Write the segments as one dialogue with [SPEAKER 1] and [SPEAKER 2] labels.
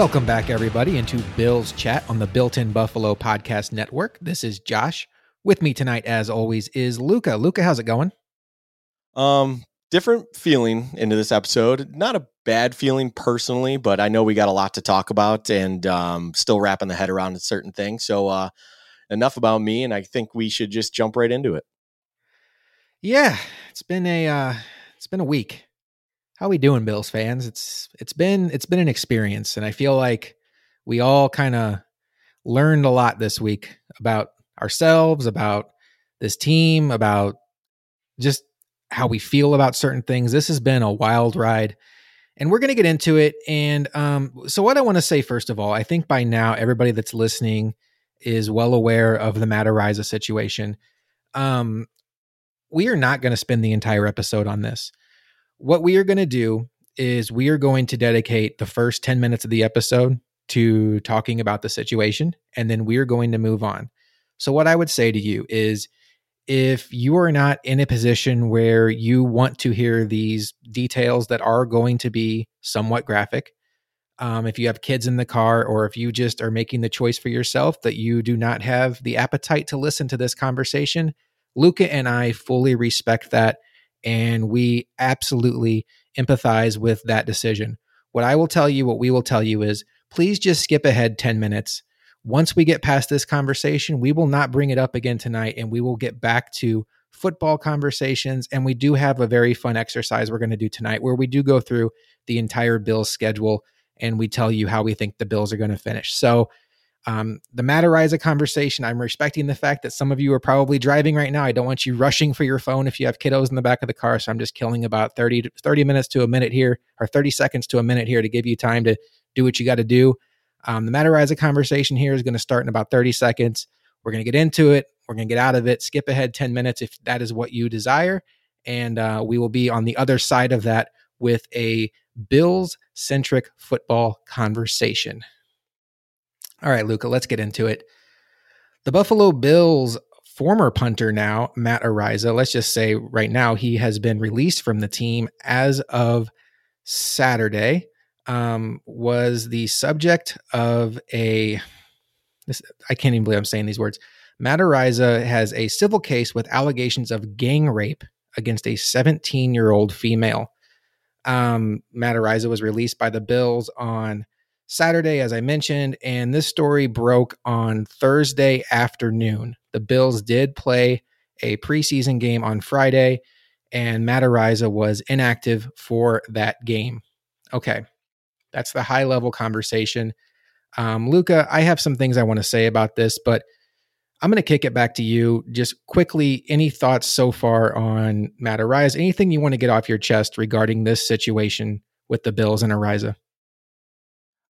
[SPEAKER 1] Welcome back, everybody, into Bill's Chat on the Built in Buffalo Podcast Network. This is Josh. With me tonight, as always, is Luka. Luka, how's it going?
[SPEAKER 2] Um, different feeling into this episode. Not a bad feeling personally, but I know we got a lot to talk about and um, still wrapping the head around certain things. So, uh, enough about me, and I think we should just jump right into it.
[SPEAKER 1] Yeah, it's been a uh, it's been a week. How we doing, Bills fans? It's it's been it's been an experience, and I feel like we all kind of learned a lot this week about ourselves, about this team, about just how we feel about certain things. This has been a wild ride, and we're going to get into it. And um, so, what I want to say first of all, I think by now everybody that's listening is well aware of the Matt Araiza situation. Um, we are not going to spend the entire episode on this what we are going to do is we are going to dedicate the first 10 minutes of the episode to talking about the situation and then we're going to move on. So what I would say to you is if you are not in a position where you want to hear these details that are going to be somewhat graphic, um, if you have kids in the car or if you just are making the choice for yourself that you do not have the appetite to listen to this conversation, Luka and I fully respect that and we absolutely empathize with that decision. What I will tell you, what we will tell you is please just skip ahead 10 minutes. Once we get past this conversation, we will not bring it up again tonight and we will get back to football conversations. And we do have a very fun exercise we're going to do tonight where we do go through the entire Bills schedule and we tell you how we think the Bills are going to finish. So um, the Matt Araiza conversation, I'm respecting the fact that some of you are probably driving right now. I don't want you rushing for your phone if you have kiddos in the back of the car. So I'm just killing about 30, 30 minutes to a minute here, or 30 seconds to a minute here to give you time to do what you got to do. Um, the Matt Araiza conversation here is going to start in about 30 seconds. We're going to get into it. We're going to get out of it. Skip ahead 10 minutes if that is what you desire. And uh, we will be on the other side of that with a Bills centric football conversation. All right, Luka, let's get into it. The Buffalo Bills former punter now, Matt Araiza, let's just say right now he has been released from the team as of Saturday, um, was the subject of a this, I can't even believe I'm saying these words. Matt Araiza has a civil case with allegations of gang rape against a 17 year old female. Um, Matt Araiza was released by the Bills on Saturday, as I mentioned, and this story broke on Thursday afternoon. The Bills did play a preseason game on Friday, and Matt Araiza was inactive for that game. Okay, that's the high level conversation. Um, Luka, I have some things I want to say about this, but I'm going to kick it back to you. Just quickly, any thoughts so far on Matt Araiza? Anything you want to get off your chest regarding this situation with the Bills and Araiza?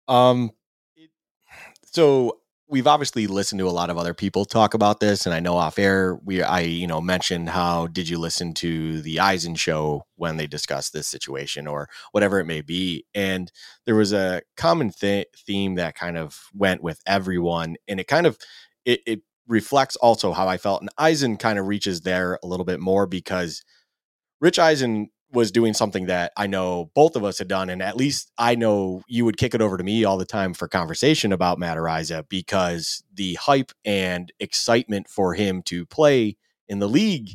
[SPEAKER 2] Um, so we've obviously listened to a lot of other people talk about this, and I know off air we I you know mentioned how did you listen to the Eisen show when they discussed this situation? or whatever it may be, and there was a common th- theme that kind of went with everyone, and it kind of it, it reflects also how I felt, and Eisen kind of reaches there a little bit more because Rich Eisen was doing something that I know both of us had done, and at least I know you would kick it over to me all the time for conversation about Matt Araiza because the hype and excitement for him to play in the league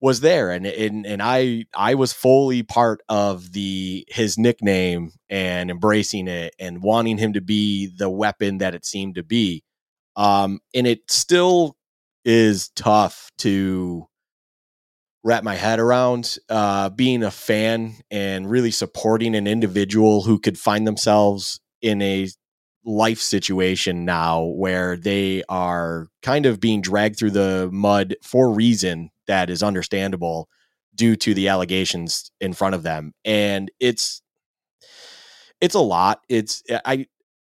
[SPEAKER 2] was there, and and and I I was fully part of the his nickname and embracing it and wanting him to be the weapon that it seemed to be, um, and it still is tough to wrap my head around uh, being a fan and really supporting an individual who could find themselves in a life situation now where they are kind of being dragged through the mud for reason that is understandable due to the allegations in front of them. And it's it's a lot. It's i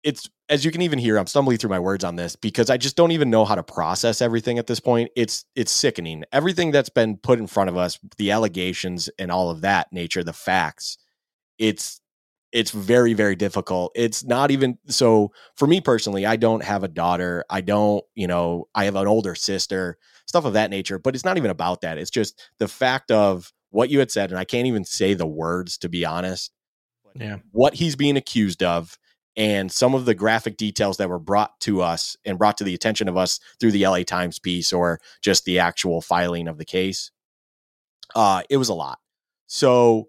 [SPEAKER 2] it's as you can even hear, I'm stumbling through my words on this because I just don't even know how to process everything at this point. It's it's sickening. Everything that's been put in front of us, the allegations and all of that nature, the facts, it's it's very very difficult. It's not even so for me personally, I don't have a daughter. I don't, you know, I have an older sister, stuff of that nature, but it's not even about that. It's just the fact of what you had said and I can't even say the words to be honest.
[SPEAKER 1] Yeah.
[SPEAKER 2] What he's being accused of and some of the graphic details that were brought to us and brought to the attention of us through the LA Times piece or just the actual filing of the case, uh, it was a lot. So,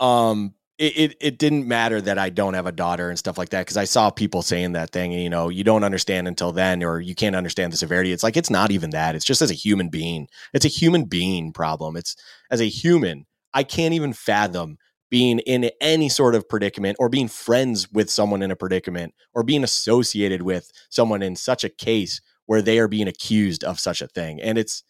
[SPEAKER 2] um, it, it, it didn't matter that I don't have a daughter and stuff like that because I saw people saying that thing. You know, you don't understand until then, or you can't understand the severity. It's like it's not even that. It's just as a human being, it's a human being problem. It's as a human, I can't even fathom being in any sort of predicament or being friends with someone in a predicament or being associated with someone in such a case where they are being accused of such a thing. And it's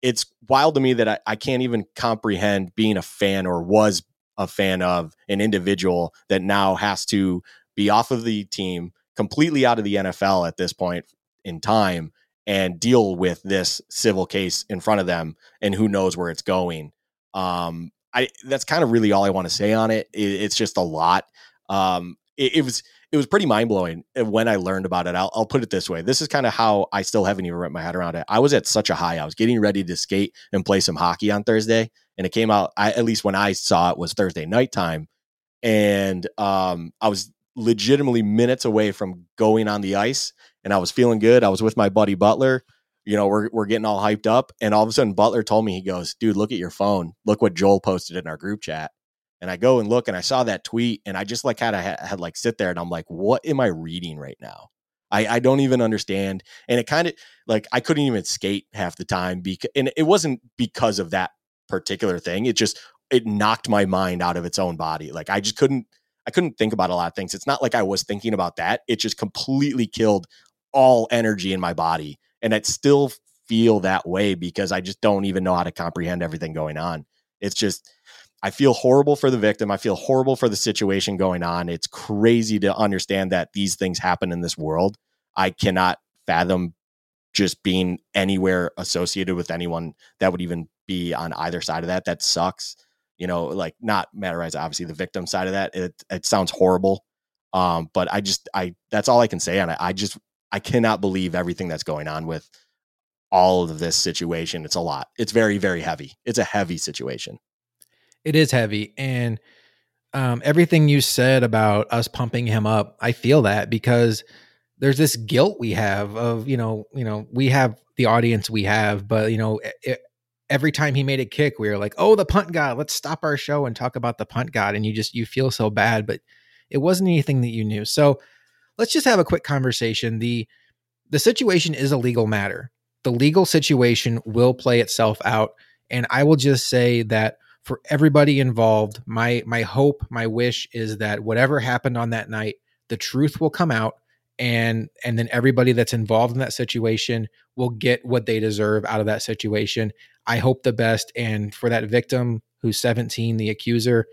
[SPEAKER 2] it's wild to me that I, I can't even comprehend being a fan or was a fan of an individual that now has to be off of the team, completely out of the NFL at this point in time, and deal with this civil case in front of them, and who knows where it's going. Um, I that's kind of really all I want to say on it. it it's just a lot. Um, it, it was it was pretty mind blowing uh, when I learned about it. I'll, I'll put it this way: this is kind of how I still haven't even wrapped my head around it. I was at such a high. I was getting ready to skate and play some hockey on Thursday, and it came out. I, at least when I saw it was Thursday nighttime, and um, I was legitimately minutes away from going on the ice, and I was feeling good. I was with my buddy Butler. You know, we're we're getting all hyped up, and all of a sudden, Butler told me he goes, "Dude, look at your phone. Look what Joel posted in our group chat." and I go and look and I saw that tweet and I just like kind of had, had like sit there and I'm like, what am I reading right now? I, I don't even understand. And it kind of like I couldn't even skate half the time because and it wasn't because of that particular thing. It just it knocked my mind out of its own body. Like I just couldn't I couldn't think about a lot of things. It's not like I was thinking about that. It just completely killed all energy in my body. And I still feel that way because I just don't even know how to comprehend everything going on. It's just I feel horrible for the victim. I feel horrible for the situation going on. It's crazy to understand that these things happen in this world. I cannot fathom just being anywhere associated with anyone that would even be on either side of that. That sucks. You know, like not Matt Araiza, obviously the victim side of that. It it sounds horrible. Um, but I just I that's all I can say on it. I just I cannot believe everything that's going on with all of this situation. It's a lot. It's very, very heavy. It's a heavy situation.
[SPEAKER 1] It is heavy. And um, everything you said about us pumping him up, I feel that because there's this guilt we have of, you know, you know, we have the audience we have, but you know, it, every time he made a kick, we were like, "Oh, the punt god! Let's stop our show and talk about the punt god." And you just you feel so bad, but it wasn't anything that you knew. So let's just have a quick conversation. the The situation is a legal matter. The legal situation will play itself out, and I will just say that for everybody involved. My my hope, my wish is that whatever happened on that night, the truth will come out and and then everybody that's involved in that situation will get what they deserve out of that situation. I hope the best and for that victim who's 17, the accuser,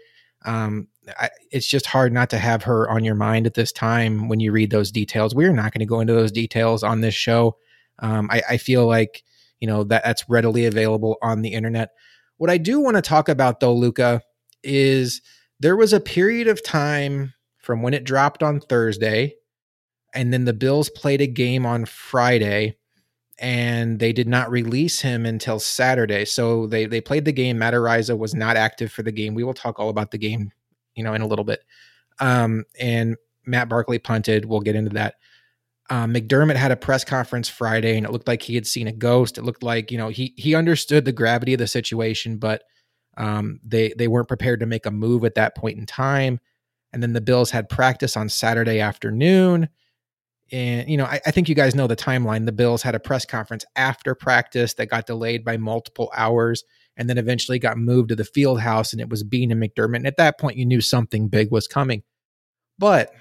[SPEAKER 1] um, I, it's just hard not to have her on your mind at this time when you read those details. We're not going to go into those details on this show. Um, I, I, feel like you know that that's readily available on the internet. What I do want to talk about though, Luka, is there was a period of time from when it dropped on Thursday, and then the Bills played a game on Friday, and they did not release him until Saturday. So they they played the game. Matt Araiza was not active for the game. We will talk all about the game, you know, in a little bit. Um, and Matt Barkley punted. We'll get into that. Um, McDermott had a press conference Friday, and it looked like he had seen a ghost. It looked like you know he he understood the gravity of the situation, but um, they they weren't prepared to make a move at that point in time. And then the Bills had practice on Saturday afternoon, and you know I, I think you guys know the timeline. The Bills had a press conference after practice that got delayed by multiple hours, and then eventually got moved to the field house, and it was Beane and McDermott. And at that point, you knew something big was coming, but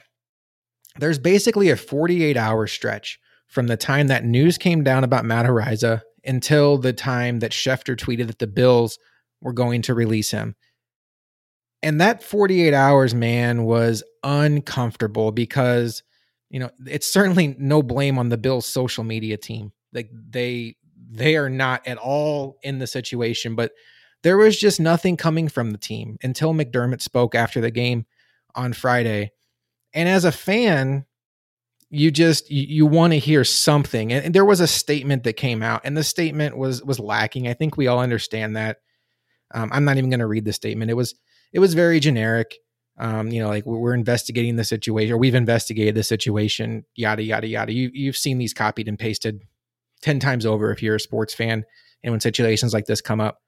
[SPEAKER 1] there's basically a 48 hour stretch from the time that news came down about Matt Araiza until the time that Schefter tweeted that the Bills were going to release him. And that 48 hours, man, was uncomfortable because, you know, it's certainly no blame on the Bills social media team. Like they they are not at all in the situation, but there was just nothing coming from the team until McDermott spoke after the game on Friday. And as a fan you just you, you want to hear something. And, and, there was a statement that came out and the statement was was lacking. I think we all understand that. Um, i'm not even going to read the statement. It was it was very generic. Um, you know, like we're investigating the situation, or we've investigated the situation, yada yada yada. You you've seen these copied and pasted ten times over if you're a sports fan, and when situations like this come up.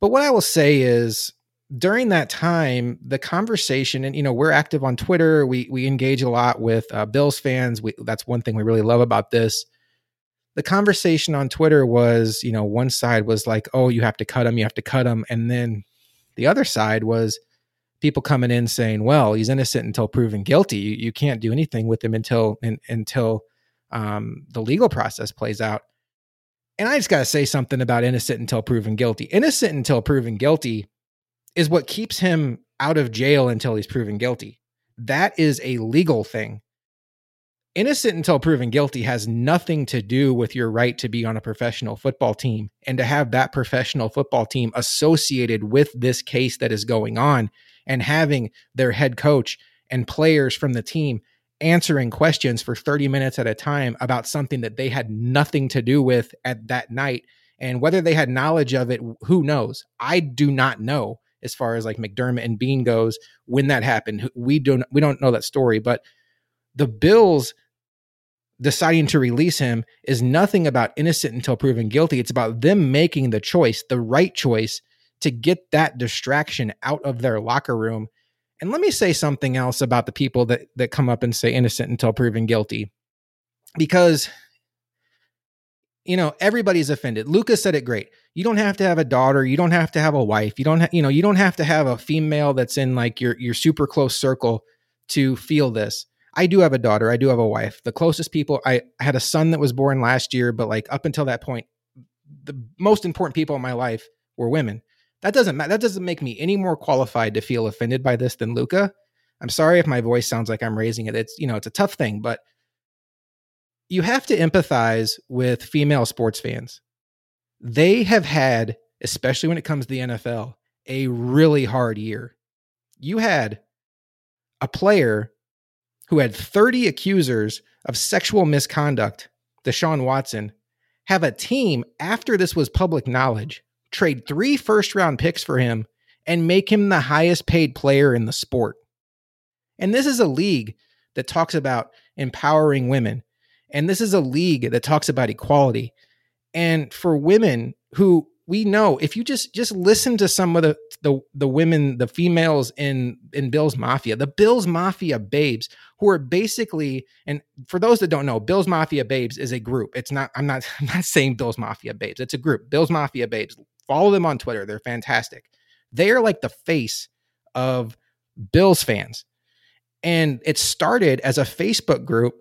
[SPEAKER 1] But what I will say is, during that time, the conversation, and you know, we're active on Twitter. We we engage a lot with uh, Bills fans. We, that's one thing we really love about this the conversation on Twitter was, you know, one side was like, "Oh, you have to cut him, you have to cut him," and then the other side was people coming in saying, "Well, he's innocent until proven guilty. You, you can't do anything with him until in, until um, the legal process plays out." And I just got to say something about innocent until proven guilty. Innocent until proven guilty is what keeps him out of jail until he's proven guilty. That is a legal thing innocent until proven guilty has nothing to do with your right to be on a professional football team and to have that professional football team associated with this case that is going on and having their head coach and players from the team answering questions for 30 minutes at a time about something that they had nothing to do with at that night and whether they had knowledge of it who knows i do not know as far as like mcdermott and Beane goes when that happened we don't we don't know that story but the bills deciding to release him is nothing about innocent until proven guilty. It's about them making the choice, the right choice to get that distraction out of their locker room. And let me say something else about the people that that come up and say innocent until proven guilty. Because you know, everybody's offended. Lucas said it great. You don't have to have a daughter, you don't have to have a wife. You don't ha- you know, you don't have to have a female that's in like your your super close circle to feel this I do have a daughter. I do have a wife. The closest people, I had a son that was born last year, but like up until that point, the most important people in my life were women. That doesn't matter. That doesn't make me any more qualified to feel offended by this than Luka. I'm sorry if my voice sounds like I'm raising it. It's, you know, it's a tough thing, but you have to empathize with female sports fans. They have had, especially when it comes to the NFL, a really hard year. You had a player who had 30 accusers of sexual misconduct, Deshaun Watson, have a team after this was public knowledge trade three first round picks for him and make him the highest paid player in the sport. And this is a league that talks about empowering women. And this is a league that talks about equality. And for women who we know if you just just listen to some of the the the women the females in in Bills Mafia the Bills Mafia babes who are basically and for those that don't know Bills Mafia babes is a group it's not I'm not I'm not saying Bills Mafia babes it's a group Bills Mafia babes follow them on Twitter they're fantastic they are like the face of Bills fans and it started as a Facebook group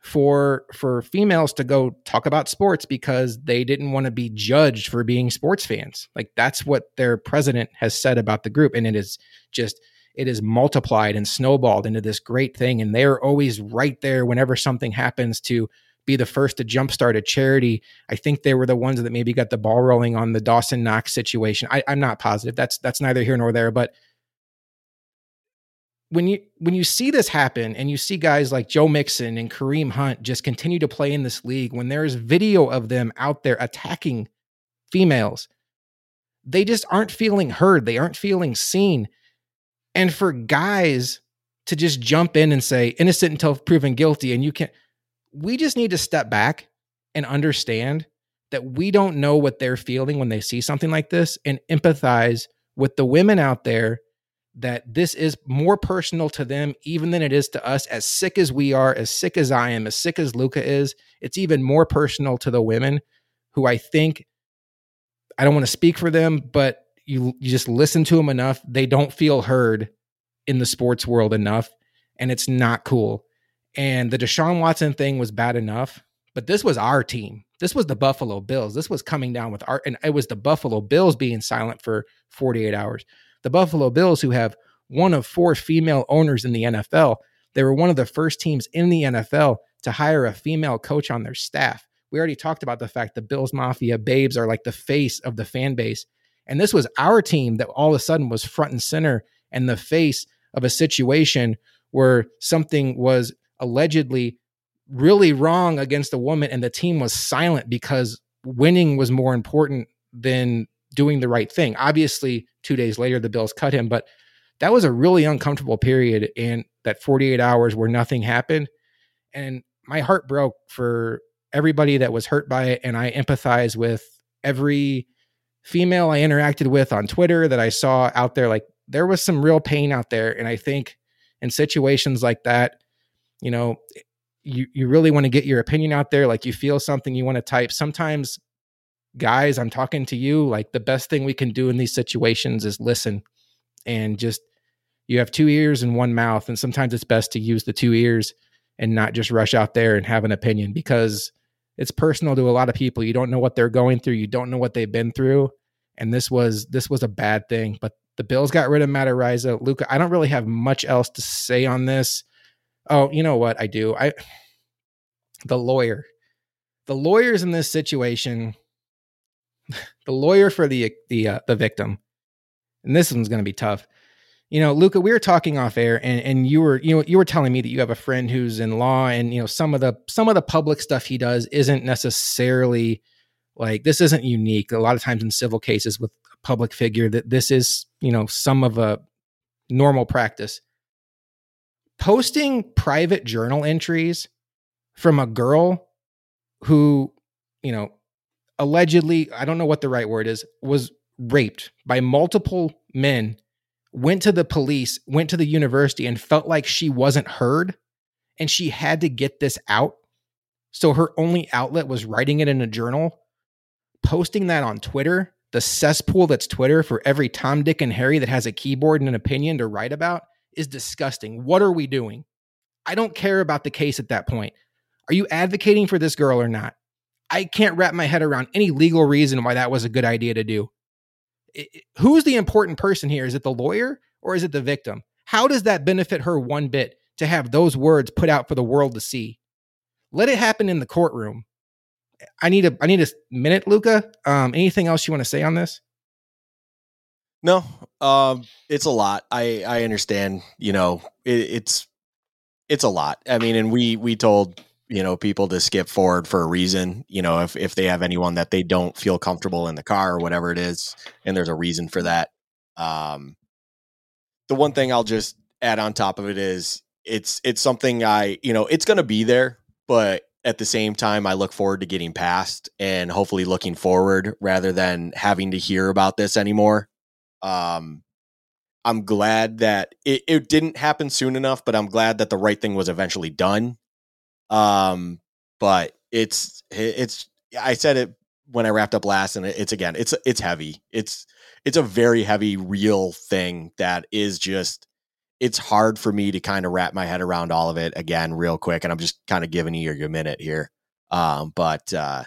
[SPEAKER 1] for for females to go talk about sports because they didn't want to be judged for being sports fans. Like that's what their president has said about the group and it is just it is multiplied and snowballed into this great thing and they're always right there whenever something happens to be the first to jumpstart a charity. I think they were the ones that maybe got the ball rolling on the Dawson Knox situation. I, I'm not positive. That's that's neither here nor there, but when you when you see this happen and you see guys like Joe Mixon and Kareem Hunt just continue to play in this league when there's video of them out there attacking females they just aren't feeling heard they aren't feeling seen and for guys to just jump in and say innocent until proven guilty and you can't we just need to step back and understand that we don't know what they're feeling when they see something like this and empathize with the women out there that this is more personal to them even than it is to us. As sick as we are as sick as i am as sick as luka is it's even more personal to the women who i think i don't want to speak for them but you, you just listen to them enough they don't feel heard in the sports world enough and it's not cool and the deshaun watson thing was bad enough but this was our team this was the buffalo bills this was coming down with our and it was the buffalo bills being silent for 48 hours the Buffalo Bills, who have one of four female owners in the NFL, they were one of the first teams in the NFL to hire a female coach on their staff. We already talked about the fact the Bills Mafia babes are like the face of the fan base. And this was our team that all of a sudden was front and center and the face of a situation where something was allegedly really wrong against a woman and the team was silent because winning was more important than doing the right thing. Obviously, two days later, the Bills cut him, but that was a really uncomfortable period and that 48 hours where nothing happened and my heart broke for everybody that was hurt by it and i empathize with every female i interacted with on twitter that i saw out there like there was some real pain out there and i think in situations like that you know you you really want to get your opinion out there like you feel something you want to type. Sometimes guys i'm talking to you like the best thing we can do in these situations is listen and just you have two ears and one mouth and sometimes it's best to use the two ears and not just rush out there and have an opinion because it's personal to a lot of people. You don't know what they're going through. You don't know what they've been through and this was this was a bad thing. But the bills got rid of matt araiza luka i don't really have much else to say on this oh you know what i do i the lawyer the lawyers in this situation the lawyer for the the uh, the victim and this one's going to be tough you know, Luka, we were talking off air and, and you were, you know, you were telling me that you have a friend who's in law and, you know, some of the, some of the public stuff he does isn't necessarily like, this isn't unique. A lot of times in civil cases with a public figure that this is, you know, some of a normal practice. Posting private journal entries from a girl who, you know, allegedly, I don't know what the right word is, was raped by multiple men went to the police, went to the university, and felt like she wasn't heard. And she had to get this out. So her only outlet was writing it in a journal, posting that on Twitter, the cesspool that's Twitter for every Tom, Dick, and Harry that has a keyboard and an opinion to write about is disgusting. What are we doing? I don't care about the case at that point. Are you advocating for this girl or not? I can't wrap my head around any legal reason why that was a good idea to do it, who's the important person here? Is it the lawyer or is it the victim? How does that benefit her one bit to have those words put out for the world to see? Let it happen in the courtroom. I need a I need a minute, Luka. Um, anything else you want to say on this?
[SPEAKER 2] No, um, it's a lot. I I understand. You know, it, it's it's a lot. I mean, and we we told you know people to skip forward for a reason you know if if they have anyone that they don't feel comfortable in the car or whatever it is and there's a reason for that um the one thing i'll just add on top of it is it's it's something i you know it's going to be there but at the same time i look forward to getting past and hopefully looking forward rather than having to hear about this anymore um i'm glad that it, it didn't happen soon enough but i'm glad that the right thing was eventually done um, but it's it's I said it when I wrapped up last, and it's again, it's it's heavy. It's it's a very heavy, real thing that is just it's hard for me to kind of wrap my head around all of it again, real quick. And I'm just kind of giving you your minute here. Um, but uh,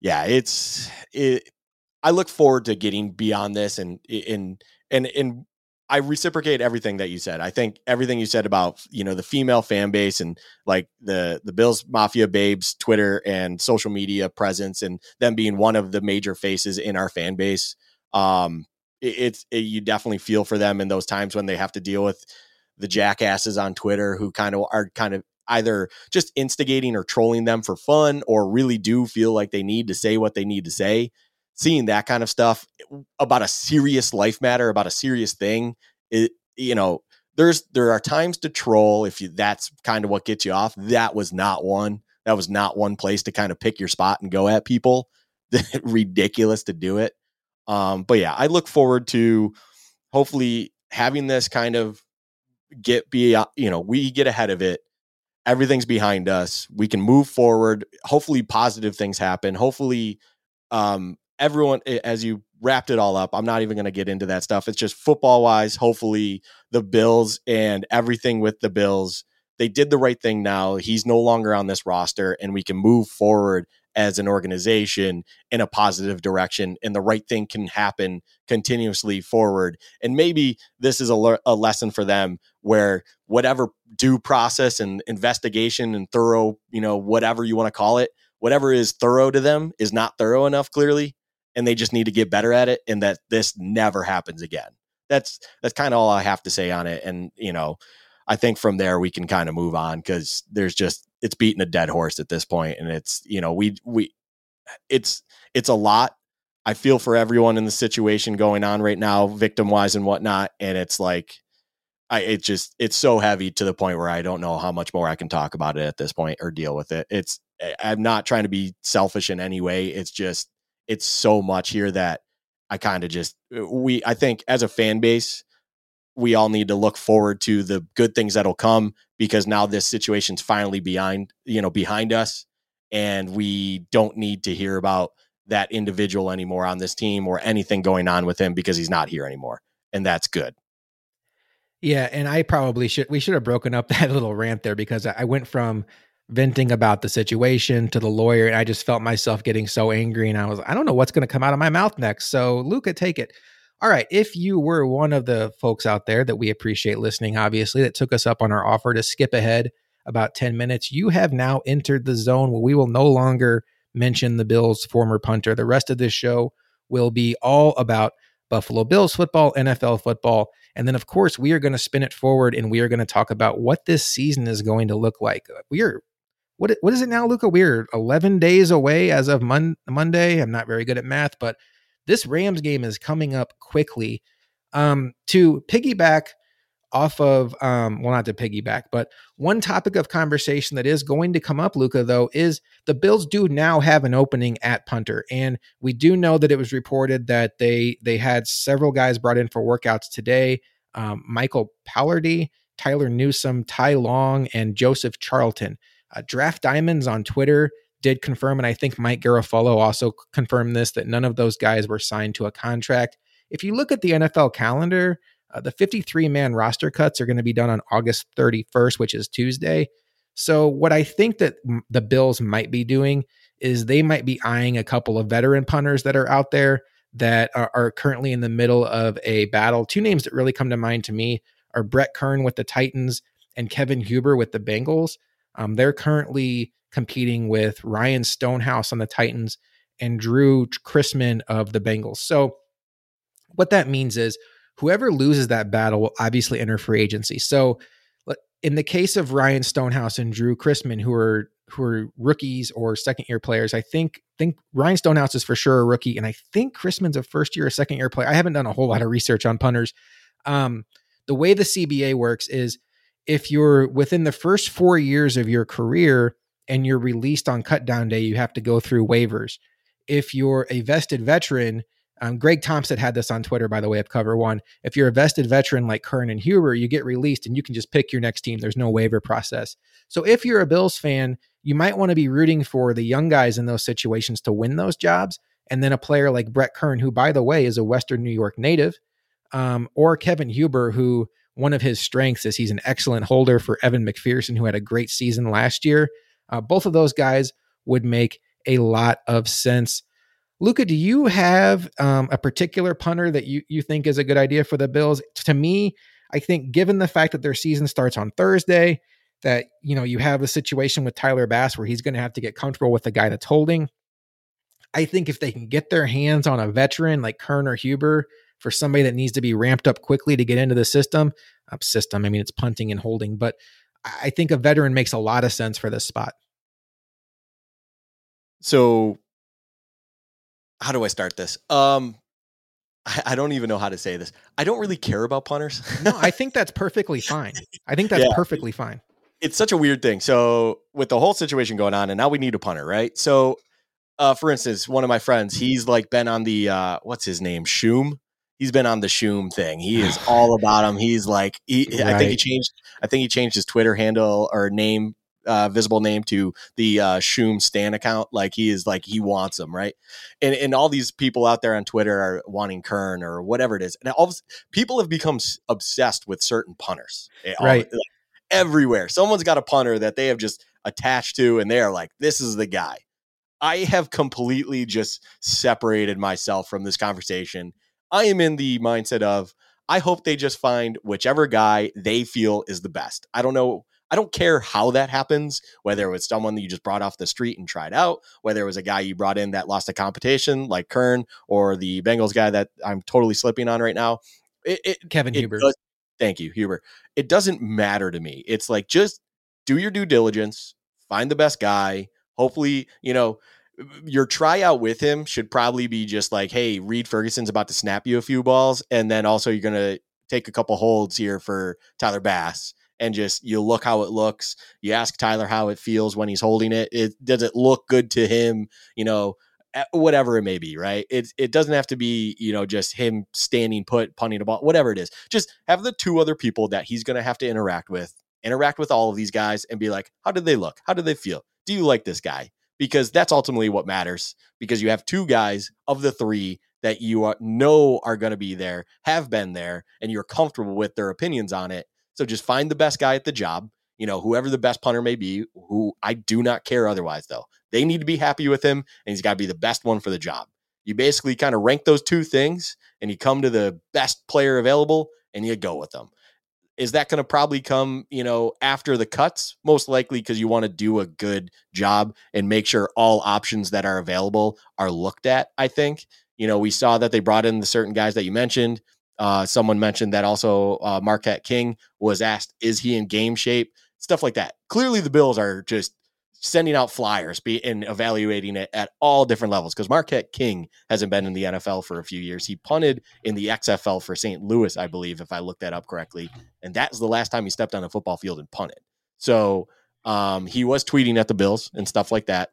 [SPEAKER 2] yeah, it's it. I look forward to getting beyond this and and and and I reciprocate everything that you said. I think everything you said about you know the female fan base and like the the Bills Mafia babes Twitter and social media presence and them being one of the major faces in our fan base. Um, it, it's it, you definitely feel for them in those times when they have to deal with the jackasses on Twitter who kind of are kind of either just instigating or trolling them for fun or really do feel like they need to say what they need to say seeing that kind of stuff about a serious life matter, about a serious thing, it you know, there's there are times to troll if you that's kind of what gets you off. That was not one. That was not one place to kind of pick your spot and go at people. Ridiculous to do it. Um, but yeah, I look forward to hopefully having this kind of get be you know we get ahead of it everything's behind us we can move forward hopefully positive things happen hopefully um everyone eh, as you wrapped it all up i'm not even going to get into that stuff. It's just football wise hopefully the bills and everything with the bills they did the right thing now. He's no longer on this roster and we can move forward as an organization in a positive direction and the right thing can happen continuously forward. And maybe this is a, le- a lesson for them where whatever due process and investigation and thorough you know whatever you want to call it whatever is thorough to them is not thorough enough clearly and they just need to get better at it and that this never happens again. That's that's kind of all I have to say on it and you know, I think from there we can kind of move on cuz there's just it's beating a dead horse at this point and it's you know, we we it's it's a lot. I feel for everyone in the situation going on right now, victim wise and whatnot. And it's like I it just it's so heavy to the point where I don't know how much more I can talk about it at this point or deal with it. It's I'm not trying to be selfish in any way. It's just it's so much here that I kind of just uh, we I think as a fan base we all need to look forward to the good things that'll come because now this situation's finally behind you know behind us and we don't need to hear about that individual anymore on this team or anything going on with him because he's not here anymore and that's good.
[SPEAKER 1] Yeah and i probably should we should have broken up that little rant there because i went from venting about the situation to the lawyer and i just felt myself getting so angry and i was i don't know what's going to come out of my mouth next so Luka take it all right. If you were one of the folks out there that we appreciate listening, obviously, that took us up on our offer to skip ahead about 10 minutes, you have now entered the zone where we will no longer mention the Bills' former punter. The rest of this show will be all about Buffalo Bills football, NFL football. And then, of course, we are going to spin it forward and we are going to talk about what this season is going to look like. We are, what, what is it now, Luka? We're 11 days away as of Mon- Monday. I'm not very good at math, but this Rams game is coming up quickly. Um, to piggyback off of, um, well, not to piggyback, but one topic of conversation that is going to come up, Luka, though, is the Bills do now have an opening at punter, and we do know that it was reported that they they had several guys brought in for workouts today. Um, Michael Palardy, Tyler Newsome, Ty Long, and Joseph Charlton. Uh, Draft Diamonds on Twitter did confirm, and I think Mike Garafolo also confirmed this, that none of those guys were signed to a contract. If you look at the NFL calendar, uh, the 53 man roster cuts are going to be done on August 31st, which is Tuesday. So, what I think that the Bills might be doing is they might be eyeing a couple of veteran punters that are out there that are, are currently in the middle of a battle. Two names that really come to mind to me are Brett Kern with the Titans and Kevin Huber with the Bengals. Um, they're currently competing with Ryan Stonehouse on the Titans and Drue Chrisman of the Bengals. So, what that means is whoever loses that battle will obviously enter free agency. So, in the case of Ryan Stonehouse and Drue Chrisman, who are who are rookies or second year players, I think think Ryan Stonehouse is for sure a rookie, and I think Chrisman's a first year or second year player. I haven't done a whole lot of research on punters. Um, the way the CBA works is if you're within the first four years of your career, and you're released on cut down day, you have to go through waivers. If you're a vested veteran, um, Greg Thompson had this on Twitter, by the way, of Cover One. If you're a vested veteran like Kern and Huber, you get released and you can just pick your next team. There's no waiver process. So if you're a Bills fan, you might want to be rooting for the young guys in those situations to win those jobs. And then a player like Brett Kern, who, by the way, is a Western New York native, um, or Kevin Huber, who one of his strengths is he's an excellent holder for Evan McPherson, who had a great season last year. Uh, both of those guys would make a lot of sense. Luka, do you have um, a particular punter that you, you think is a good idea for the Bills? To me, I think given the fact that their season starts on Thursday, that you know you have a situation with Tyler Bass where he's going to have to get comfortable with the guy that's holding. I think if they can get their hands on a veteran like Kern or Huber for somebody that needs to be ramped up quickly to get into the system, uh, system. I mean, it's punting and holding, but I think a veteran makes a lot of sense for this spot.
[SPEAKER 2] So, how do I start this? Um, I, I don't even know how to say this. I don't really care about punters.
[SPEAKER 1] no, I think that's perfectly fine. I think that's yeah. perfectly fine.
[SPEAKER 2] It's such a weird thing. So, with the whole situation going on, and now we need a punter, right? So, uh, for instance, one of my friends, he's like been on the uh, what's his name, Shoom he's been on the Shoom thing. He is all about him. He's like, he, right. I think he changed. I think he changed his Twitter handle or name, uh, visible name to the uh, Shoom Stan account. Like he is like he wants him, right? And and all these people out there on Twitter are wanting Kern or whatever it is. And all people have become obsessed with certain punters,
[SPEAKER 1] eh, right?
[SPEAKER 2] All, like, everywhere, someone's got a punter that they have just attached to, and they are like, this is the guy. I have completely just separated myself from this conversation I am in the mindset of I hope they just find whichever guy they feel is the best. I don't know. I don't care how that happens, whether it was someone that you just brought off the street and tried out, whether it was a guy you brought in that lost a competition like Kern or the Bengals guy that I'm totally slipping on right now.
[SPEAKER 1] It, it, Kevin
[SPEAKER 2] it
[SPEAKER 1] Huber.
[SPEAKER 2] Does, thank you, Huber. It doesn't matter to me. It's like just do your due diligence, find the best guy. Hopefully, you know, your tryout with him should probably be just like, hey, Reid Ferguson's about to snap you a few balls, and then also you're gonna take a couple holds here for Tyler Bass and just you look how it looks. You ask Tyler how it feels when he's holding it. It does it look good to him? You know, eh, whatever it may be, right? It it doesn't have to be you know just him standing put, punting a ball, whatever it is. Just have the two other people that he's to have to interact with, interact with all of these guys, and be like, how did they look? How did they feel? Do you like this guy? Because that's ultimately what matters. Because you have two guys of the three that you are, know are going to be there, have been there, and you're comfortable with their opinions on it. So just find the best guy at the job, you know, whoever the best punter may be, who I do not care otherwise, though. They need to be happy with him, and he's got to be the best one for the job. You basically kind of rank those two things, and you come to the best player available, and you go with them. Is that going to probably come, you know, after the cuts? Most likely because you want to do a good job and make sure all options that are available are looked at. I think. You know, we saw that they brought in the certain guys that you mentioned. Uh, someone mentioned that also uh, Marquette King was asked, is he in game shape? Stuff like that. Clearly, the Bills are just sending out flyers be, and evaluating it at all different levels because Marquette King hasn't been in the NFL for a few years. He punted in the XFL for St. Louis, I believe, if I looked that up correctly. And that was the last time he stepped on a football field and punted. So um, he was tweeting at the Bills and stuff like that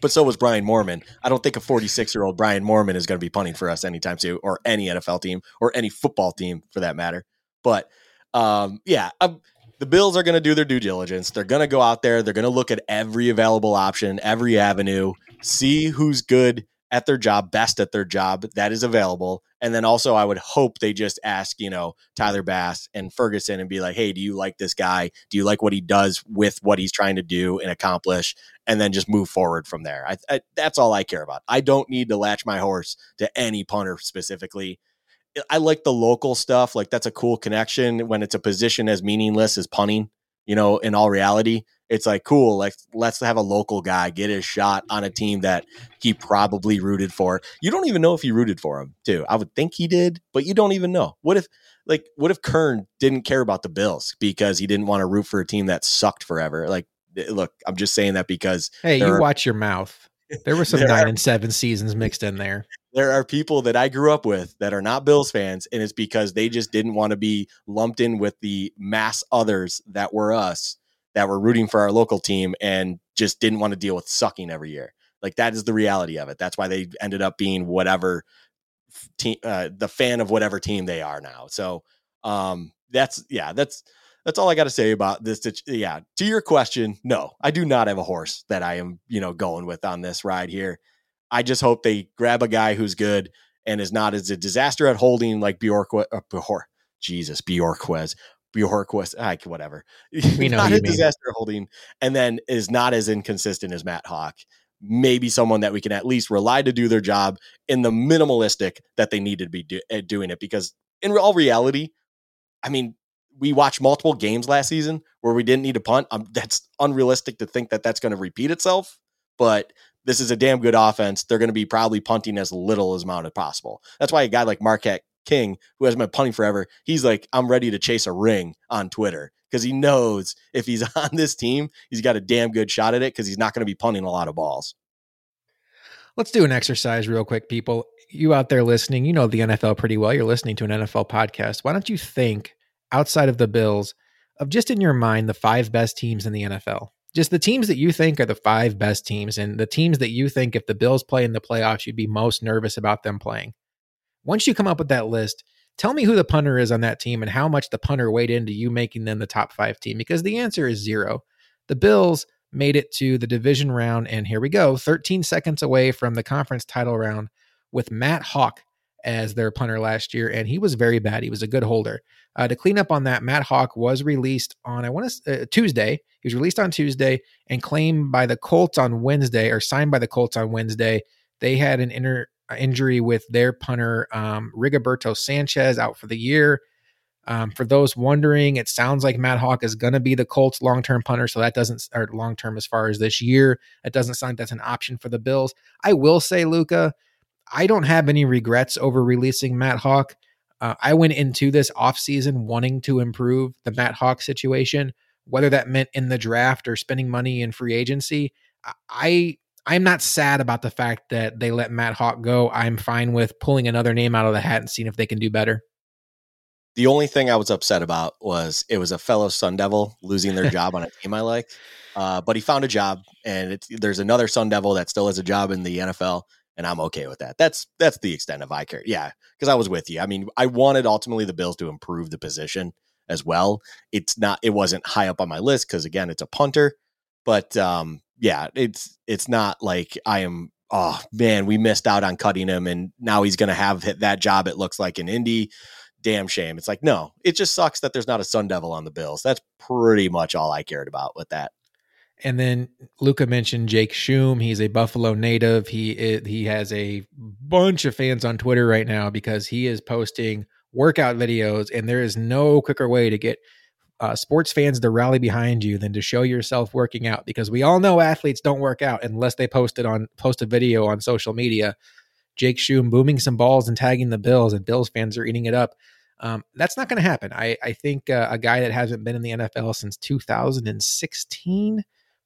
[SPEAKER 2] but so was Brian Moorman. I don't think a 46 year old Brian Moorman is going to be punting for us anytime soon, or any NFL team, or any football team for that matter. But um, yeah, um, the Bills are going to do their due diligence. They're going to go out there. They're going to look at every available option, every avenue, see who's good at their job, best at their job that is available. And then also, I would hope they just ask, you know, Tyler Bass and Ferguson and be like, hey, do you like this guy? Do you like what he does with what he's trying to do and accomplish? And then just move forward from there. I, I, that's all I care about. I don't need to latch my horse to any punter specifically. I like the local stuff. Like, that's a cool connection when it's a position as meaningless as punting, you know, in all reality. It's like cool like let's have a local guy get his shot on a team that he probably rooted for. You don't even know if he rooted for him too. I would think he did but you don't even know. What if like what if kern didn't care about the bills because he didn't want to root for a team that sucked forever? Like eh, look i'm just saying that because
[SPEAKER 1] hey you are, watch your mouth. There were some nine are, and seven seasons mixed in there
[SPEAKER 2] there are people that I grew up with that are not Bills fans, and it's because they just didn't want to be lumped in with the mass others that were us that were rooting for our local team and just didn't want to deal with sucking every year. Like that is the reality of it. That's why they ended up being whatever team, uh, the fan of whatever team they are now. So um, that's yeah, that's that's all I got to say about this. Yeah, to your question, no, I do not have a horse that I am you know going with on this ride here. I just hope they grab a guy who's good and is not as a disaster at holding like Bjork. Uh, Bjork Jesus Bjorkquez Bjorkquist, like whatever. We know not a disaster holding, and then is not as inconsistent as Matt Haack. Maybe someone that we can at least rely to do their job in the minimalistic that they needed to be do, doing it. Because in all reality, I mean, we watched multiple games last season where we didn't need to punt. Um, that's unrealistic to think that that's going to repeat itself. But this is a damn good offense. They're going to be probably punting as little as amount as possible. That's why a guy like Marquette King, who has been punting forever, he's like, I'm ready to chase a ring on Twitter because he knows if he's on this team, he's got a damn good shot at it because he's not going to be punting a lot of balls.
[SPEAKER 1] Let's do an exercise real quick, people. You out there listening, you know the NFL pretty well. You're listening to an NFL podcast. Why don't you think outside of the Bills of just in your mind the five best teams in the NFL? Just the teams that you think are the five best teams and the teams that you think if the Bills play in the playoffs, you'd be most nervous about them playing. Once you come up with that list, tell me who the punter is on that team and how much the punter weighed into you making them the top five team because the answer is zero. The Bills made it to the division round, and here we go 13 seconds away from the conference title round with Matt Haack as their punter last year, and he was very bad. He was a good holder. Uh, to clean up on that, Matt Haack was released on I want to uh, Tuesday. He was released on Tuesday and claimed by the Colts on Wednesday, or signed by the Colts on Wednesday. They had an inter injury with their punter, um, Rigoberto Sanchez, out for the year. Um, for those wondering, it sounds like Matt Haack is going to be the Colts' long-term punter, so that doesn't or long-term as far as this year. It doesn't sound like that's an option for the Bills. I will say, Luka, I don't have any regrets over releasing Matt Haack. Uh, I went into this offseason wanting to improve the Matt Haack situation, whether that meant in the draft or spending money in free agency. I I'm not sad about the fact that they let Matt Haack go. I'm fine with pulling another name out of the hat and seeing if they can do better.
[SPEAKER 2] The only thing I was upset about was it was a fellow Sun Devil losing their job on a team I like. Uh, but he found a job, and there's another Sun Devil that still has a job in the NFL, and I'm okay with that. That's that's the extent of I care. Yeah, because I was with you. I mean, I wanted ultimately the Bills to improve the position as well. It's not. It wasn't high up on my list because again, it's a punter. But um, yeah, it's it's not like I am. Oh man, we missed out on cutting him, and now he's going to have that job. It looks like in Indy. Damn shame. It's like no, it just sucks that there's not a Sun Devil on the Bills. That's pretty much all I cared about with that.
[SPEAKER 1] And then Luka mentioned Jake Schum. He's a Buffalo native. He he has a bunch of fans on Twitter right now because he is posting workout videos, and there is no quicker way to get uh, sports fans to rally behind you than to show yourself working out. Because we all know athletes don't work out unless they post it on post a video on social media. Jake Schum booming some balls and tagging the Bills, and Bills fans are eating it up. Um, that's not going to happen. I, I think uh, a guy that hasn't been in the NFL since 2016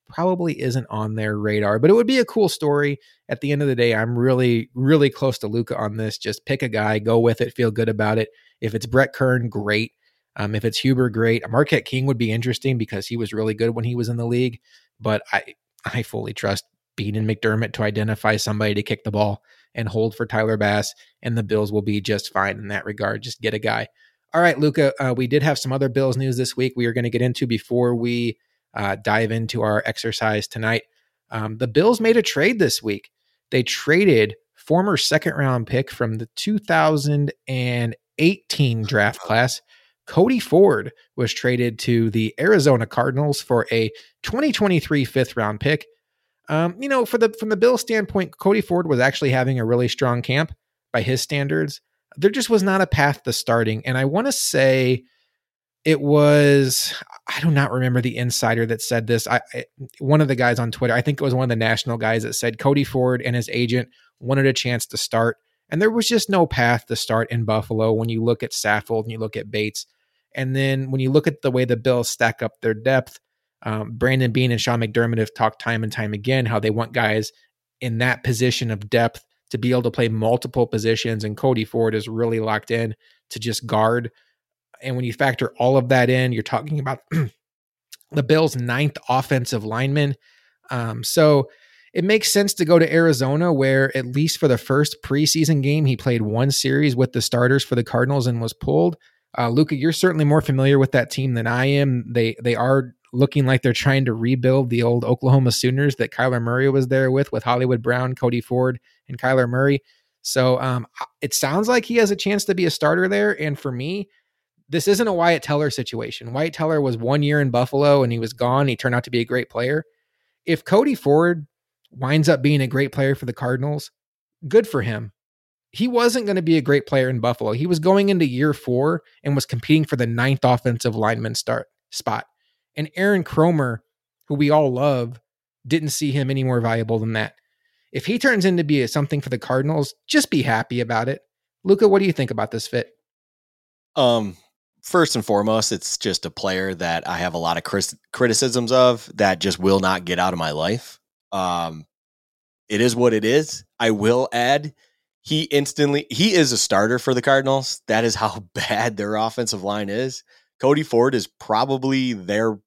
[SPEAKER 1] probably isn't on their radar, but it would be a cool story. At the end of the day, I'm really, really close to Luka on this. Just pick a guy, go with it, feel good about it. If it's Brett Kern, great. Um, if it's Huber, great. Marquette King would be interesting because he was really good when he was in the league, but I, I fully trust Beane and McDermott to identify somebody to kick the ball and hold for Tyler Bass, and the Bills will be just fine in that regard. Just get a guy. All right, Luka, uh, we did have some other Bills news this week we are going to get into before we uh, dive into our exercise tonight. Um, the Bills made a trade this week. They traded former second round pick from the 2018 draft class. Cody Ford was traded to the Arizona Cardinals for a 2023 fifth round pick. Um, you know, for the from the Bill standpoint, Cody Ford was actually having a really strong camp by his standards. There just was not a path to starting, and I want to say it was I do not remember the insider that said this. I, I, one of the guys on Twitter, I think it was one of the national guys that said Cody Ford and his agent wanted a chance to start, and there was just no path to start in Buffalo when you look at Saffold and you look at Bates, and then when you look at the way the Bills stack up their depth, um, Brandon Beane and Sean McDermott have talked time and time again how they want guys in that position of depth to be able to play multiple positions, and Cody Ford is really locked in to just guard and when you factor all of that in, you're talking about the Bills' ninth offensive lineman. Um, so it makes sense to go to Arizona, where at least for the first preseason game, he played one series with the starters for the Cardinals and was pulled. Uh, Luka, you're certainly more familiar with that team than I am. They they are looking like they're trying to rebuild the old Oklahoma Sooners that Kyler Murray was there with, with Hollywood Brown, Cody Ford, and Kyler Murray. So um, it sounds like he has a chance to be a starter there. And for me, this isn't a Wyatt Teller situation. Wyatt Teller was one year in Buffalo and he was gone. He turned out to be a great player. If Cody Ford winds up being a great player for the Cardinals, good for him. He wasn't going to be a great player in Buffalo. He was going into year four and was competing for the ninth offensive lineman start spot. And Aaron Kromer, who we all love, didn't see him any more valuable than that. If he turns into be something for the Cardinals, just be happy about it. Luka, what do you think about this fit?
[SPEAKER 2] Um, first and foremost, it's just a player that I have a lot of criticisms of that just will not get out of my life. Um, it is what it is. I will add, he instantly he is a starter for the Cardinals. That is how bad their offensive line is. Cody Ford is probably their.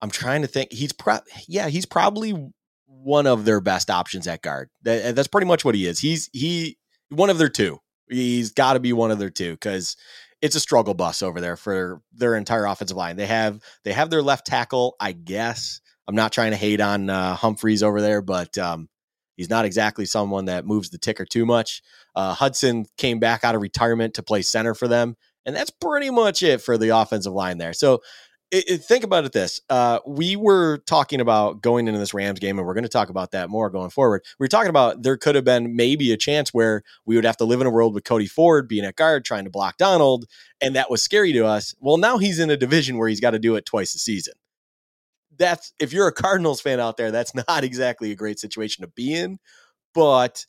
[SPEAKER 2] I'm trying to think. He's pro. Yeah, he's probably one of their best options at guard. That, that's pretty much what he is. He's he one of their two. He's got to be one of their two because it's a struggle bus over there for their entire offensive line. They have they have their left tackle, I guess. I'm not trying to hate on uh, Humphries over there, but um, he's not exactly someone that moves the ticker too much. Uh, Hudson came back out of retirement to play center for them, and that's pretty much it for the offensive line there. So it, it, think about it this uh, we were talking about going into this rams game and we're going to talk about that more going forward. We were talking about there could have been maybe a chance where we would have to live in a world with cody ford being at guard trying to block donald and that was scary to us. Well now he's in a division where he's got to do it twice a season. That's if you're a cardinals fan out there that's not exactly a great situation to be in but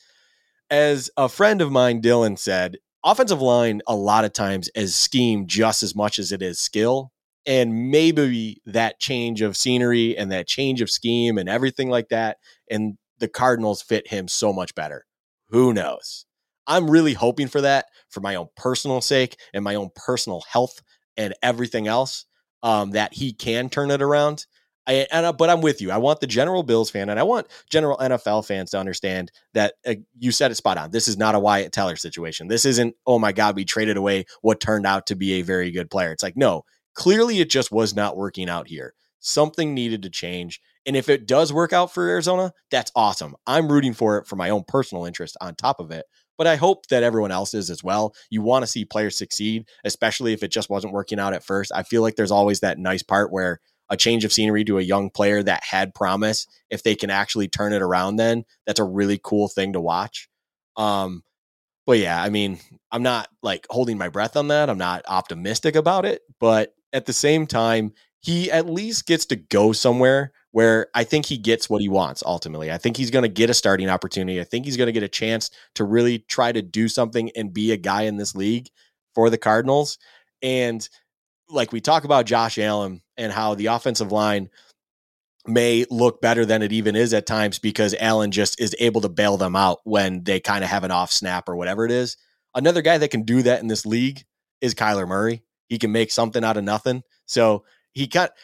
[SPEAKER 2] as a friend of mine dylan said offensive line a lot of times is scheme just as much as it is skill and maybe that change of scenery and that change of scheme and everything like that and the cardinals fit him so much better who knows I'm really hoping for that for my own personal sake and my own personal health and everything else. Um, that he can turn it around. I, uh, but I'm with you. I want the general Bills fan and I want general NFL fans to understand that uh, you said it spot on. This is not a Wyatt Teller situation. This isn't, oh my God, we traded away what turned out to be a very good player. It's like, no, clearly it just was not working out here. Something needed to change. And if it does work out for Arizona, that's awesome. I'm rooting for it for my own personal interest on top of it. But I hope that everyone else is as well. You want to see players succeed, especially if it just wasn't working out at first. I feel like there's always that nice part where a change of scenery to a young player that had promise, if they can actually turn it around, then that's a really cool thing to watch. Um, but yeah, I mean, I'm not like holding my breath on that. I'm not optimistic about it, but at the same time, he at least gets to go somewhere where I think he gets what he wants ultimately. I think he's going to get a starting opportunity. I think he's going to get a chance to really try to do something and be a guy in this league for the Cardinals. And like we talk about Josh Allen and how the offensive line may look better than it even is at times because Allen just is able to bail them out when they kind of have an off snap or whatever it is. Another guy that can do that in this league is Kyler Murray. He can make something out of nothing. So he cut.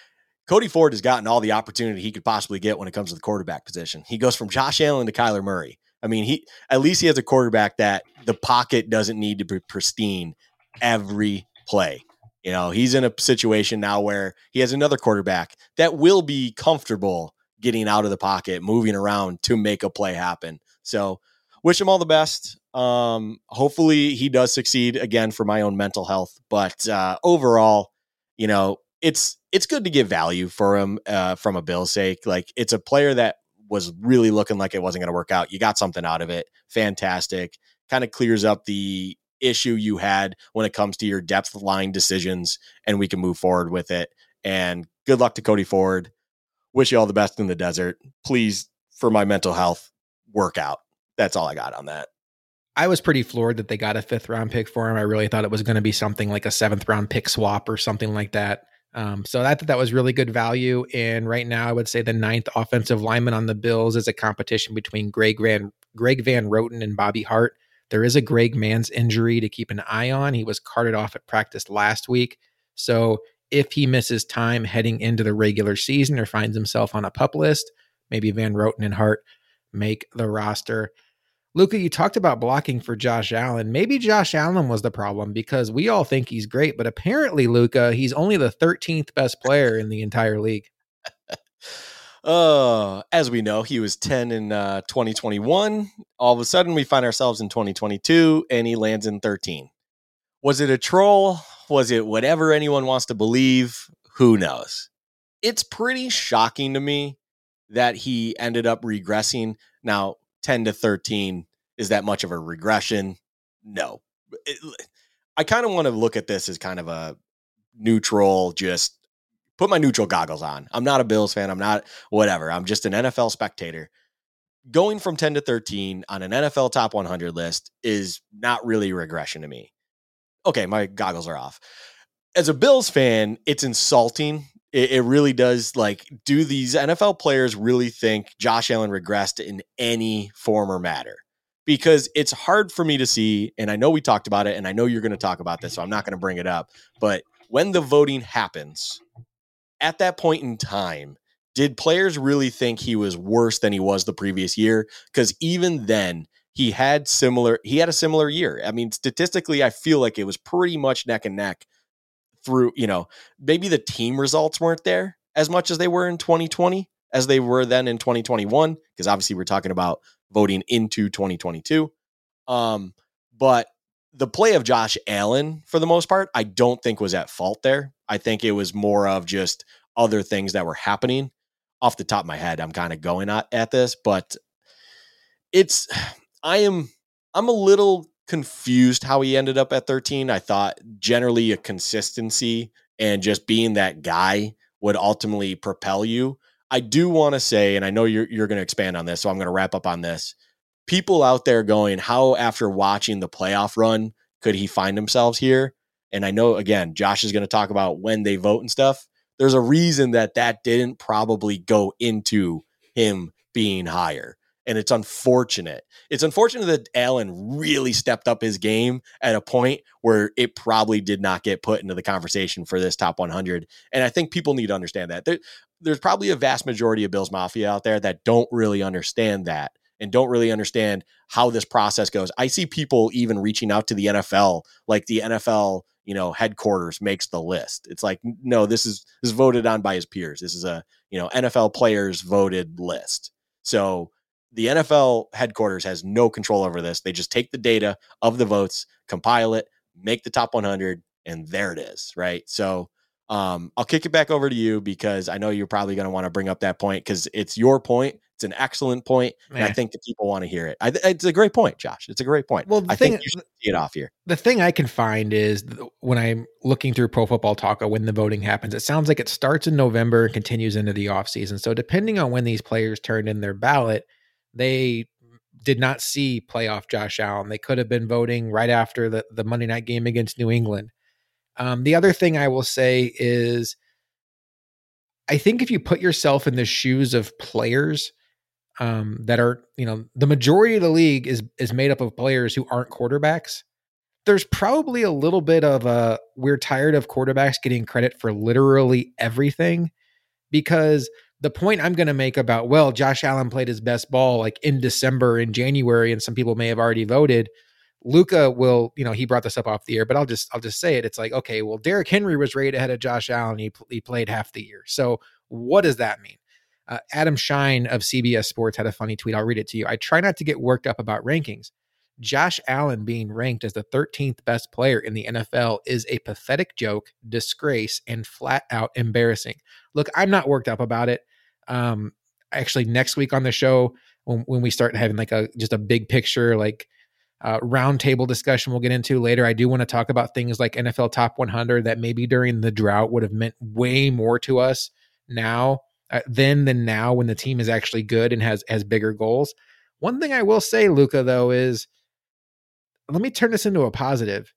[SPEAKER 2] Cody Ford has gotten all the opportunity he could possibly get when it comes to the quarterback position. He goes from Josh Allen to Kyler Murray. I mean, he at least he has a quarterback that the pocket doesn't need to be pristine every play. You know, he's in a situation now where he has another quarterback that will be comfortable getting out of the pocket, moving around to make a play happen. So, wish him all the best. Um, hopefully, he does succeed again for my own mental health. But uh, overall, you know, it's it's good to give value for him uh, from a Bill's sake. Like, it's a player that was really looking like it wasn't going to work out. You got something out of it. Fantastic. Kind of clears up the issue you had when it comes to your depth line decisions, and we can move forward with it. And good luck to Cody Ford. Wish you all the best in the desert. Please, for my mental health, work out. That's all I got on that.
[SPEAKER 1] I was pretty floored that they got a fifth round pick for him. I really thought it was going to be something like a seventh round pick swap or something like that. Um, so I thought that was really good value. And right now, I would say the ninth offensive lineman on the Bills is a competition between Greg Van Greg Van Roten and Bobby Hart. There is a Greg Mancz injury to keep an eye on. He was carted off at practice last week. So if he misses time heading into the regular season or finds himself on a pup list, maybe Van Roten and Hart make the roster. Luka, you talked about blocking for Josh Allen. Maybe Josh Allen was the problem because we all think he's great, but apparently, Luka, he's only the 13th best player in the entire league.
[SPEAKER 2] Uh, as we know, he was 10 in uh, 2021. All of a sudden, we find ourselves in 2022 and he lands in 13. Was it a troll? Was it whatever anyone wants to believe? Who knows? It's pretty shocking to me that he ended up regressing. Now, 10 to 13, is that much of a regression? No. It, I kind of want to look at this as kind of a neutral, just put my neutral goggles on. I'm not a Bills fan. I'm not whatever. I'm just an NFL spectator. Going from 10 to 13 on an NFL top 100 list is not really regression to me. Okay, my goggles are off. As a Bills fan, it's insulting. It, it really does. Like, do these NFL players really think Josh Allen regressed in any form or matter? Because it's hard for me to see, and I know we talked about it, and I know you're going to talk about this, so I'm not going to bring it up. But when the voting happens, at that point in time, did players really think he was worse than he was the previous year? Because even then, he had similar he had a similar year. I mean, statistically, I feel like it was pretty much neck and neck through, you know, maybe the team results weren't there as much as they were in 2020 as they were then in 2021 because obviously we're talking about voting into 2022. Um, but the play of Josh Allen, for the most part, I don't think was at fault there. I think it was more of just other things that were happening. Off the top of my head, I'm kind of going at, at this, but it's I am I'm a little confused how he ended up at 13. I thought generally a consistency and just being that guy would ultimately propel you. I do want to say, and I know you're you're going to expand on this, so I'm going to wrap up on this people out there going, how after watching the playoff run could he find themselves here? And I know again, Josh is going to talk about when they vote and stuff. There's a reason that that didn't probably go into him being higher. And it's unfortunate. It's unfortunate that Allen really stepped up his game at a point where it probably did not get put into the conversation for this top 100. And I think people need to understand that. There, there's probably a vast majority of Bills Mafia out there that don't really understand that and don't really understand how this process goes. I see people even reaching out to the NFL, like the NFL, you know, headquarters makes the list. It's like, no, this is this is voted on by his peers. This is a, you know, NFL players voted list. So the NFL headquarters has no control over this. They just take the data of the votes, compile it, make the top 100, and there it is, right? So um, I'll kick it back over to you because I know you're probably going to want to bring up that point because it's your point. It's an excellent point, and I think the people want to hear it. I, it's a great point, Josh. It's a great point. Well, I thing, think you should see it off here.
[SPEAKER 1] The thing I can find is when I'm looking through Pro Football Talk when the voting happens, it sounds like it starts in November and continues into the offseason. So depending on when these players turned in their ballot, they did not see playoff Josh Allen. They could have been voting right after the, the Monday night game against New England. Um, the other thing I will say is I think if you put yourself in the shoes of players um, that are, you know, the majority of the league is is made up of players who aren't quarterbacks. There's probably a little bit of a we're tired of quarterbacks getting credit for literally everything because the point I'm going to make about well, Josh Allen played his best ball like in December in January, and some people may have already voted. Luka will, you know, he brought this up off the air, but I'll just I'll just say it. It's like, okay, well, Derrick Henry was rated ahead of Josh Allen. He he played half the year. So what does that mean? Uh, Adam Schein of CBS Sports had a funny tweet. I'll read it to you. I try not to get worked up about rankings. Josh Allen being ranked as the 13th best player in the NFL is a pathetic joke, disgrace, and flat out embarrassing. Look, I'm not worked up about it. Um, actually, next week on the show, when, when we start having like a just a big picture, like uh, roundtable discussion we'll get into later. I do want to talk about things like NFL Top 100 that maybe during the drought would have meant way more to us now uh, then than now when the team is actually good and has has bigger goals. One thing I will say, Luka, though, is let me turn this into a positive.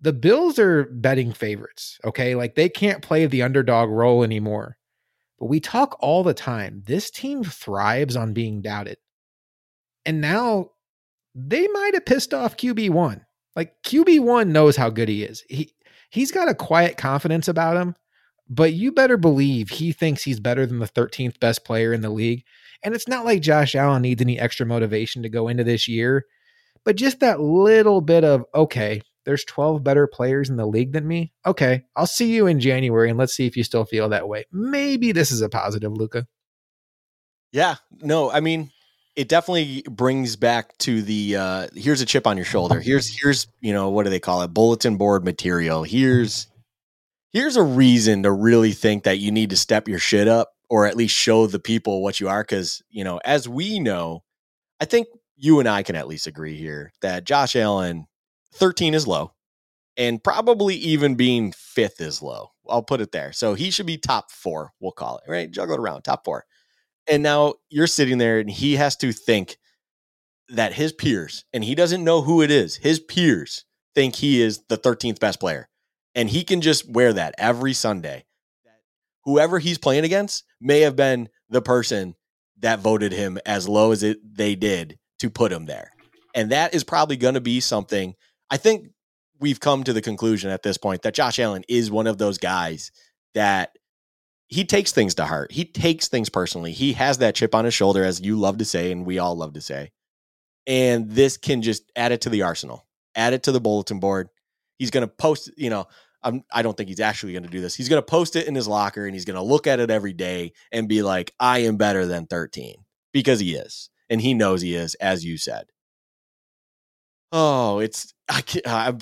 [SPEAKER 1] The Bills are betting favorites, okay? Like they can't play the underdog role anymore. But we talk all the time. This team thrives on being doubted. And now they might have pissed off QB1. Like QB1 knows how good he is. He he's got a quiet confidence about him, but you better believe he thinks he's better than the 13th best player in the league. And it's not like Josh Allen needs any extra motivation to go into this year, but just that little bit of okay, there's 12 better players in the league than me. Okay, I'll see you in January and let's see if you still feel that way. Maybe this is a positive, Luka.
[SPEAKER 2] Yeah, no, I mean, it definitely brings back to the uh here's a chip on your shoulder here's here's you know what do they call it bulletin board material here's here's a reason to really think that you need to step your shit up or at least show the people what you are because you know as we know i think you and i can at least agree here that josh allen 13 is low and probably even being fifth is low i'll put it there so he should be top four we'll call it right juggle it around top four and now you're sitting there and he has to think that his peers, and he doesn't know who it is, his peers think he is the 13th best player. And he can just wear that every Sunday. Whoever he's playing against may have been the person that voted him as low as it they did to put him there. And that is probably going to be something I think we've come to the conclusion at this point that Josh Allen is one of those guys that he takes things to heart. He takes things personally. He has that chip on his shoulder, as you love to say, and we all love to say. And this can just add it to the arsenal, add it to the bulletin board. He's going to post, you know, I'm, I don't think he's actually going to do this. He's going to post it in his locker and he's going to look at it every day and be like, I am better than 13 because he is. And he knows he is, as you said. Oh, it's, I can't, I'm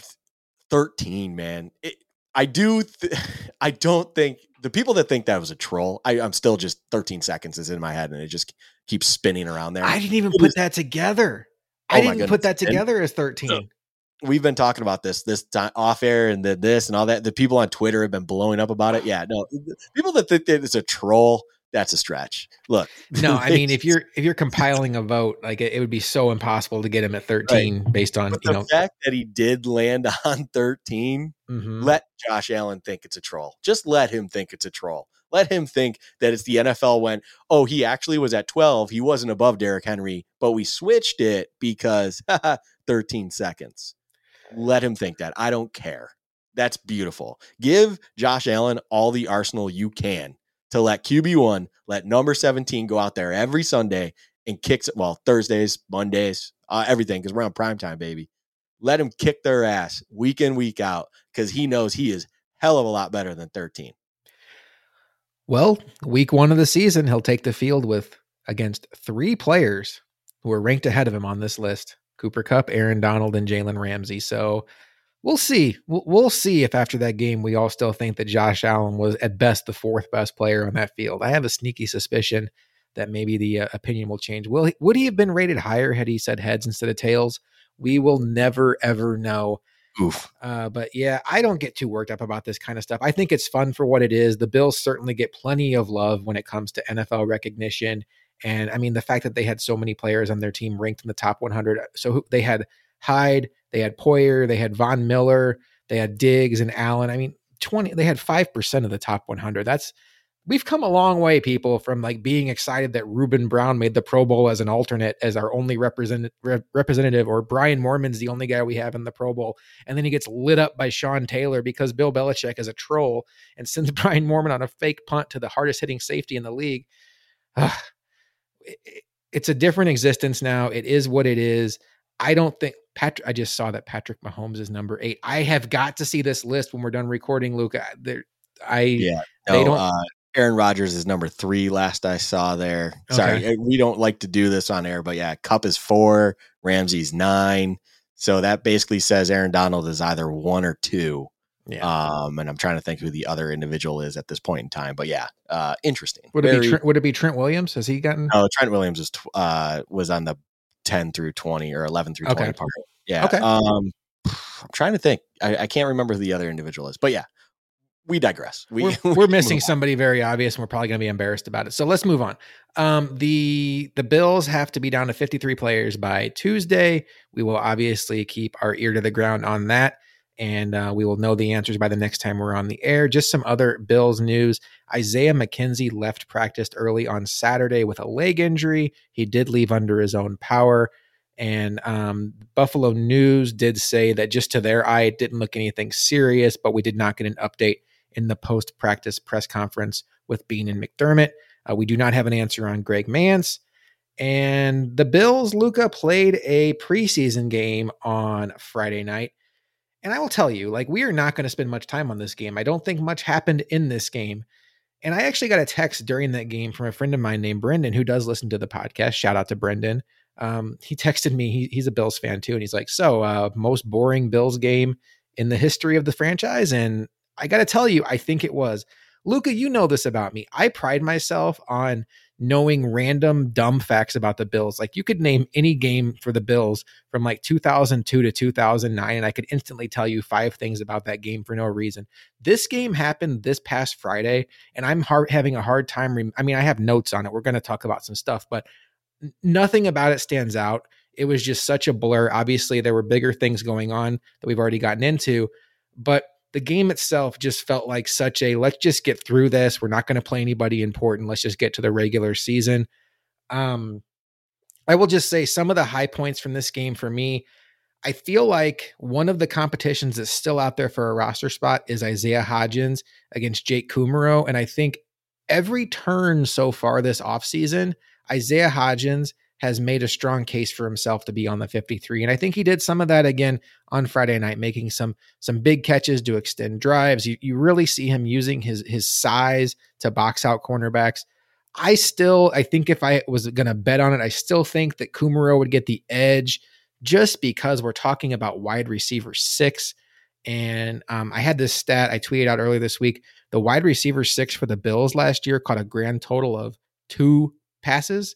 [SPEAKER 2] 13, man. It, I do, th- I don't think the people that think that was a troll, I, am still just 13 seconds is in my head and it just keeps spinning around there.
[SPEAKER 1] I didn't even it put that together. Oh I didn't put that together and, as 13. So,
[SPEAKER 2] we've been talking about this this time, off air and the, this and all that. The people on Twitter have been blowing up about it. Yeah, no, people that think that it's a troll, that's a stretch. Look,
[SPEAKER 1] no, I mean if you're if you're compiling a vote, like it, it would be so impossible to get him at 13 right. based on
[SPEAKER 2] but
[SPEAKER 1] you
[SPEAKER 2] the
[SPEAKER 1] know
[SPEAKER 2] fact that he did land on 13. Mm-hmm. Let Josh Allen think it's a troll. Just let him think it's a troll. Let him think that it's the NFL went, oh, he actually was at 12. He wasn't above Derrick Henry, but we switched it because 13 seconds. Let him think that. I don't care. That's beautiful. Give Josh Allen all the arsenal you can to let QB1, let number 17 go out there every Sunday and kicks it. Well, Thursdays, Mondays, uh, everything, because we're on prime time, baby. Let him kick their ass week in, week out, because he knows he is hell of a lot better than 13.
[SPEAKER 1] Well, week one of the season, he'll take the field with against three players who are ranked ahead of him on this list Cooper Kupp, Aaron Donald, and Jalen Ramsey. So we'll see. We'll, we'll, see if after that game we all still think that Josh Allen was at best the fourth best player on that field. I have a sneaky suspicion that maybe the uh, opinion will change. Will he, would he have been rated higher had he said heads instead of tails? We will never ever know.
[SPEAKER 2] Oof.
[SPEAKER 1] Uh, but yeah, I don't get too worked up about this kind of stuff. I think it's fun for what it is. The Bills certainly get plenty of love when it comes to NFL recognition. And I mean, the fact that they had so many players on their team ranked in the top 100. So they had Hyde, they had Poyer, they had Von Miller, they had Diggs and Allen. I mean, 20, they had 5% of the top 100. That's, we've come a long way, people, from like being excited that Ruben Brown made the Pro Bowl as an alternate, as our only represent, re- representative, or Brian Moorman's the only guy we have in the Pro Bowl. And then he gets lit up by Sean Taylor because Bill Belichick is a troll and sends Brian Mormon on a fake punt to the hardest hitting safety in the league. it's a different existence now. It is what it is. I don't think Patrick. I just saw that Patrick Mahomes is number eight. I have got to see this list when we're done recording, Luka. There, I
[SPEAKER 2] yeah. No, they don't. Uh, Aaron Rodgers is number three. Last I saw there. Sorry, okay. we don't like to do this on air, but yeah, Kupp is four, Ramsey's nine. So that basically says Aaron Donald is either one or two. Yeah. Um, and I'm trying to think who the other individual is at this point in time, but yeah, uh, interesting.
[SPEAKER 1] Would Very, it be Trent, would it be Trent Williams? Has he gotten?
[SPEAKER 2] Oh, Trent Williams is uh was on the 10 through 20 or 11 through 20
[SPEAKER 1] okay.
[SPEAKER 2] part. Yeah. Okay. Um, I'm trying to think. I, I can't remember who the other individual is, but yeah, we digress. We,
[SPEAKER 1] we're, we're missing somebody very obvious, and we're probably going to be embarrassed about it. So let's move on. Um, the the Bills have to be down to 53 players by Tuesday. We will obviously keep our ear to the ground on that and uh, we will know the answers by the next time we're on the air. Just some other Bills news. Isaiah McKenzie left practice early on Saturday with a leg injury. He did leave under his own power. And um, Buffalo News did say that just to their eye, it didn't look anything serious, but we did not get an update in the post practice press conference with Beane and McDermott. Uh, we do not have an answer on Greg Mancz. And the Bills, Luka played a preseason game on Friday night. And I will tell you, like, we are not going to spend much time on this game. I don't think much happened in this game. And I actually got a text during that game from a friend of mine named Brendan, who does listen to the podcast. Shout out to Brendan. Um, he texted me, he, he's a Bills fan too. And he's like, So, uh, most boring Bills game in the history of the franchise. And I got to tell you, I think it was. Luka, you know this about me. I pride myself on knowing random dumb facts about the Bills. Like you could name any game for the Bills from like 2002 to 2009, and I could instantly tell you five things about that game for no reason. This game happened this past Friday, and I'm hard, having a hard time. Rem- I mean, I have notes on it. We're going to talk about some stuff, but nothing about it stands out. It was just such a blur. Obviously, there were bigger things going on that we've already gotten into, but the game itself just felt like such a let's just get through this. We're not going to play anybody important. Let's just get to the regular season. Um, I will just say some of the high points from this game for me. I feel like one of the competitions that's still out there for a roster spot is Isaiah Hodgins against Jake Kumerow. And I think every turn so far this offseason, Isaiah Hodgins has made a strong case for himself to be on the 53 and i think he did some of that again on friday night making some some big catches to extend drives. You, you really see him using his his size to box out cornerbacks. I still i think if i was going to bet on it i still think that Kumerow would get the edge just because we're talking about wide receiver six. And um, i had this stat i tweeted out earlier this week. The wide receiver six for the bills last year caught a grand total of two passes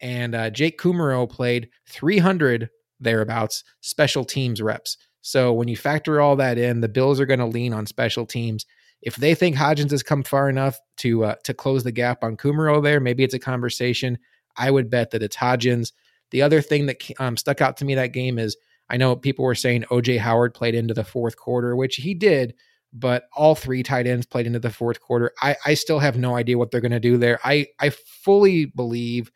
[SPEAKER 1] and uh, Jake Kumerow played 300 thereabouts special teams reps. So when you factor all that in, the Bills are going to lean on special teams. If they think Hodgins has come far enough to uh, to close the gap on Kumerow there, maybe it's a conversation. I would bet that it's Hodgins. The other thing that um, stuck out to me that game is I know people were saying OJ Howard played into the fourth quarter, which he did, but all three tight ends played into the fourth quarter. I, I still have no idea what they're going to do there. I, I fully believe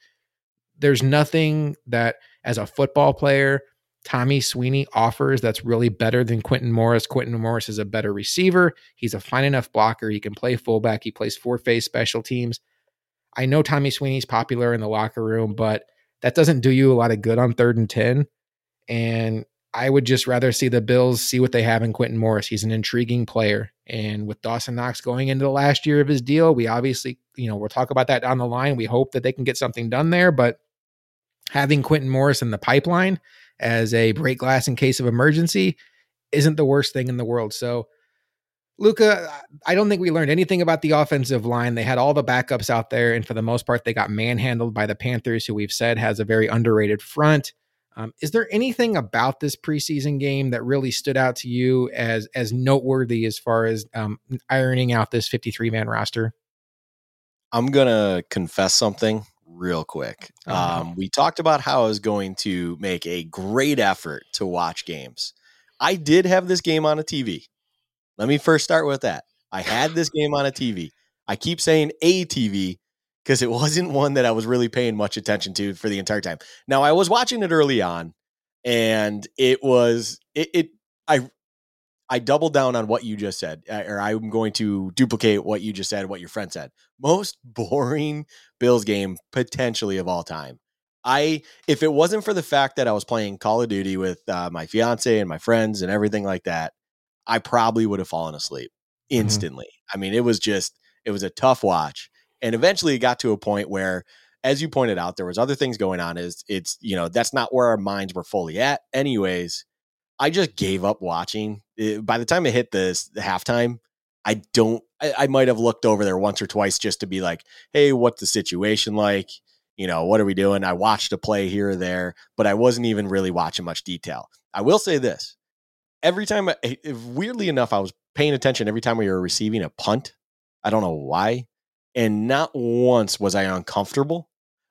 [SPEAKER 1] there's nothing that, as a football player, Tommy Sweeney offers that's really better than Quintin Morris. Quintin Morris is a better receiver. He's a fine enough blocker. He can play fullback. He plays four phase special teams. I know Tommy Sweeney's popular in the locker room, but that doesn't do you a lot of good on third and 10. And I would just rather see the Bills see what they have in Quintin Morris. He's an intriguing player. And with Dawson Knox going into the last year of his deal, we obviously, you know, we'll talk about that down the line. We hope that they can get something done there. But having Quintin Morris in the pipeline as a break glass in case of emergency isn't the worst thing in the world. So, Luka, I don't think we learned anything about the offensive line. They had all the backups out there, and for the most part, they got manhandled by the Panthers, who we've said has a very underrated front. Um, is there anything about this preseason game that really stood out to you as as noteworthy as far as um, ironing out this 53 man roster?
[SPEAKER 2] I'm gonna confess something real quick. Oh, um, we talked about how I was going to make a great effort to watch games. I did have this game on a TV. Let me first start with that. I had this game on a TV. I keep saying a TV because it wasn't one that I was really paying much attention to for the entire time. Now I was watching it early on, and it was it, it I I doubled down on what you just said, uh, or I'm going to duplicate what you just said, what your friend said. Most boring Bills game potentially of all time. I if it wasn't for the fact that I was playing Call of Duty with uh, my fiance and my friends and everything like that, I probably would have fallen asleep mm-hmm. instantly. Mm-hmm. I mean, it was just it was a tough watch, and eventually it got to a point where, as you pointed out, there was other things going on. Is it's you know that's not where our minds were fully at, anyways. I just gave up watching. Eh, by the time it hit the, halftime, I don't. I, I might have looked over there once or twice just to be like, "Hey, what's the situation like? You know, what are we doing?" I watched a play here or there, but I wasn't even really watching much detail. I will say this: every time, if, weirdly enough, I was paying attention every time we were receiving a punt. I don't know why, and not once was I uncomfortable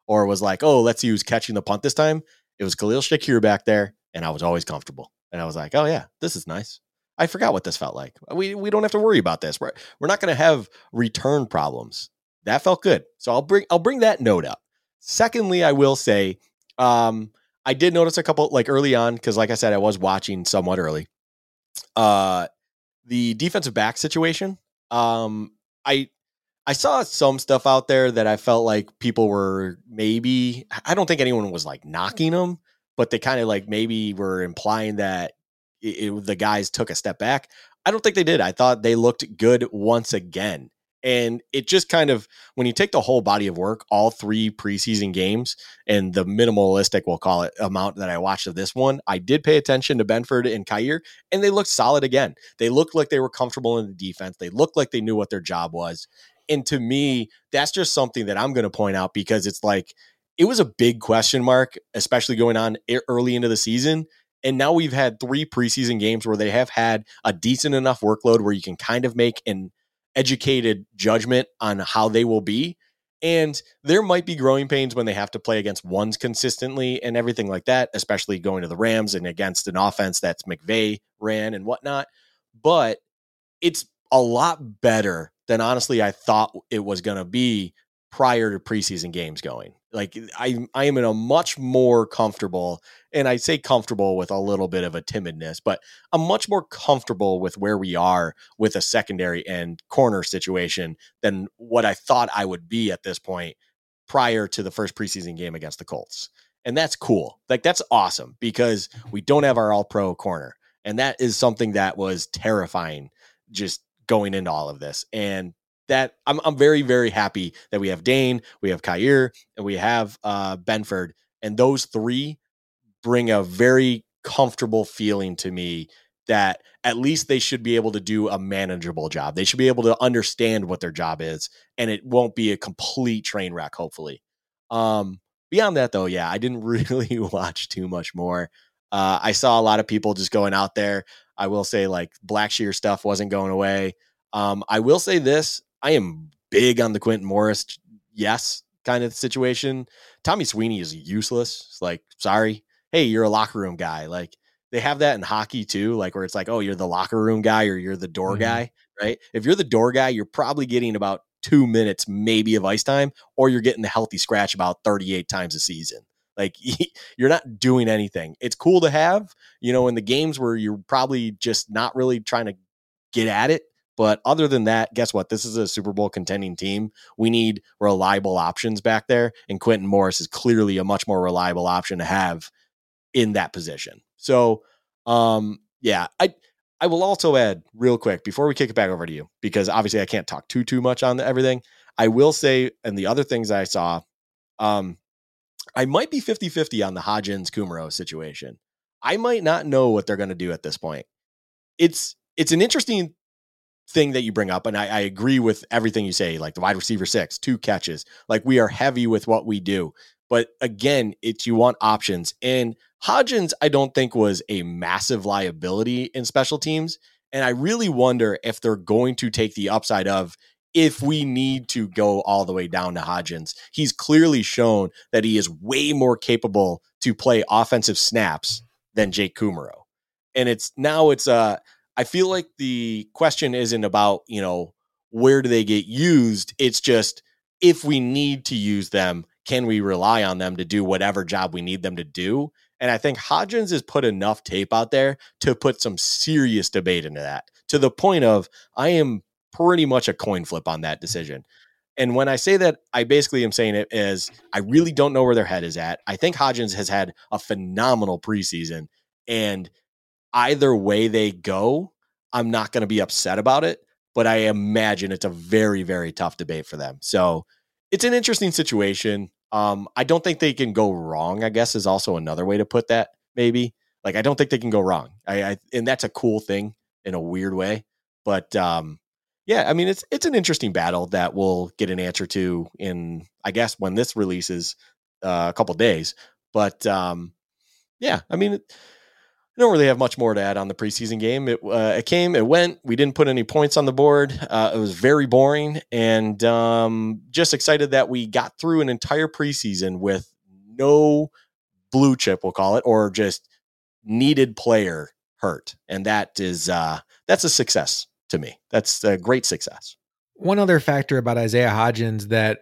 [SPEAKER 2] or was like, "Oh, let's use catching the punt this time." It was Khalil Shakir back there, and I was always comfortable. And I was like, oh yeah, this is nice. I forgot what this felt like. We we don't have to worry about this. We're we're not going to have return problems. That felt good. So I'll bring I'll bring that note up. Secondly, I will say um, I did notice a couple like early on because like I said I was watching somewhat early. Uh, the defensive back situation. Um, I I saw some stuff out there that I felt like people were maybe I don't think anyone was like knocking them, but they kind of like maybe were implying that it, it, the guys took a step back. I don't think they did. I thought they looked good once again. And it just kind of, when you take the whole body of work, all three preseason games, and the minimalistic, we'll call it, amount that I watched of this one, I did pay attention to Benford and Kaiir, and they looked solid again. They looked like they were comfortable in the defense. They looked like they knew what their job was. And to me, that's just something that I'm going to point out because it's like, it was a big question mark, especially going on early into the season. And now we've had three preseason games where they have had a decent enough workload where you can kind of make an educated judgment on how they will be. And there might be growing pains when they have to play against ones consistently and everything like that, especially going to the Rams and against an offense that's McVay ran and whatnot. But it's a lot better than honestly I thought it was going to be prior to preseason games going. Like I I am in a much more comfortable and I say comfortable with a little bit of a timidness, but I'm much more comfortable with where we are with a secondary and corner situation than what I thought I would be at this point prior to the first preseason game against the Colts. And that's cool. Like that's awesome because mm-hmm. we don't have our all pro corner. And that is something that was terrifying just going into all of this. And that I'm I'm very very happy that we have Dane, we have Kaiir, and we have uh, Benford, and those three bring a very comfortable feeling to me that at least they should be able to do a manageable job. They should be able to understand what their job is, and it won't be a complete train wreck. Hopefully. Um, beyond that, though, yeah, I didn't really watch too much more. Uh, I saw a lot of people just going out there. I will say, like Blackshear stuff wasn't going away. Um, I will say this: I am big on the Quintin Morris, yes, kind of situation. Tommy Sweeney is useless. It's like, sorry, hey, you're a locker room guy. Like, they have that in hockey too, like where it's like, oh, you're the locker room guy or you're the door mm-hmm. guy, right? If you're the door guy, you're probably getting about two minutes, maybe of ice time, or you're getting the healthy scratch about 38 times a season. Like you're not doing anything. It's cool to have, you know, in the games where you're probably just not really trying to get at it. But other than that, guess what? This is a Super Bowl contending team. We need reliable options back there. And Quintin Morris is clearly a much more reliable option to have in that position. So, um, yeah, I I will also add real quick before we kick it back over to you, because obviously I can't talk too too much on everything. I will say, and the other things I saw, um, I might be 50-50 on the Hodgins Kumerow situation. I might not know what they're going to do at this point. It's it's an interesting thing that you bring up, and I, I, agree with everything you say. Like the wide receiver six, two catches. Like we are heavy with what we do, but again, it's you want options. And Hodgins, I don't think was a massive liability in special teams, and I really wonder if they're going to take the upside of if we need to go all the way down to Hodgins. He's clearly shown that he is way more capable to play offensive snaps than Jake Kumerow. And it's now it's uh I feel like the question isn't about, you know, where do they get used? It's just if we need to use them, can we rely on them to do whatever job we need them to do? And I think Hodgins has put enough tape out there to put some serious debate into that to the point of I am pretty much a coin flip on that decision. And when I say that, I basically am saying it is I really don't know where their head is at. I think Hodgins has had a phenomenal preseason. And either way they go, I'm not going to be upset about it. But I imagine it's a very, very tough debate for them. So it's an interesting situation. Um, I don't think they can go wrong, I guess, is also another way to put that, maybe. Like, I don't think they can go wrong. I, I and that's a cool thing in a weird way. But um, yeah, I mean, it's it's an interesting battle that we'll get an answer to in, I guess, when this releases uh, a couple days. But um, yeah, I mean, I don't really have much more to add on the preseason game. It uh, it came, it went. We didn't put any points on the board. Uh, it was very boring, and um, just excited that we got through an entire preseason with no blue chip, we'll call it, or just needed player hurt, and that is uh, that's a success to me. That's a great success.
[SPEAKER 1] One other factor about Isaiah Hodgins that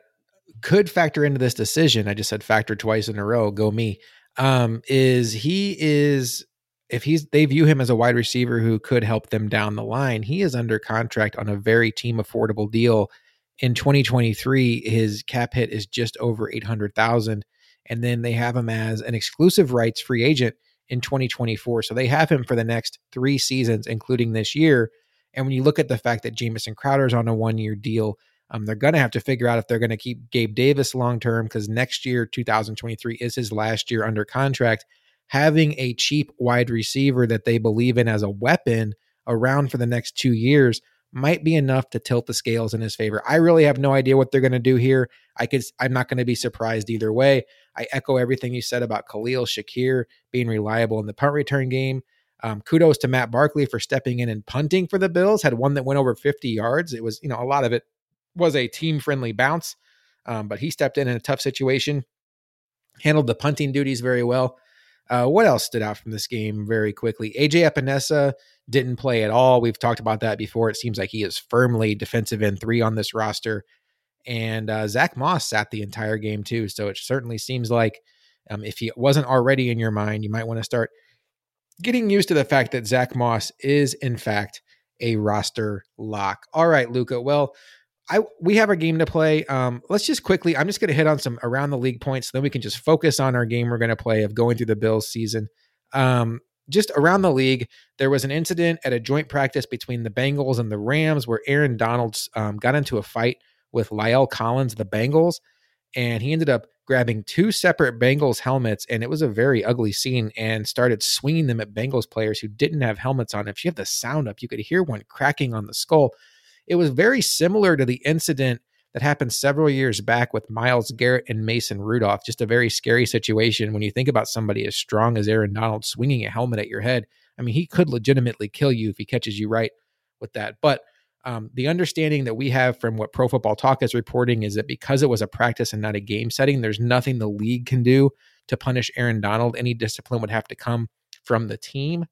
[SPEAKER 1] could factor into this decision, I just said factor twice in a row, go me, um, is he is if he's they view him as a wide receiver who could help them down the line, he is under contract on a very team affordable deal. In 2023, his cap hit is just over 800,000 and then they have him as an exclusive rights free agent in 2024. So they have him for the next 3 seasons including this year. And when you look at the fact that Jamison Crowder's on a one-year deal, um, they're going to have to figure out if they're going to keep Gabe Davis long term because next year, 2023, is his last year under contract having a cheap wide receiver that they believe in as a weapon around for the next two years might be enough to tilt the scales in his favor. I really have no idea what they're going to do here. I could I'm not going to be surprised either way. I echo everything you said about Khalil Shakir being reliable in the punt return game. Um, kudos to Matt Barkley for stepping in and punting for the Bills. Had one that went over 50 yards. It was, you know, a lot of it was a team friendly bounce, um, but he stepped in in a tough situation, handled the punting duties very well. Uh, what else stood out from this game very quickly? AJ Epenesa didn't play at all. We've talked about that before. It seems like he is firmly defensive end three on this roster. And uh, Zach Moss sat the entire game too. So it certainly seems like um, if he wasn't already in your mind, you might want to start getting used to the fact that Zach Moss is, in fact, a roster lock. All right, Luka. Well, I we have a game to play. Um, let's just quickly. I'm just going to hit on some around the league points, then we can just focus on our game we're going to play of going through the Bills season. Um, just around the league, there was an incident at a joint practice between the Bengals and the Rams where Aaron Donalds um, got into a fight with La'el Collins, the Bengals, and he ended up grabbing two separate Bengals helmets, and it was a very ugly scene. And started swinging them at Bengals players who didn't have helmets on. If you have the sound up, you could hear one cracking on the skull. It was very similar to the incident that happened several years back with Myles Garrett and Mason Rudolph. Just a very scary situation when you think about somebody as strong as Aaron Donald swinging a helmet at your head. I mean, he could legitimately kill you if he catches you right with that. But um, the understanding that we have from what Pro Football Talk is reporting is that because it was a practice and not a game setting, there's nothing the league can do to punish Aaron Donald. Any discipline would have to come from the team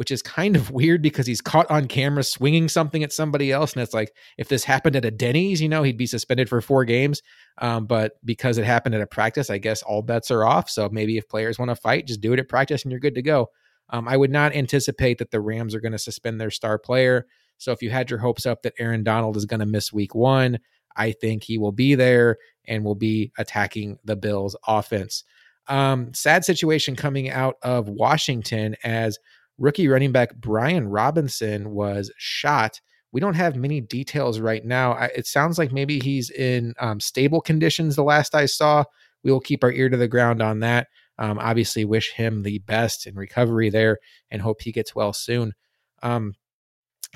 [SPEAKER 1] which is kind of weird because he's caught on camera swinging something at somebody else. And it's like, if this happened at a Denny's, you know, he'd be suspended for four games. Um, but because it happened at a practice, I guess all bets are off. So maybe if players want to fight, just do it at practice and you're good to go. Um, I would not anticipate that the Rams are going to suspend their star player. So if you had your hopes up that Aaron Donald is going to miss week one, I think he will be there and will be attacking the Bills offense. Um, sad situation coming out of Washington as Rookie running back Brian Robinson was shot. We don't have many details right now. I, it sounds like maybe he's in um, stable conditions, the last I saw. We will keep our ear to the ground on that. Um, obviously, wish him the best in recovery there and hope he gets well soon. Um,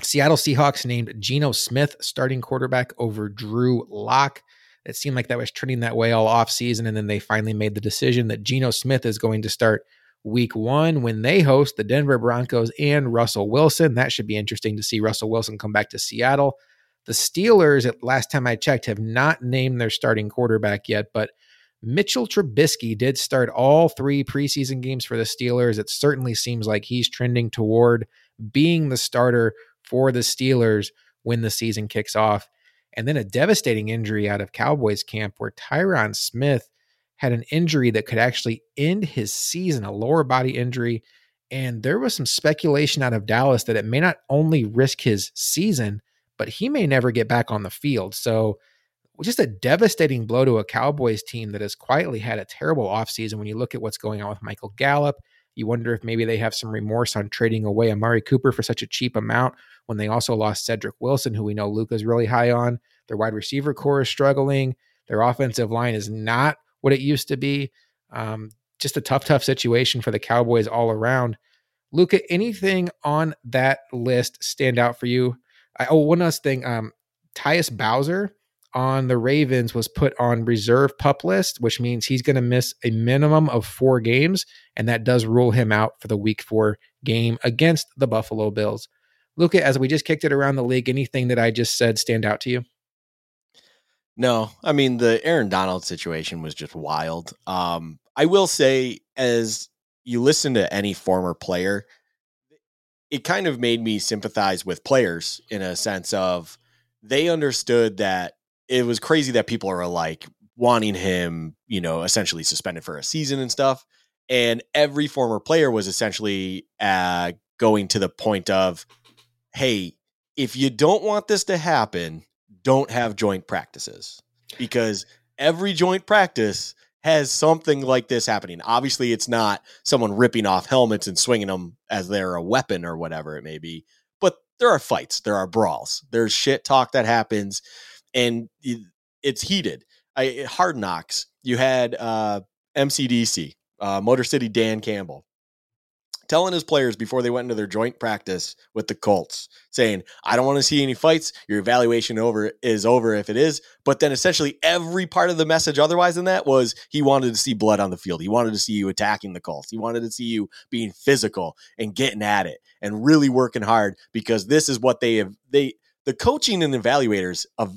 [SPEAKER 1] Seattle Seahawks named Geno Smith starting quarterback over Drew Lock. It seemed like that was trending that way all offseason, and then they finally made the decision that Geno Smith is going to start week one when they host the Denver Broncos and Russell Wilson. That should be interesting to see Russell Wilson come back to Seattle. The Steelers, at last time I checked, have not named their starting quarterback yet, but Mitchell Trubisky did start all three preseason games for the Steelers. It certainly seems like he's trending toward being the starter for the Steelers when the season kicks off. And then a devastating injury out of Cowboys camp where Tyron Smith had an injury that could actually end his season, a lower body injury. And there was some speculation out of Dallas that it may not only risk his season, but he may never get back on the field. So, just a devastating blow to a Cowboys team that has quietly had a terrible offseason. When you look at what's going on with Michael Gallup, you wonder if maybe they have some remorse on trading away Amari Cooper for such a cheap amount when they also lost Cedric Wilson, who we know Luka's really high on. Their wide receiver corps is struggling. Their offensive line is not what it used to be. Um, just a tough, tough situation for the Cowboys all around. Luka, anything on that list stand out for you? I, oh, one last thing. Um, Tyus Bowser on the Ravens was put on reserve pup list, which means he's going to miss a minimum of four games, and that does rule him out for the Week Four game against the Buffalo Bills. Luka, as we just kicked it around the league, anything that I just said stand out to you?
[SPEAKER 2] No, I mean the Aaron Donald situation was just wild. Um, I will say, as you listen to any former player, it kind of made me sympathize with players in a sense of they understood that it was crazy that people are like wanting him, you know, essentially suspended for a season and stuff. And every former player was essentially uh, going to the point of, hey, if you don't want this to happen, don't have joint practices because every joint practice has something like this happening. Obviously, it's not someone ripping off helmets and swinging them as they're a weapon or whatever it may be, but there are fights, there are brawls, there's shit talk that happens, and it's heated. I, hard knocks. You had uh, MCDC, uh, Motor City Dan Campbell telling his players before they went into their joint practice with the Colts, saying, "I don't want to see any fights. Your evaluation over is over if it is." But then essentially every part of the message otherwise than that was he wanted to see blood on the field. He wanted to see you attacking the Colts. He wanted to see you being physical and getting at it and really working hard because this is what they have they the coaching and evaluators of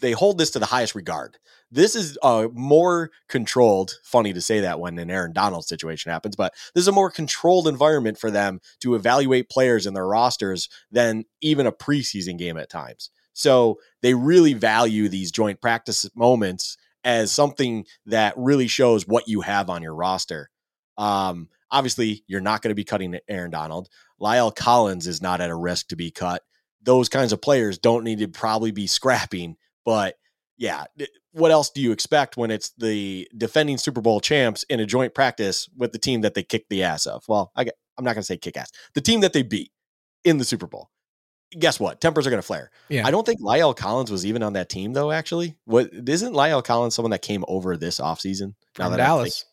[SPEAKER 2] they hold this to the highest regard. This is a more controlled, funny to say that when an Aaron Donald situation happens, but this is a more controlled environment for them to evaluate players in their rosters than even a preseason game at times. So they really value these joint practice moments as something that really shows what you have on your roster. Um, obviously, you're not going to be cutting Aaron Donald. La'el Collins is not at a risk to be cut. Those kinds of players don't need to probably be scrapping, but yeah, what else do you expect when it's the defending Super Bowl champs in a joint practice with the team that they kicked the ass of? Well, I, I'm not going to say kick ass. The team that they beat in the Super Bowl. Guess what? Tempers are going to flare. Yeah. I don't think La'el Collins was even on that team though. Actually, what isn't La'el Collins someone that came over this offseason?
[SPEAKER 1] Now From that Dallas.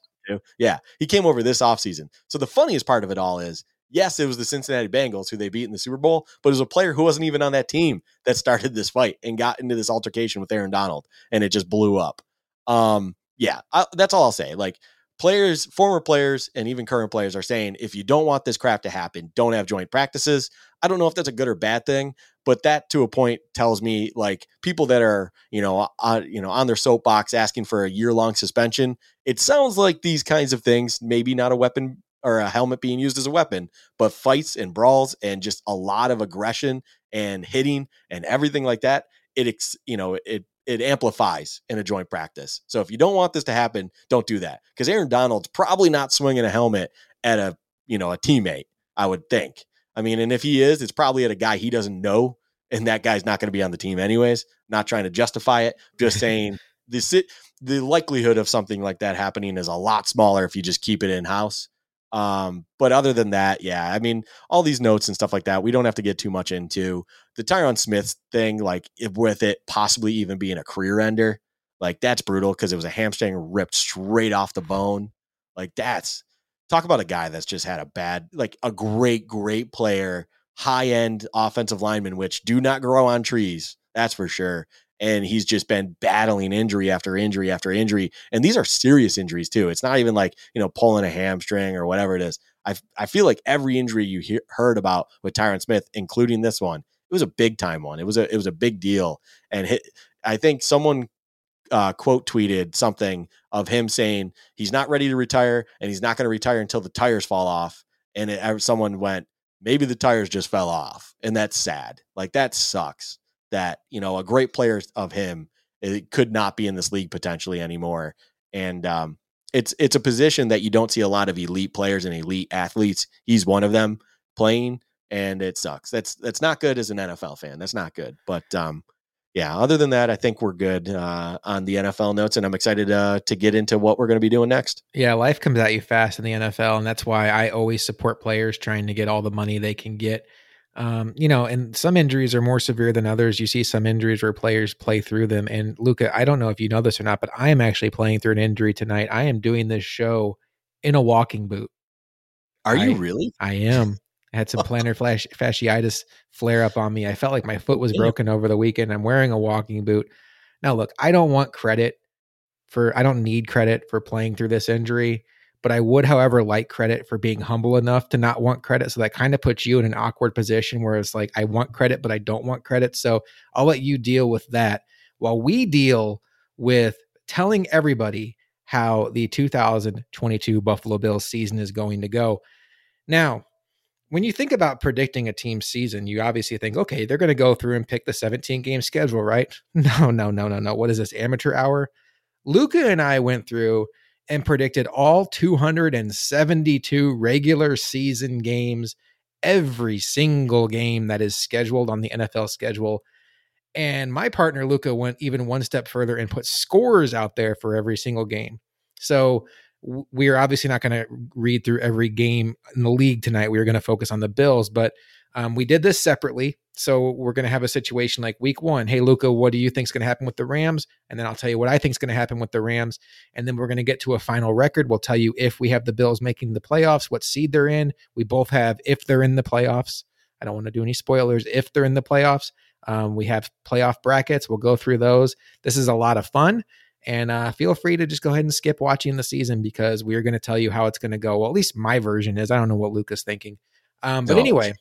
[SPEAKER 2] Yeah, he came over this offseason. So the funniest part of it all is yes, it was the Cincinnati Bengals who they beat in the Super Bowl, but it was a player who wasn't even on that team that started this fight and got into this altercation with Aaron Donald, and it just blew up. Um, yeah, I, that's all I'll say. Like players, former players, and even current players are saying, if you don't want this crap to happen, don't have joint practices. I don't know if that's a good or bad thing, but that to a point tells me like people that are you know on you know on their soapbox asking for a year long suspension. It sounds like these kinds of things, maybe not a weapon or a helmet being used as a weapon, but fights and brawls and just a lot of aggression and hitting and everything like that. It, ex, you know, it it amplifies in a joint practice. So if you don't want this to happen, don't do that because Aaron Donald's probably not swinging a helmet at a you know a teammate. I would think. I mean, and if he is, it's probably at a guy he doesn't know, and that guy's not going to be on the team anyways. Not trying to justify it, just saying the the likelihood of something like that happening is a lot smaller if you just keep it in house. Um, but other than that, yeah, I mean, all these notes and stuff like that, we don't have to get too much into the Tyron Smith thing, like with it possibly even being a career ender. Like that's brutal because it was a hamstring ripped straight off the bone. Like that's talk about a guy that's just had a bad, like a great, great player, high end offensive lineman, which do not grow on trees. That's for sure and he's just been battling injury after injury after injury. And these are serious injuries too. It's not even like, you know, pulling a hamstring or whatever it is. I, I feel like every injury you hear, heard about with Tyron Smith, including this one, it was a big time one. It was a it was a big deal. And hit, I think someone uh, quote tweeted something of him saying he's not ready to retire and he's not going to retire until the tires fall off. And it, someone went, maybe the tires just fell off, and that's sad. Like that sucks that you know a great player of him it could not be in this league potentially anymore. And um, it's it's a position that you don't see a lot of elite players and elite athletes. He's one of them playing, and it sucks. That's that's not good as an NFL fan. That's not good. But um, yeah, other than that, I think we're good uh, on the NFL notes, and I'm excited uh, to get into what we're going to be doing next.
[SPEAKER 1] Yeah, life comes at you fast in the NFL, and that's why I always support players trying to get all the money they can get um, you know, and some injuries are more severe than others. You see some injuries where players play through them. And Luka, I don't know if you know this or not, but I am actually playing through an injury tonight. I am doing this show in a walking boot.
[SPEAKER 2] Are I, you really?
[SPEAKER 1] I am. I had some plantar flash, fasciitis flare up on me. I felt like my foot was broken over the weekend. I'm wearing a walking boot. Now, look, I don't want credit for, I don't need credit for playing through this injury. But I would, however, like credit for being humble enough to not want credit. So that kind of puts you in an awkward position where it's like, I want credit, but I don't want credit. So I'll let you deal with that while we deal with telling everybody how the 2022 Buffalo Bills season is going to go. Now, when you think about predicting a team's season, you obviously think, okay, they're going to go through and pick the 17 game schedule, right? No, no, no, no, no. What is this, amateur hour? Luka and I went through and predicted all 272 regular season games, every single game that is scheduled on the NFL schedule. And my partner, Luka went even one step further and put scores out there for every single game. So we are obviously not going to read through every game in the league tonight. We are going to focus on the Bills, but um, we did this separately. So we're going to have a situation like week one. Hey, Luka, what do you think is going to happen with the Rams? And then I'll tell you what I think is going to happen with the Rams. And then we're going to get to a final record. We'll tell you if we have the Bills making the playoffs, what seed they're in. We both have if they're in the playoffs. I don't want to do any spoilers. If they're in the playoffs, um, we have playoff brackets. We'll go through those. This is a lot of fun. And uh, feel free to just go ahead and skip watching the season because we are going to tell you how it's going to go. Well, at least my version is. I don't know what Luka's thinking. Um, but no. anyway,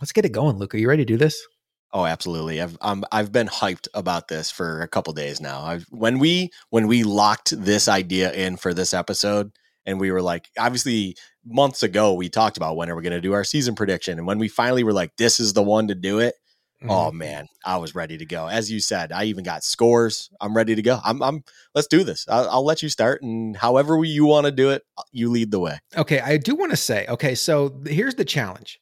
[SPEAKER 1] let's get it going, Luke. Are You ready to do this?
[SPEAKER 2] Oh, absolutely. I've um, I've been hyped about this for a couple days now. I've, when we when we locked this idea in for this episode, and we were like, obviously months ago we talked about when are we going to do our season prediction, and when we finally were like, this is the one to do it. Oh, mm-hmm. Oh man, I was ready to go. As you said, I even got scores. I'm ready to go. I'm. I'm. Let's do this. I'll, I'll let you start, and however you want to do it, you lead the way.
[SPEAKER 1] Okay, I do want to say. Okay, so here's the challenge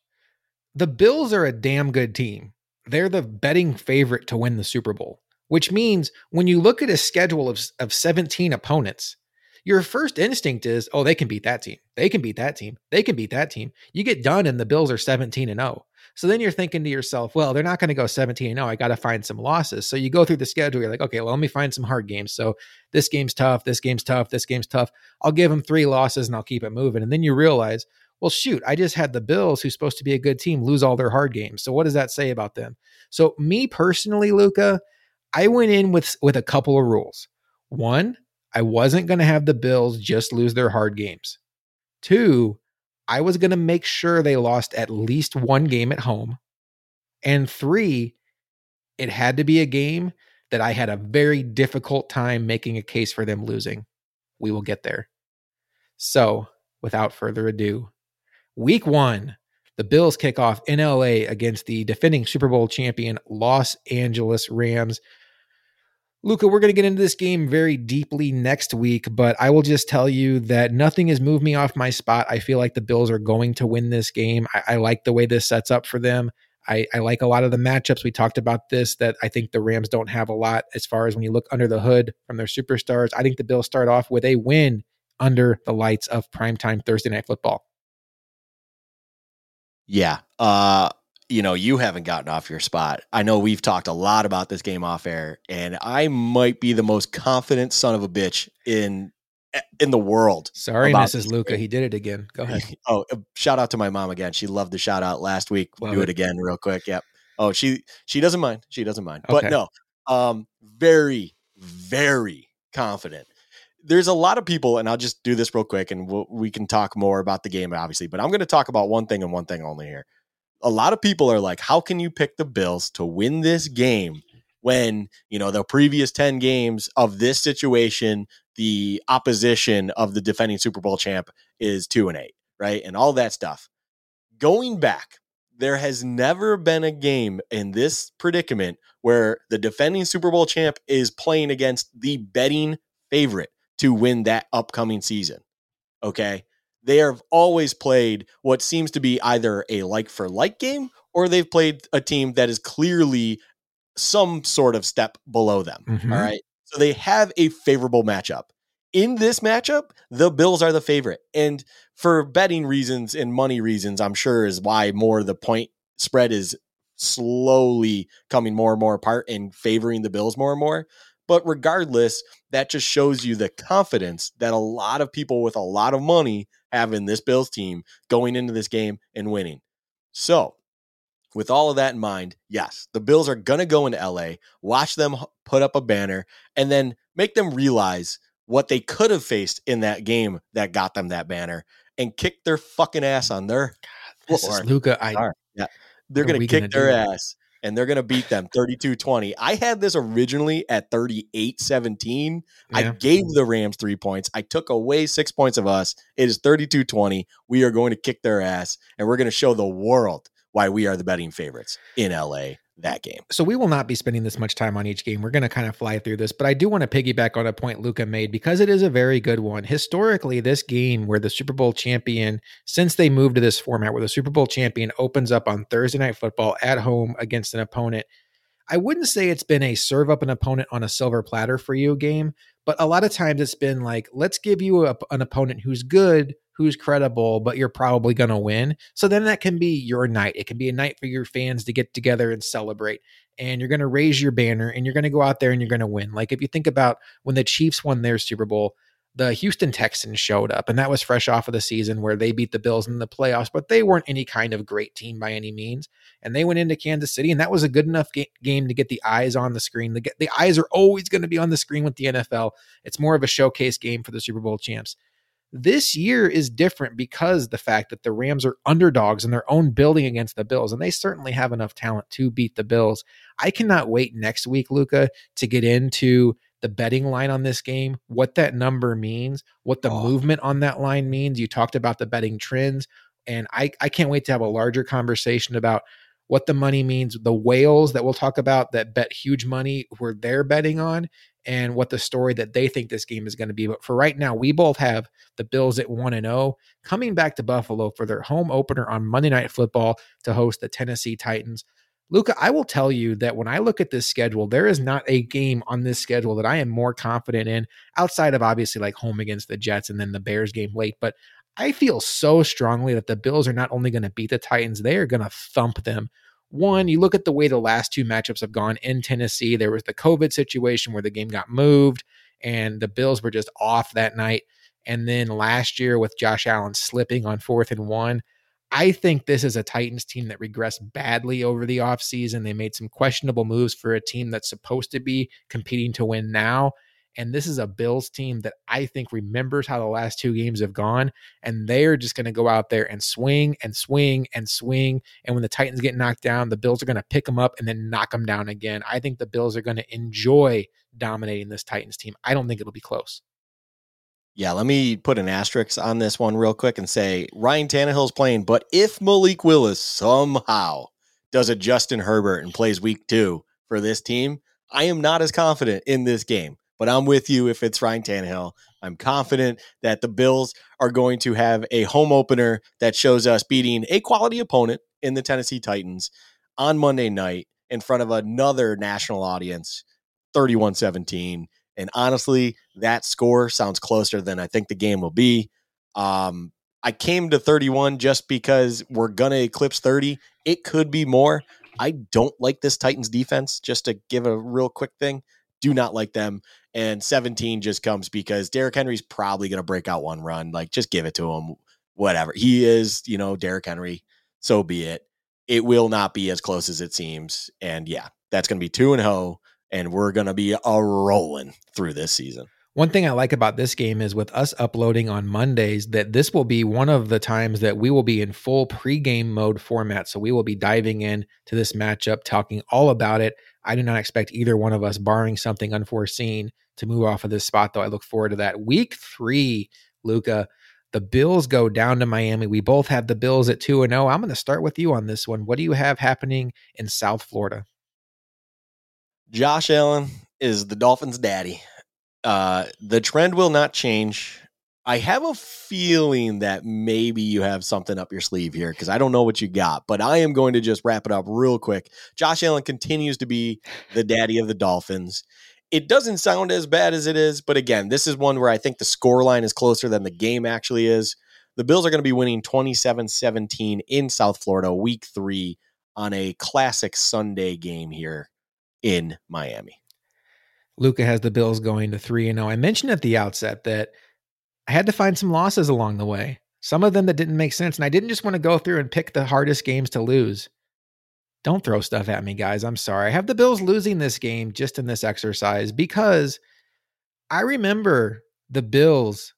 [SPEAKER 1] the Bills are a damn good team. They're the betting favorite to win the Super Bowl, which means when you look at a schedule of, of 17 opponents, your first instinct is, oh, they can beat that team. They can beat that team. They can beat that team. You get done and the Bills are 17 and 0. So then you're thinking to yourself, well, they're not going to go 17 and 0. I got to find some losses. So you go through the schedule. You're like, okay, well, let me find some hard games. So this game's tough. This game's tough. This game's tough. I'll give them three losses and I'll keep it moving. And then you realize, well, shoot, I just had the Bills, who's supposed to be a good team, lose all their hard games. So what does that say about them? So me personally, Luka, I went in with with a couple of rules. One, I wasn't going to have the Bills just lose their hard games. Two, I was going to make sure they lost at least one game at home. And three, it had to be a game that I had a very difficult time making a case for them losing. We will get there. So without further ado. Week one, the Bills kick off in LA against the defending Super Bowl champion Los Angeles Rams. Luka, we're going to get into this game very deeply next week, but I will just tell you that nothing has moved me off my spot. I feel like the Bills are going to win this game. I, I like the way this sets up for them. I, I, like a lot of the matchups. We talked about this that I think the Rams don't have a lot as far as when you look under the hood from their superstars. I think the Bills start off with a win under the lights of primetime Thursday night football.
[SPEAKER 2] Yeah. Uh, you know, you haven't gotten off your spot. I know we've talked a lot about this game off air, and I might be the most confident son of a bitch in in the world.
[SPEAKER 1] Sorry, Mrs. Luka, he did it again. Go ahead.
[SPEAKER 2] oh, uh, shout out to my mom again. She loved the shout out last week. Love do it. it. again real quick. Yep. Oh, she she doesn't mind. She doesn't mind. Okay. But no, um, very very confident. There's a lot of people, and I'll just do this real quick, and we'll, we can talk more about the game, obviously. But I'm going to talk about one thing and one thing only here. A lot of people are like, "How can you pick the Bills to win this game when you know the previous 10 games of this situation the opposition of the defending Super Bowl champ is two and eight, right? And all that stuff. Going back, there has never been a game in this predicament where the defending Super Bowl champ is playing against the betting favorite to win that upcoming season. Okay. They have always played what seems to be either a like for like game or they've played a team that is clearly some sort of step below them. Mm-hmm. All right. So they have a favorable matchup. In this matchup, the Bills are the favorite. And for betting reasons and money reasons, I'm sure is why more of the point spread is slowly coming more and more apart and favoring the Bills more and more. But regardless, that just shows you the confidence that a lot of people with a lot of money have in this Bills team going into this game and winning. So with all of that in mind, yes, the Bills are going to go into LA, watch them put up a banner, and then make them realize what they could have faced in that game that got them that banner and kick their fucking ass on their
[SPEAKER 1] God, this is Luka. I,
[SPEAKER 2] yeah, they're going to kick their ass and they're going to beat them 32 20. I had this originally at 38 17. Yeah. I gave the Rams three points. I took away six points of us. It is 32 20. We are going to kick their ass and we're going to show the world why we are the betting favorites in LA that game.
[SPEAKER 1] So we will not be spending this much time on each game. We're going to kind of fly through this, but I do want to piggyback on a point Luka made because it is a very good one. Historically, this game where the Super Bowl champion, since they moved to this format where the Super Bowl champion opens up on Thursday night football at home against an opponent, I wouldn't say it's been a serve up an opponent on a silver platter for you game, but a lot of times it's been like, let's give you a, an opponent who's good, who's credible, but you're probably going to win. So then that can be your night. It can be a night for your fans to get together and celebrate. And you're going to raise your banner and you're going to go out there and you're going to win. Like if you think about when the Chiefs won their Super Bowl, the Houston Texans showed up, and that was fresh off of the season where they beat the Bills in the playoffs, but they weren't any kind of great team by any means. And they went into Kansas City, and that was a good enough ga- game to get the eyes on the screen. The, the eyes are always going to be on the screen with the NFL. It's more of a showcase game for the Super Bowl champs. This year is different because the fact that the Rams are underdogs in their own building against the Bills, and they certainly have enough talent to beat the Bills. I cannot wait next week, Luka, to get into the betting line on this game, what that number means, what the oh. movement on that line means. You talked about the betting trends, and I, I can't wait to have a larger conversation about what the money means, the whales that we'll talk about that bet huge money where they're betting on, and what the story that they think this game is going to be. But for right now, we both have the Bills at 1 and 0 coming back to Buffalo for their home opener on Monday Night Football to host the Tennessee Titans. Luka, I will tell you that when I look at this schedule, there is not a game on this schedule that I am more confident in outside of obviously like home against the Jets and then the Bears game late. But I feel so strongly that the Bills are not only going to beat the Titans, they are going to thump them. One, you look at the way the last two matchups have gone in Tennessee. There was the COVID situation where the game got moved and the Bills were just off that night. And then last year with Josh Allen slipping on fourth and one, I think this is a Titans team that regressed badly over the offseason. They made some questionable moves for a team that's supposed to be competing to win now. And this is a Bills team that I think remembers how the last two games have gone. And they're just going to go out there and swing and swing and swing. And when the Titans get knocked down, the Bills are going to pick them up and then knock them down again. I think the Bills are going to enjoy dominating this Titans team. I don't think it'll be close.
[SPEAKER 2] Yeah, let me put an asterisk on this one real quick and say Ryan Tannehill's playing, but if Malik Willis somehow does a Justin Herbert and plays week two for this team, I am not as confident in this game. But I'm with you if it's Ryan Tannehill. I'm confident that the Bills are going to have a home opener that shows us beating a quality opponent in the Tennessee Titans on Monday night in front of another national audience, 31 17. And honestly, that score sounds closer than I think the game will be. Um, I came to 31 just because we're going to eclipse 30. It could be more. I don't like this Titans defense, just to give a real quick thing. Do not like them. And 17 just comes because Derrick Henry's probably going to break out one run. Like, just give it to him. Whatever. He is, you know, Derrick Henry. So be it. It will not be as close as it seems. And yeah, that's going to be 2 and ho and we're going to be a rolling through this season.
[SPEAKER 1] One thing I like about this game is with us uploading on Mondays, that this will be one of the times that we will be in full pregame mode format. So we will be diving in to this matchup, talking all about it. I do not expect either one of us, barring something unforeseen, to move off of this spot, though. I look forward to that. Week three, Luka. the Bills go down to Miami. We both have the Bills at 2 0. I'm going to start with you on this one. What do you have happening in South Florida?
[SPEAKER 2] Josh Allen is the Dolphins' daddy. Uh, the trend will not change. I have a feeling that maybe you have something up your sleeve here because I don't know what you got, but I am going to just wrap it up real quick. Josh Allen continues to be the daddy of the Dolphins. It doesn't sound as bad as it is, but again, this is one where I think the score line is closer than the game actually is. The Bills are going to be winning 27 17 in South Florida, week three, on a classic Sunday game here in Miami.
[SPEAKER 1] Luka has the Bills going to 3 and 0. I mentioned at the outset that I had to find some losses along the way. Some of them that didn't make sense and I didn't just want to go through and pick the hardest games to lose. Don't throw stuff at me, guys. I'm sorry. I have the Bills losing this game just in this exercise because I remember the Bills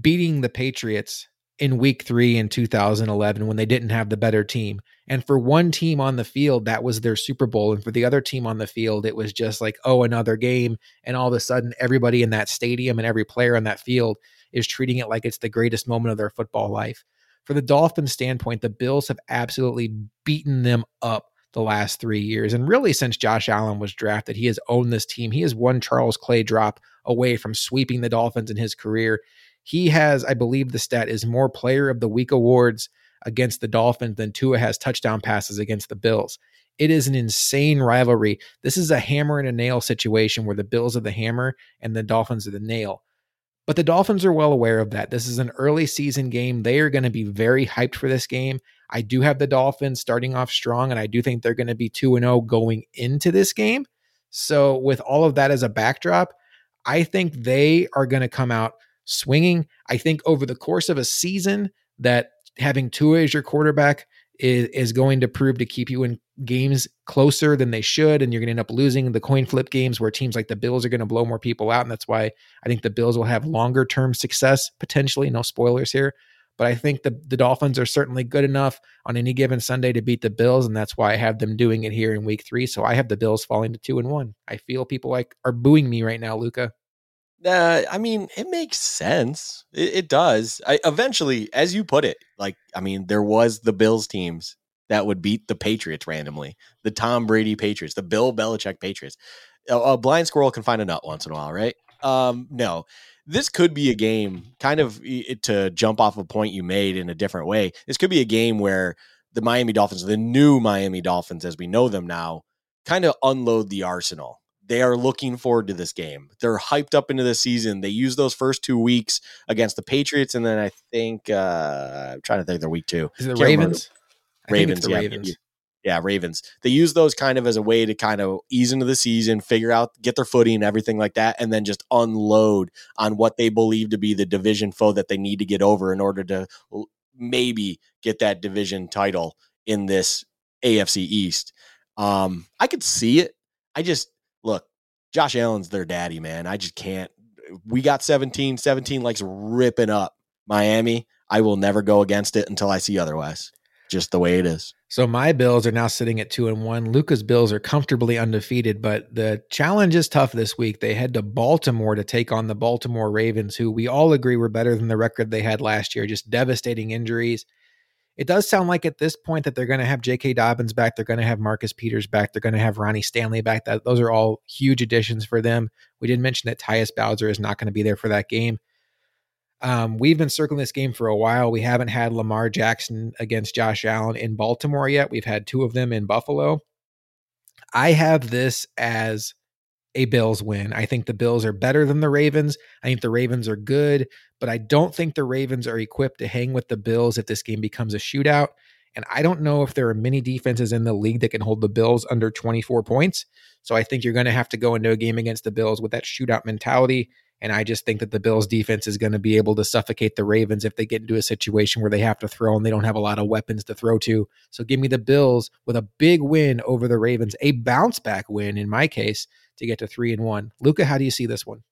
[SPEAKER 1] beating the Patriots in week three in 2011 when they didn't have the better team. And for one team on the field, that was their Super Bowl. And for the other team on the field, it was just like, oh, another game. And all of a sudden, everybody in that stadium and every player on that field is treating it like it's the greatest moment of their football life. For the Dolphins' standpoint, the Bills have absolutely beaten them up the last three years. And really, since Josh Allen was drafted, he has owned this team. He has one Charles Clay drop away from sweeping the Dolphins in his career. He has, I believe, the stat is more player of the week awards against the Dolphins than Tua has touchdown passes against the Bills. It is an insane rivalry. This is a hammer and a nail situation where the Bills are the hammer and the Dolphins are the nail. But the Dolphins are well aware of that. This is an early season game. They are going to be very hyped for this game. I do have the Dolphins starting off strong, and I do think they're going to be 2 0 going into this game. So, with all of that as a backdrop, I think they are going to come out swinging. I think over the course of a season that having Tua as your quarterback is, is going to prove to keep you in games closer than they should, and you're going to end up losing the coin flip games where teams like the Bills are going to blow more people out, and that's why I think the Bills will have longer term success potentially. No spoilers here, but I think the the Dolphins are certainly good enough on any given Sunday to beat the Bills, and that's why I have them doing it here in Week Three. So I have the Bills falling to two and one. I feel people like are booing me right now, Luka.
[SPEAKER 2] Uh, I mean, it makes sense. It, it does. I, eventually, as you put it, like I mean, there was the Bills teams that would beat the Patriots randomly, the Tom Brady Patriots, the Bill Belichick Patriots. A, a blind squirrel can find a nut once in a while, right? Um, no, this could be a game, kind of to jump off a point you made in a different way. This could be a game where the Miami Dolphins, the new Miami Dolphins as we know them now, kind of unload the arsenal they are looking forward to this game. They're hyped up into the season. They use those first two weeks against the Patriots, and then I think uh, I'm trying to think their week two.
[SPEAKER 1] Is it the Ravens?
[SPEAKER 2] Ravens, yeah, Ravens. Yeah, Ravens. They use those kind of as a way to kind of ease into the season, figure out, get their footing, everything like that, and then just unload on what they believe to be the division foe that they need to get over in order to maybe get that division title in this AFC East. Um, I could see it. I just Josh Allen's their daddy, man. I just can't. We got 17. 17 likes ripping up Miami. I will never go against it until I see otherwise. just the way it is.
[SPEAKER 1] So my Bills are now sitting at two and one. Luka's Bills are comfortably undefeated, but the challenge is tough this week. They head to Baltimore to take on the Baltimore Ravens, who we all agree were better than the record they had last year. Just devastating injuries. It does sound like at this point that they're going to have J.K. Dobbins back. They're going to have Marcus Peters back. They're going to have Ronnie Stanley back. That those are all huge additions for them. We did mention that Tyus Bowser is not going to be there for that game. Um, we've been circling this game for a while. We haven't had Lamar Jackson against Josh Allen in Baltimore yet. We've had two of them in Buffalo. I have this as a Bills win. I think the Bills are better than the Ravens. I think the Ravens are good, but I don't think the Ravens are equipped to hang with the Bills if this game becomes a shootout. And I don't know if there are many defenses in the league that can hold the Bills under 24 points. So I think you're going to have to go into a game against the Bills with that shootout mentality. And I just think that the Bills defense is going to be able to suffocate the Ravens if they get into a situation where they have to throw and they don't have a lot of weapons to throw to. So give me the Bills with a big win over the Ravens, a bounce back win in my case to get to three and one. Luka, how do you see this one?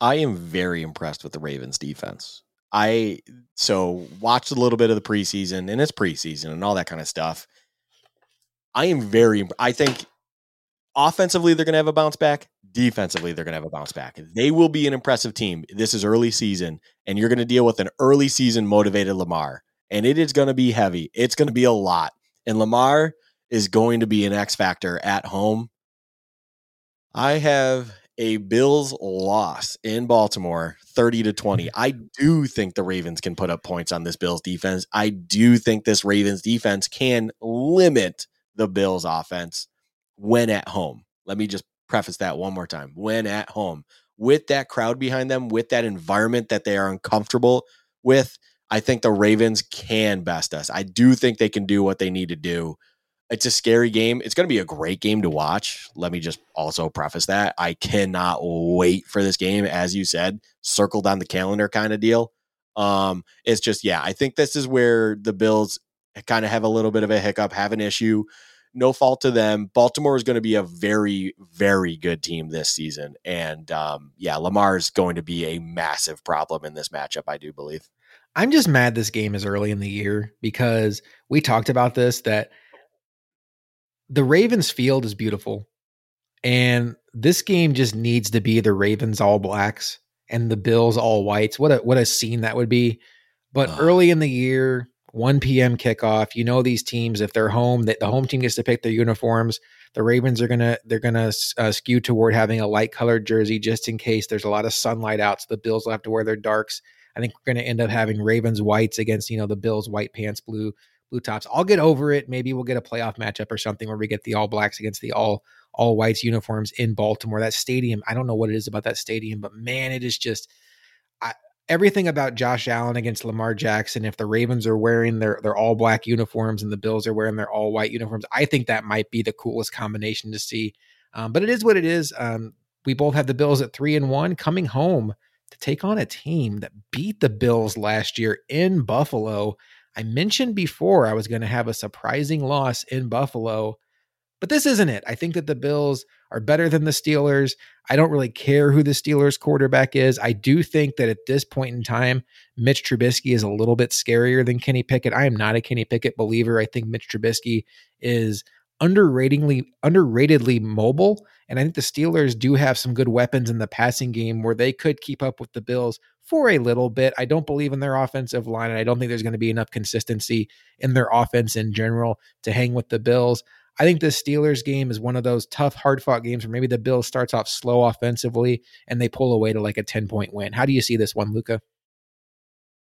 [SPEAKER 2] I am very impressed with the Ravens defense. I so watched a little bit of the preseason and it's preseason and all that kind of stuff. I am very I think offensively they're going to have a bounce back defensively they're going to have a bounce back they will be an impressive team this is early season and you're going to deal with an early season motivated lamar and it is going to be heavy it's going to be a lot and lamar is going to be an x factor at home i have a bills loss in baltimore 30 to 20 mm-hmm. i do think the ravens can put up points on this bills defense i do think this ravens defense can limit the bills offense when at home. Let me just preface that one more time. When at home, with that crowd behind them, with that environment that they are uncomfortable with, I think the Ravens can best us. I do think they can do what they need to do. It's a scary game. It's going to be a great game to watch. Let me just also preface that. I cannot wait for this game. As you said, circled on the calendar kind of deal. Um, it's just, yeah, I think this is where the Bills kind of have a little bit of a hiccup, have an issue no fault to them. Baltimore is going to be a very, very good team this season. And um, yeah, Lamar is going to be a massive problem in this matchup, I do believe.
[SPEAKER 1] I'm just mad this game is early in the year because we talked about this that the Ravens field is beautiful. And this game just needs to be the Ravens all blacks and the Bills all whites. What a what a scene that would be. But early in the year, 1 p.m. kickoff. You know these teams if they're home, that the home team gets to pick their uniforms. The Ravens are gonna they're gonna uh, skew toward having a light colored jersey just in case there's a lot of sunlight out. So the Bills will have to wear their darks. I think we're gonna end up having Ravens whites against you know the Bills white pants, blue blue tops. I'll get over it. Maybe we'll get a playoff matchup or something where we get the all blacks against the all all whites uniforms in Baltimore. That stadium, I don't know what it is about that stadium, but man, it is just everything about Josh Allen against Lamar Jackson, if the Ravens are wearing their their all black uniforms and the Bills are wearing their all white uniforms, I think that might be the coolest combination to see. Um, but it is what it is. Um, we both have the Bills at three and one coming home to take on a team that beat the Bills last year in Buffalo. I mentioned before I was going to have a surprising loss in Buffalo. But this isn't it. I think that the Bills are better than the Steelers. I don't really care who the Steelers quarterback is. I do think that at this point in time, Mitch Trubisky is a little bit scarier than Kenny Pickett. I am not a Kenny Pickett believer. I think Mitch Trubisky is underratedly underratedly mobile and I think the Steelers do have some good weapons in the passing game where they could keep up with the Bills for a little bit. I don't believe in their offensive line and I don't think there's going to be enough consistency in their offense in general to hang with the Bills. I think the Steelers game is one of those tough, hard fought games where maybe the Bills starts off slow offensively and they pull away to like a 10 point win. How do you see this one, Luka?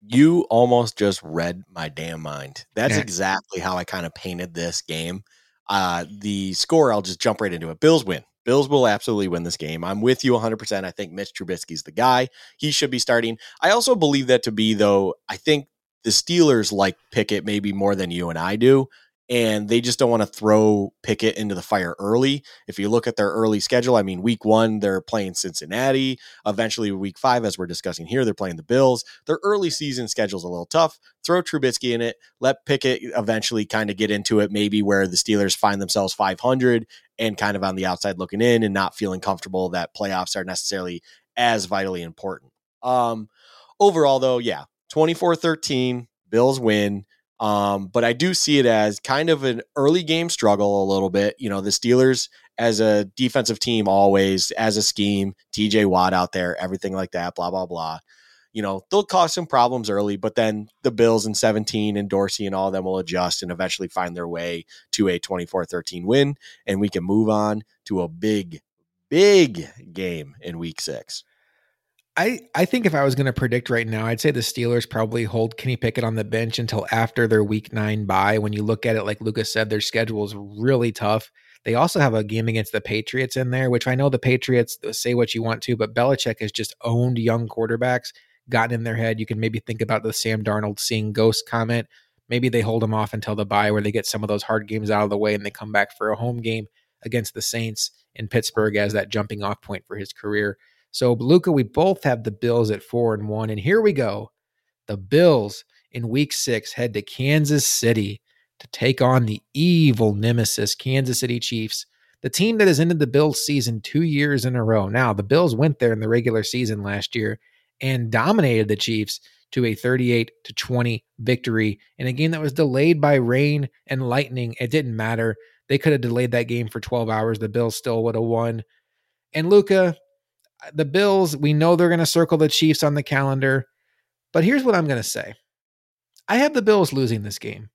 [SPEAKER 2] You almost just read my damn mind. That's exactly how I kind of painted this game. Uh, the score, I'll just jump right into it. Bills win. Bills will absolutely win this game. I'm with you 100%. I think Mitch Trubisky's the guy. He should be starting. I also believe that to be, though, I think the Steelers like Pickett maybe more than you and I do and they just don't want to throw Pickett into the fire early. If you look at their early schedule, I mean, week one, they're playing Cincinnati. Eventually, week five, as we're discussing here, they're playing the Bills. Their early season schedule is a little tough. Throw Trubisky in it. Let Pickett eventually kind of get into it, maybe where the Steelers find themselves 500 and kind of on the outside looking in and not feeling comfortable that playoffs are necessarily as vitally important. Um, overall, though, yeah, 24 13, Bills win Um, but I do see it as kind of an early game struggle a little bit. You know, the Steelers as a defensive team always, as a scheme, TJ Watt out there, everything like that, blah, blah, blah. You know, they'll cause some problems early, but then the Bills in 17 and Dorsey and all of them will adjust and eventually find their way to a 24 13 win. And we can move on to a big, big game in week six.
[SPEAKER 1] I, I think if I was going to predict right now, I'd say the Steelers probably hold Kenny Pickett on the bench until after their week nine bye. When you look at it, like Lucas said, their schedule is really tough. They also have a game against the Patriots in there, which I know the Patriots uh, say what you want to, but Belichick has just owned young quarterbacks, gotten in their head. You can maybe think about the Sam Darnold seeing ghost comment. Maybe they hold him off until the bye where they get some of those hard games out of the way and they come back for a home game against the Saints in Pittsburgh as that jumping off point for his career. So, Luka, we both have the Bills at four and one. And here we go. The Bills in week six head to Kansas City to take on the evil nemesis, Kansas City Chiefs, the team that has ended the Bills season two years in a row. Now, the Bills went there in the regular season last year and dominated the Chiefs to a 38 to 20 victory in a game that was delayed by rain and lightning. It didn't matter. They could have delayed that game for 12 hours. The Bills still would have won. And Luka, the Bills, we know they're going to circle the Chiefs on the calendar. But here's what I'm going to say I have the Bills losing this game.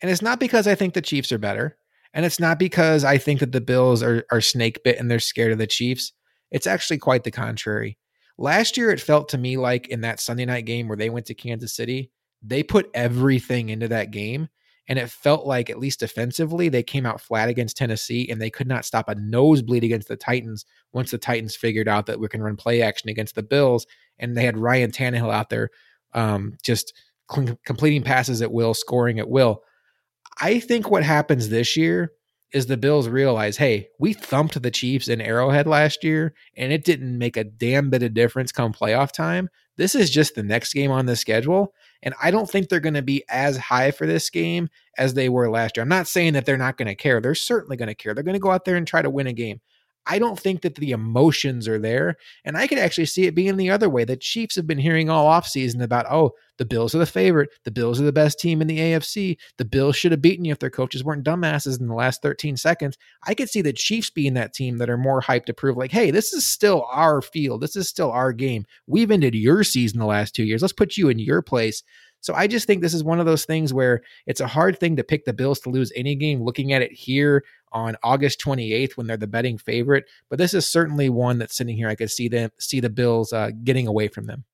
[SPEAKER 1] And it's not because I think the Chiefs are better. And it's not because I think that the Bills are, are snake bit and they're scared of the Chiefs. It's actually quite the contrary. Last year, it felt to me like in that Sunday night game where they went to Kansas City, they put everything into that game. And it felt like, at least defensively, they came out flat against Tennessee and they could not stop a nosebleed against the Titans once the Titans figured out that we can run play action against the Bills. And they had Ryan Tannehill out there um, just cl- completing passes at will, scoring at will. I think what happens this year is the Bills realize, hey, we thumped the Chiefs in Arrowhead last year, and it didn't make a damn bit of difference come playoff time. This is just the next game on the schedule. And I don't think they're going to be as high for this game as they were last year. I'm not saying that they're not going to care. They're certainly going to care. They're going to go out there and try to win a game. I don't think that the emotions are there. And I could actually see it being the other way. The Chiefs have been hearing all offseason about, oh, the Bills are the favorite. The Bills are the best team in the AFC. The Bills should have beaten you if their coaches weren't dumbasses in the last 13 seconds. I could see the Chiefs being that team that are more hyped to prove, like, hey, this is still our field. This is still our game. We've ended your season the last two years. Let's put you in your place. So I just think this is one of those things where it's a hard thing to pick the Bills to lose any game looking at it here on August 28th when they're the betting favorite. But this is certainly one that's sitting here. I could see them see the Bills uh, getting away from them.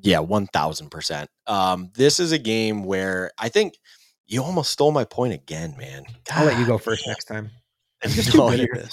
[SPEAKER 2] Yeah, one thousand percent. Um, this is a game where I think you almost stole my point again, man.
[SPEAKER 1] God, I'll let you go first next time.
[SPEAKER 2] No, you're fine.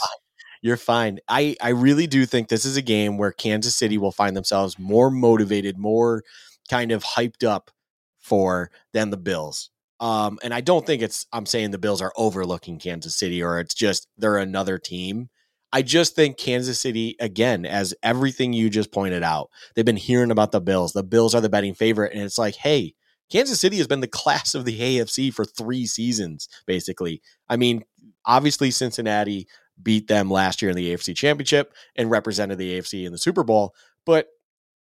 [SPEAKER 2] You're fine. I I really do think this is a game where Kansas City will find themselves more motivated, more kind of hyped up for than the Bills. Um, and I don't think it's I'm saying the Bills are overlooking Kansas City or it's just they're another team. I just think Kansas City, again, as everything you just pointed out, they've been hearing about the Bills. The Bills are the betting favorite. And it's like, hey, Kansas City has been the class of the AFC for three seasons, basically. I mean, obviously, Cincinnati beat them last year in the AFC Championship and represented the AFC in the Super Bowl. But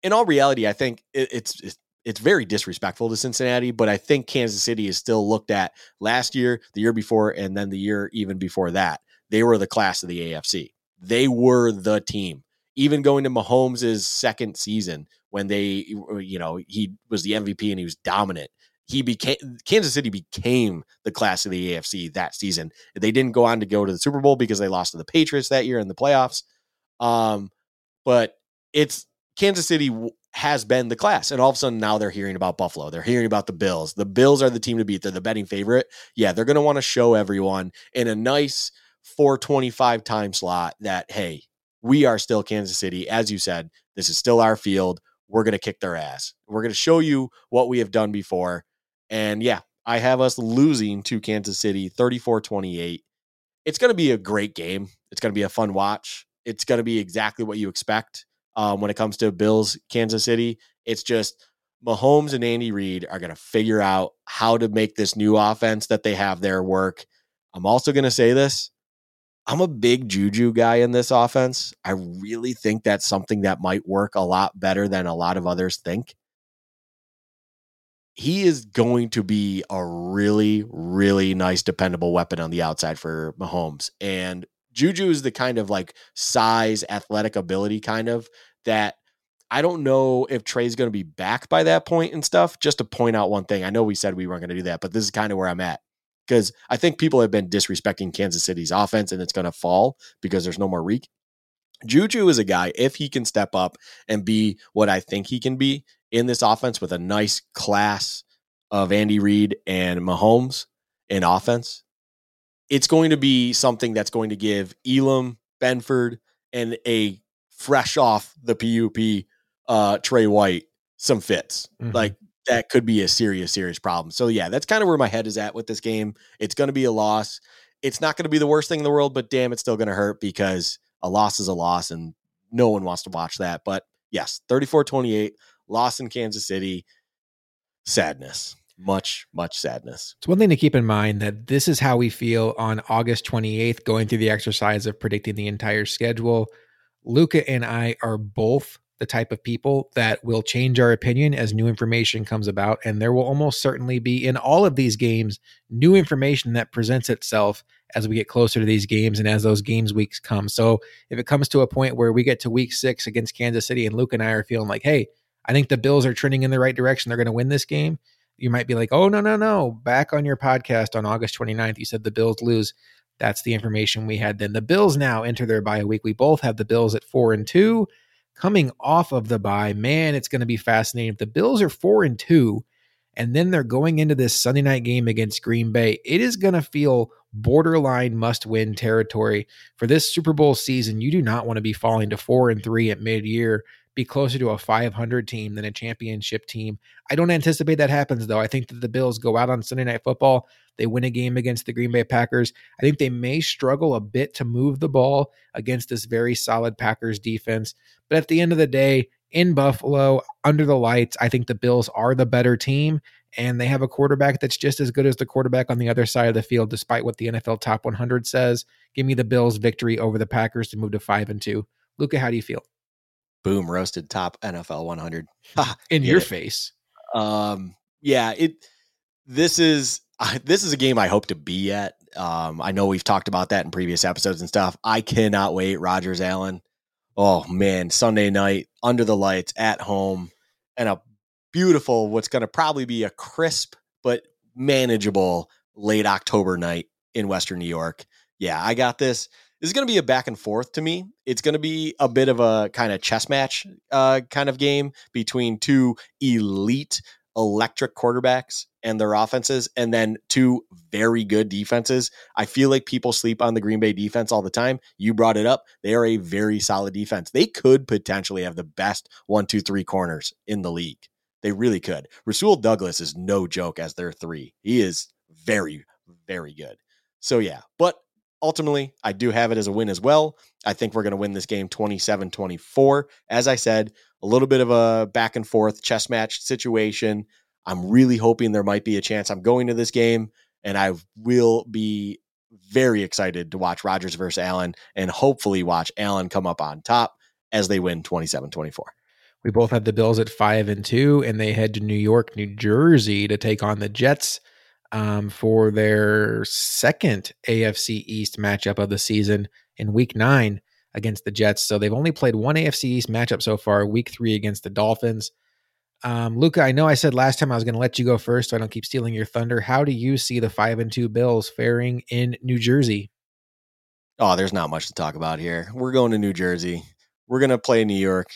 [SPEAKER 2] in all reality, I think it, it's, it's it's very disrespectful to Cincinnati, but I think Kansas City is still looked at last year, the year before, and then the year even before that. They were the class of the AFC. They were the team. Even going to Mahomes' second season when they, you know, he was the MVP and he was dominant. He became Kansas City became the class of the AFC that season. They didn't go on to go to the Super Bowl because they lost to the Patriots that year in the playoffs. Um, but it's Kansas City has been the class. And all of a sudden now they're hearing about Buffalo. They're hearing about the Bills. The Bills are the team to beat. They're the betting favorite. Yeah, they're going to want to show everyone in a nice 425 time slot that, hey, we are still Kansas City. As you said, this is still our field. We're going to kick their ass. We're going to show you what we have done before. And yeah, I have us losing to Kansas City 34 28. It's going to be a great game. It's going to be a fun watch. It's going to be exactly what you expect um, when it comes to Bills, Kansas City. It's just Mahomes and Andy Reid are going to figure out how to make this new offense that they have there work. I'm also going to say this. I'm a big Juju guy in this offense. I really think that's something that might work a lot better than a lot of others think. he is going to be a really, really nice, dependable weapon on the outside for Mahomes. And Juju is the kind of like size, athletic ability kind of that I don't know if Trey's going to be back by that point and stuff. Just to point out one thing, I know we said we weren't going to do that, but this is kind of where I'm at because I think people have been disrespecting Kansas City's offense and it's going to fall because there's no more Reek. Juju is a guy, if he can step up and be what I think he can be in this offense with a nice class of Andy Reid and Mahomes in offense, it's going to be something that's going to give Elam, Benford, and a fresh off the PUP uh, Tre White some fits. Mm-hmm. Like that could be a serious, serious problem. So yeah, that's kind of where my head is at with this game. It's going to be a loss. It's not going to be the worst thing in the world, but damn, it's still going to hurt because a loss is a loss and no one wants to watch that. But yes, 34 28, loss in Kansas City. Sadness. Much, much sadness.
[SPEAKER 1] It's one thing to keep in mind that this is how we feel on August 28th, going through the exercise of predicting the entire schedule. Luka and I are both the type of people that will change our opinion as new information comes about. And there will almost certainly be in all of these games new information that presents itself as we get closer to these games and as those games weeks come. So if it comes to a point where we get to week six against Kansas City and Luke and I are feeling like, hey, I think the Bills are trending in the right direction, they're going to win this game. You might be like, oh, no, no, no. Back on your podcast on August 29th, you said the Bills lose. That's the information we had then. The Bills now enter their bye week. We both have the Bills at four and two coming off of the bye, man, it's going to be fascinating. If the Bills are four and two, and then they're going into this Sunday night game against Green Bay, it is going to feel borderline must win territory for this Super Bowl season. You do not want to be falling to four and three at mid year, be closer to a 500 team than a championship team. I don't anticipate that happens, though. I think that the Bills go out on Sunday Night Football. They win a game against the Green Bay Packers. I think they may struggle a bit to move the ball against this very solid Packers defense. But at the end of the day, in Buffalo, under the lights, I think the Bills are the better team. And they have a quarterback that's just as good as the quarterback on the other side of the field, despite what the NFL Top 100 says. Give me the Bills' victory over the Packers to move to five and two. Luka, how do you feel?
[SPEAKER 2] Boom, roasted top NFL 100
[SPEAKER 1] in your it. face.
[SPEAKER 2] Um, yeah, it. This is uh, this is a game I hope to be at. Um, I know we've talked about that in previous episodes and stuff. I cannot wait. Rodgers Allen oh man, Sunday night under the lights at home and a beautiful, what's going to probably be a crisp but manageable late October night in Western New York. Yeah, I got this. This is going to be a back and forth to me. It's going to be a bit of a kind of chess match uh, kind of game between two elite electric quarterbacks and their offenses, and then two very good defenses. I feel like people sleep on the Green Bay defense all the time. You brought it up. They are a very solid defense. They could potentially have the best one, two, three corners in the league. They really could. Rasul Douglas is no joke as their three. He is very, very good. So, yeah, but ultimately, I do have it as a win as well. I think we're going to win this game 27 24. As I said, a little bit of a back and forth chess match situation. I'm really hoping there might be a chance I'm going to this game, and I will be very excited to watch Rodgers versus Allen and hopefully watch Allen come up on top as they win 27 24.
[SPEAKER 1] We both had the Bills at five and two, and they head to New York, New Jersey to take on the Jets um, for their second AFC East matchup of the season in week nine against the Jets. So they've only played one AFC East matchup so far, week three against the Dolphins. Um, Luka, I know I said last time I was going to let you go first, so I don't keep stealing your thunder. How do you see the five and two Bills faring in New Jersey?
[SPEAKER 2] Oh, there's not much to talk about here. We're going to New Jersey. We're going to play New York,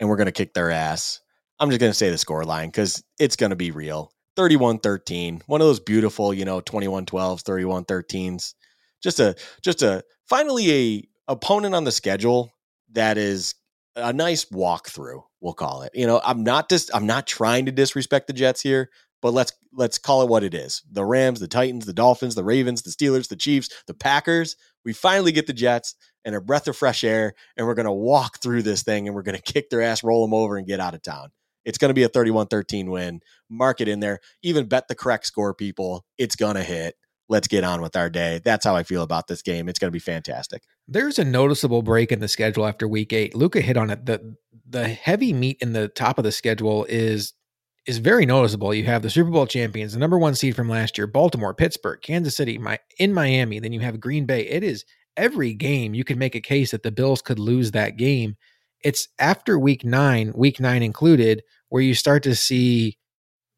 [SPEAKER 2] and we're going to kick their ass. I'm just going to say the score line because it's going to be real. 31 13. One of those beautiful, you know, 21 12s, 31 13s. Just a, just a, finally a opponent on the schedule that is a nice walkthrough, we'll call it. You know, I'm not just I'm not trying to disrespect the Jets here, but let's let's call it what it is. The Rams, the Titans, the Dolphins, the Ravens, the Steelers, the Chiefs, the Packers. We finally get the Jets and a breath of fresh air, and we're gonna walk through this thing and we're gonna kick their ass, roll them over, and get out of town. It's going to be a 31 13 win. Mark it in there. Even bet the correct score, people. It's going to hit let's get on with our day. That's how I feel about this game. It's going to be fantastic.
[SPEAKER 1] There's a noticeable break in the schedule after week eight. Luka hit on it. The the heavy meat in the top of the schedule is is very noticeable. You have the Super Bowl champions, the number one seed from last year, Baltimore, Pittsburgh, Kansas City, my, in Miami. Then you have Green Bay. It is every game you can make a case that the Bills could lose that game. It's after week nine, week nine included, where you start to see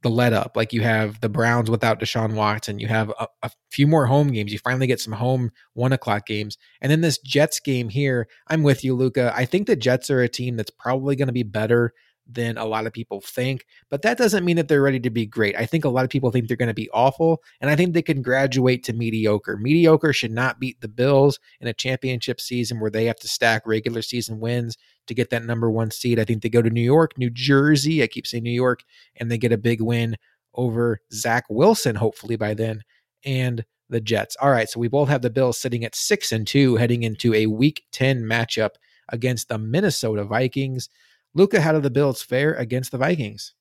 [SPEAKER 1] the let up. Like you have the Browns without Deshaun Watson. You have a, a, few more home games. You finally get some home one o'clock games. And then this Jets game here, I'm with you, Luka. I think the Jets are a team that's probably going to be better than a lot of people think. But that doesn't mean that they're ready to be great. I think a lot of people think they're going to be awful, and I think they can graduate to mediocre. Mediocre should not beat the Bills in a championship season where they have to stack regular season wins to get that number one seed. I think they go to New York, New Jersey. I keep saying New York, and they get a big win over Zach Wilson, hopefully by then, and the Jets. All right, so we both have the Bills sitting at six and two heading into a week 10 matchup against the Minnesota Vikings. Luka, how do the Bills fare against the Vikings?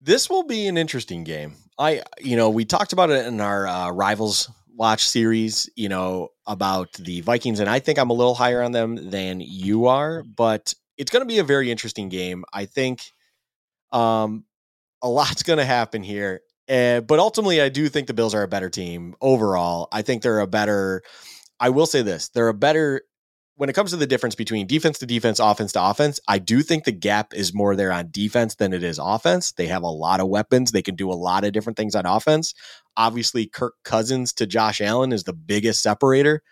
[SPEAKER 2] This will be an interesting game. I, you know, we talked about it in our uh, rivals watch series, you know, about the Vikings, and I think I'm a little higher on them than you are, but it's going to be a very interesting game. I think um, a lot's going to happen here. Uh, but ultimately, I do think the Bills are a better team overall. I think they're a better, I will say this, they're a better when it comes to the difference between defense to defense, offense to offense, I do think the gap is more there on defense than it is offense. They have a lot of weapons. They can do a lot of different things on offense. Obviously, Kirk Cousins to Josh Allen is the biggest separator,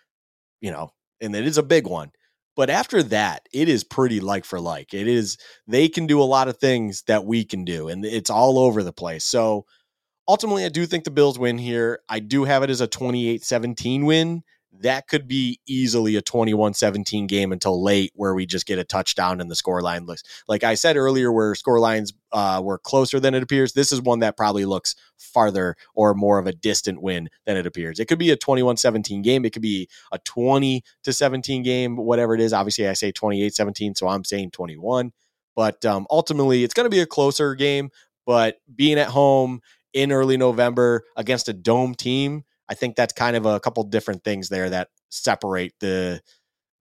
[SPEAKER 2] you know, and it is a big one. But after that, it is pretty like for like. It is, they can do a lot of things that we can do, and it's all over the place. So ultimately, I do think the Bills win here. I do have it as a 28 17 win that could be easily a 21-17 game until late where we just get a touchdown and the score line looks like I said earlier where score lines uh, were closer than it appears. This is one that probably looks farther or more of a distant win than it appears. It could be a 21-17 game. It could be a 20 to 17 game, whatever it is. Obviously, I say 28-17, so I'm saying 21. But um, ultimately, it's going to be a closer game. But being at home in early November against a dome team I think that's kind of a couple different things there that separate the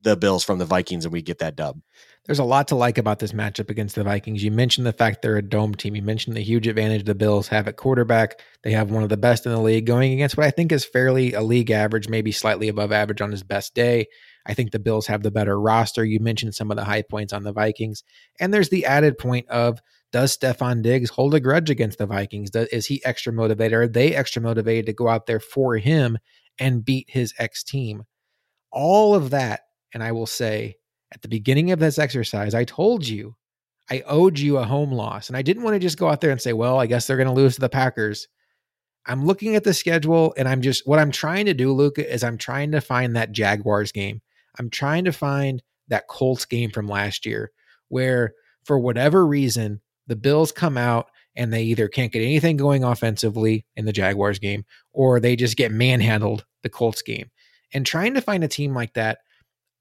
[SPEAKER 2] the Bills from the Vikings, and we get that dub.
[SPEAKER 1] There's a lot to like about this matchup against the Vikings. You mentioned the fact they're a dome team. You mentioned the huge advantage the Bills have at quarterback. They have one of the best in the league going against what I think is fairly a league average, maybe slightly above average on his best day. I think the Bills have the better roster. You mentioned some of the high points on the Vikings. And there's the added point of does Stefon Diggs hold a grudge against the Vikings? Does, is he extra motivated? Are they extra motivated to go out there for him and beat his ex team? All of that. And I will say at the beginning of this exercise, I told you I owed you a home loss. And I didn't want to just go out there and say, well, I guess they're going to lose to the Packers. I'm looking at the schedule and I'm just, what I'm trying to do, Luka, is I'm trying to find that Jaguars game. I'm trying to find that Colts game from last year where, for whatever reason, the Bills come out and they either can't get anything going offensively in the Jaguars game or they just get manhandled the Colts game. And trying to find a team like that,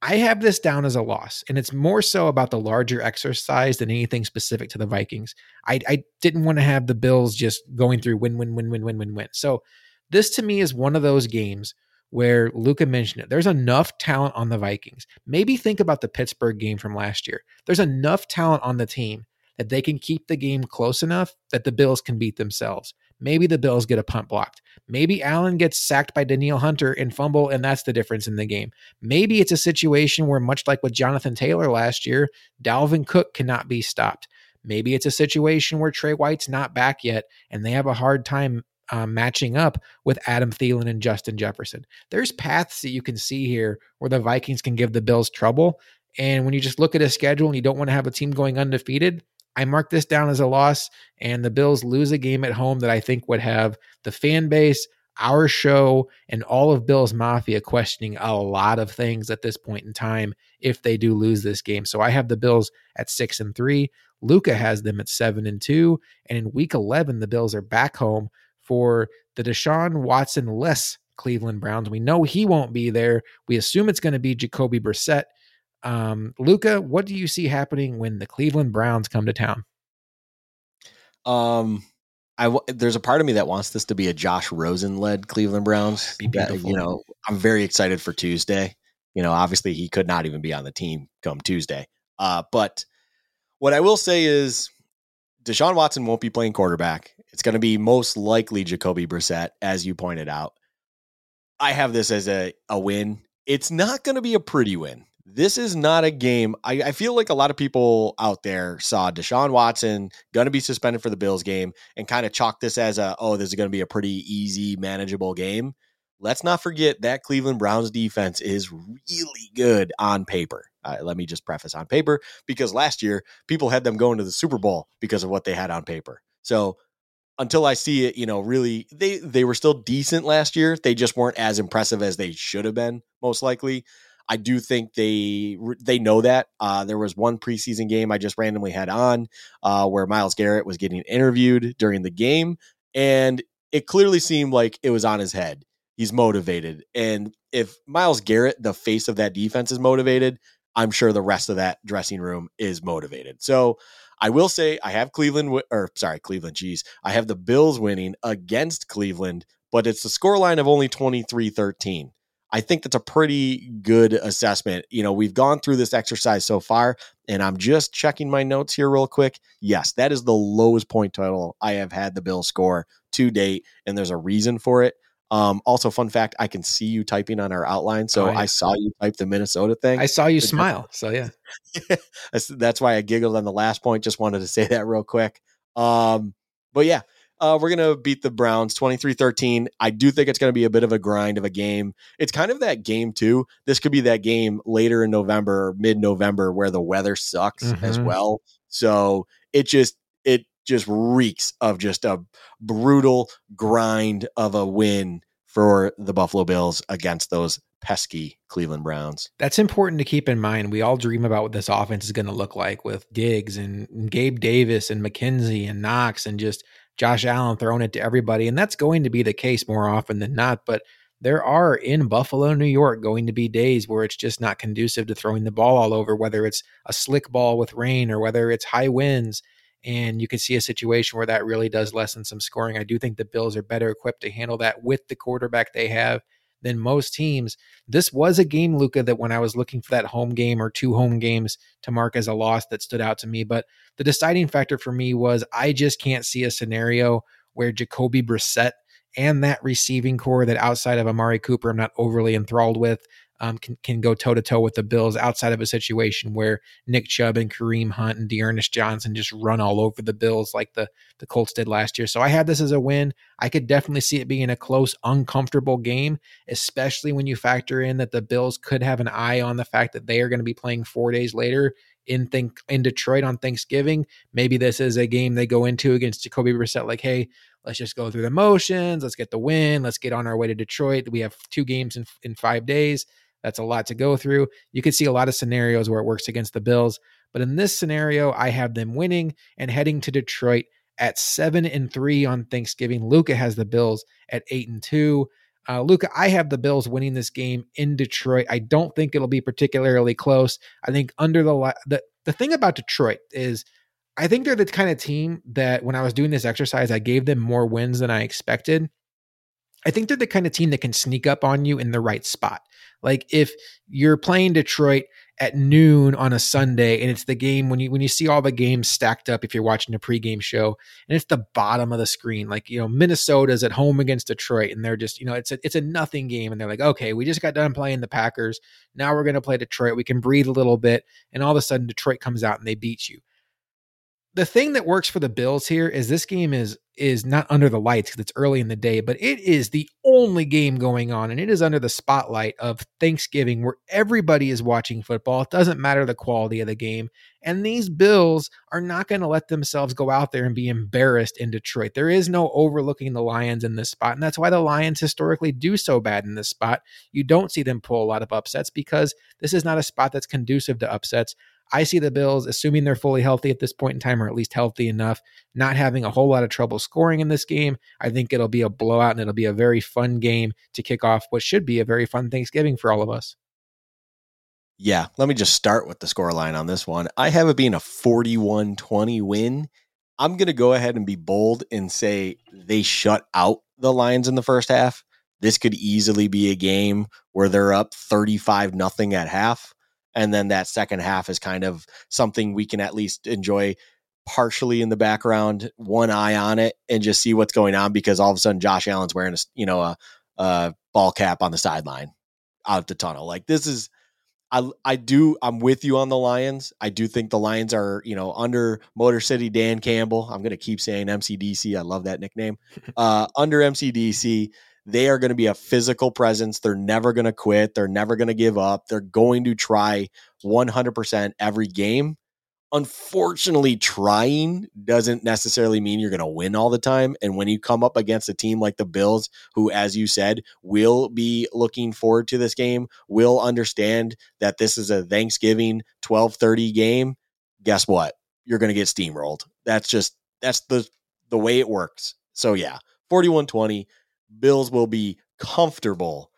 [SPEAKER 1] I have this down as a loss. And it's more so about the larger exercise than anything specific to the Vikings. I, I didn't want to have the Bills just going through win, win, win, win, win, win, win. So this to me is one of those games where Luka mentioned it. There's enough talent on the Vikings. Maybe think about the Pittsburgh game from last year. There's enough talent on the team that they can keep the game close enough that the Bills can beat themselves. Maybe the Bills get a punt blocked. Maybe Allen gets sacked by Danielle Hunter and fumble, and that's the difference in the game. Maybe it's a situation where, much like with Jonathan Taylor last year, Dalvin Cook cannot be stopped. Maybe it's a situation where Tre White's not back yet and they have a hard time uh, matching up with Adam Thielen and Justin Jefferson. There's paths that you can see here where the Vikings can give the Bills trouble. And when you just look at a schedule and you don't want to have a team going undefeated, I mark this down as a loss, and the Bills lose a game at home that I think would have the fan base, our show, and all of Bills Mafia questioning a lot of things at this point in time if they do lose this game. So I have the Bills at six and three. Luka has them at seven and two. And in week 11, the Bills are back home for the Deshaun Watson less Cleveland Browns. We know he won't be there. We assume it's going to be Jacoby Brissett. Um, Luka, what do you see happening when the Cleveland Browns come to town?
[SPEAKER 2] Um, I w- there's a part of me that wants this to be a Josh Rosen led Cleveland Browns.
[SPEAKER 1] Be beautiful.
[SPEAKER 2] you know, I'm very excited for Tuesday. You know, obviously he could not even be on the team come Tuesday. Uh, but what I will say is Deshaun Watson won't be playing quarterback. It's going to be most likely Jacoby Brissett, as you pointed out. I have this as a, a win. It's not going to be a pretty win. This is not a game. I, I, feel like a lot of people out there saw Deshaun Watson going to be suspended for the Bills game and kind of chalk this as a, oh, this is going to be a pretty easy, manageable game. Let's not forget that Cleveland Browns defense is really good on paper. Uh, let me just preface on paper because last year people had them going to the Super Bowl because of what they had on paper. So until I see it, you know, really they they were still decent last year. They just weren't as impressive as they should have been, most likely. I do think they they know that. Uh, there was one preseason game I just randomly had on uh, where Myles Garrett was getting interviewed during the game, and it clearly seemed like it was on his head. He's motivated, and if Myles Garrett, the face of that defense, is motivated, I'm sure the rest of that dressing room is motivated. So I will say I have Cleveland, or sorry, Cleveland, geez. I have the Bills winning against Cleveland, but it's the score line of only 23 13. I think that's a pretty good assessment. You know, we've gone through this exercise so far, and I'm just checking my notes here real quick. Yes, that is the lowest point total I have had the Bill score to date, and there's a reason for it. Um, also, fun fact: I can see you typing on our outline, so oh, yeah. I saw you type the Minnesota thing.
[SPEAKER 1] I saw you smile, so yeah.
[SPEAKER 2] that's why I giggled on the last point. Just wanted to say that real quick. Um, but yeah, uh, we're gonna beat the Browns 23-13. I do think it's gonna be a bit of a grind of a game. It's kind of that game too. This could be that game later in November, mid November, where the weather sucks mm-hmm. as well. So it just it just reeks of just a brutal grind of a win for the Buffalo Bills against those pesky Cleveland Browns.
[SPEAKER 1] That's important to keep in mind. We all dream about what this offense is going to look like with Diggs and Gabe Davis and McKenzie and Knox and just Josh Allen throwing it to everybody. And that's going to be the case more often than not. But there are in Buffalo, New York, going to be days where it's just not conducive to throwing the ball all over, whether it's a slick ball with rain or whether it's high winds and you can see a situation where that really does lessen some scoring. I do think the Bills are better equipped to handle that with the quarterback they have than most teams. This was a game, Luka, that when I was looking for that home game or two home games to mark as a loss that stood out to me. But the deciding factor for me was I just can't see a scenario where Jacoby Brissett and that receiving corps that outside of Amari Cooper, I'm not overly enthralled with, um, can, can go toe to toe with the Bills outside of a situation where Nick Chubb and Kareem Hunt and D'Ernest Johnson just run all over the Bills like the, the Colts did last year. So I had this as a win. I could definitely see it being a close, uncomfortable game, especially when you factor in that the Bills could have an eye on the fact that they are going to be playing four days later in think in Detroit on Thanksgiving. Maybe this is a game they go into against Jacoby Brissett, like, hey, let's just go through the motions, let's get the win, let's get on our way to Detroit. We have two games in in five days. That's a lot to go through. You could see a lot of scenarios where it works against the Bills, but in this scenario, I have them winning and heading to Detroit at seven and three on Thanksgiving. Luka has the Bills at eight and two. Uh, Luka, I have the Bills winning this game in Detroit. I don't think it'll be particularly close. I think under the the the thing about Detroit is, I think they're the kind of team that when I was doing this exercise, I gave them more wins than I expected. I think they're the kind of team that can sneak up on you in the right spot. Like if you're playing Detroit at noon on a Sunday and it's the game when you when you see all the games stacked up if you're watching a pregame show and it's the bottom of the screen like you know Minnesota's at home against Detroit and they're just you know it's a it's a nothing game and they're like okay we just got done playing the Packers. Now we're going to play Detroit. We can breathe a little bit. And all of a sudden Detroit comes out and they beat you. The thing that works for the Bills here is this game is is not under the lights because it's early in the day, but it is the only game going on, and it is under the spotlight of Thanksgiving where everybody is watching football. It doesn't matter the quality of the game, and these Bills are not going to let themselves go out there and be embarrassed in Detroit. There is no overlooking the Lions in this spot, and that's why the Lions historically do so bad in this spot. You don't see them pull a lot of upsets because this is not a spot that's conducive to upsets. I see the Bills, assuming they're fully healthy at this point in time, or at least healthy enough, not having a whole lot of trouble scoring in this game. I think it'll be a blowout and it'll be a very fun game to kick off what should be a very fun Thanksgiving for all of us.
[SPEAKER 2] Yeah, let me just start with the score line on this one. I have it being a 41 20 win. I'm going to go ahead and be bold and say they shut out the Lions in the first half. This could easily be a game where they're up 35 nothing at half and then that second half is kind of something we can at least enjoy partially in the background, one eye on it, and just see what's going on because all of a sudden Josh Allen's wearing a you know a, a ball cap on the sideline out of the tunnel. Like this is I I do I'm with you on the Lions. I do think the Lions are, you know, under Motor City Dan Campbell. I'm going to keep saying MCDC. I love that nickname. Uh under MCDC, they are going to be a physical presence. They're never going to quit. They're never going to give up. They're going to try 100% every game unfortunately, trying doesn't necessarily mean you're going to win all the time. And when you come up against a team like the Bills, who, as you said, will be looking forward to this game, will understand that this is a Thanksgiving 1230 game, guess what? You're going to get steamrolled. That's just, that's the, the way it works. So yeah, 41-20, Bills will be comfortable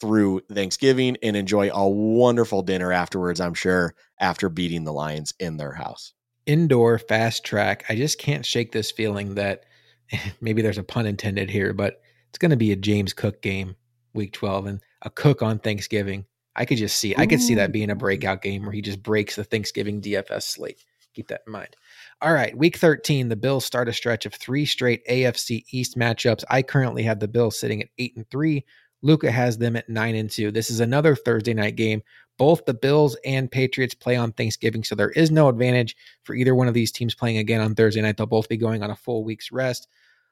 [SPEAKER 2] through Thanksgiving and enjoy a wonderful dinner afterwards, I'm sure, after beating the Lions in their house.
[SPEAKER 1] Indoor fast track. I just can't shake this feeling that maybe there's a pun intended here, but it's going to be a James Cook game week 12 and a Cook on Thanksgiving. I could just see I could see that being a breakout game where he just breaks the Thanksgiving DFS slate. Keep that in mind. All right, week 13, the Bills start a stretch of three straight AFC East matchups. I currently have the Bills sitting at 8 and 3 Luka has them at 9 and 2. This is another Thursday night game. Both the Bills and Patriots play on Thanksgiving, so there is no advantage for either one of these teams playing again on Thursday night. They'll both be going on a full week's rest.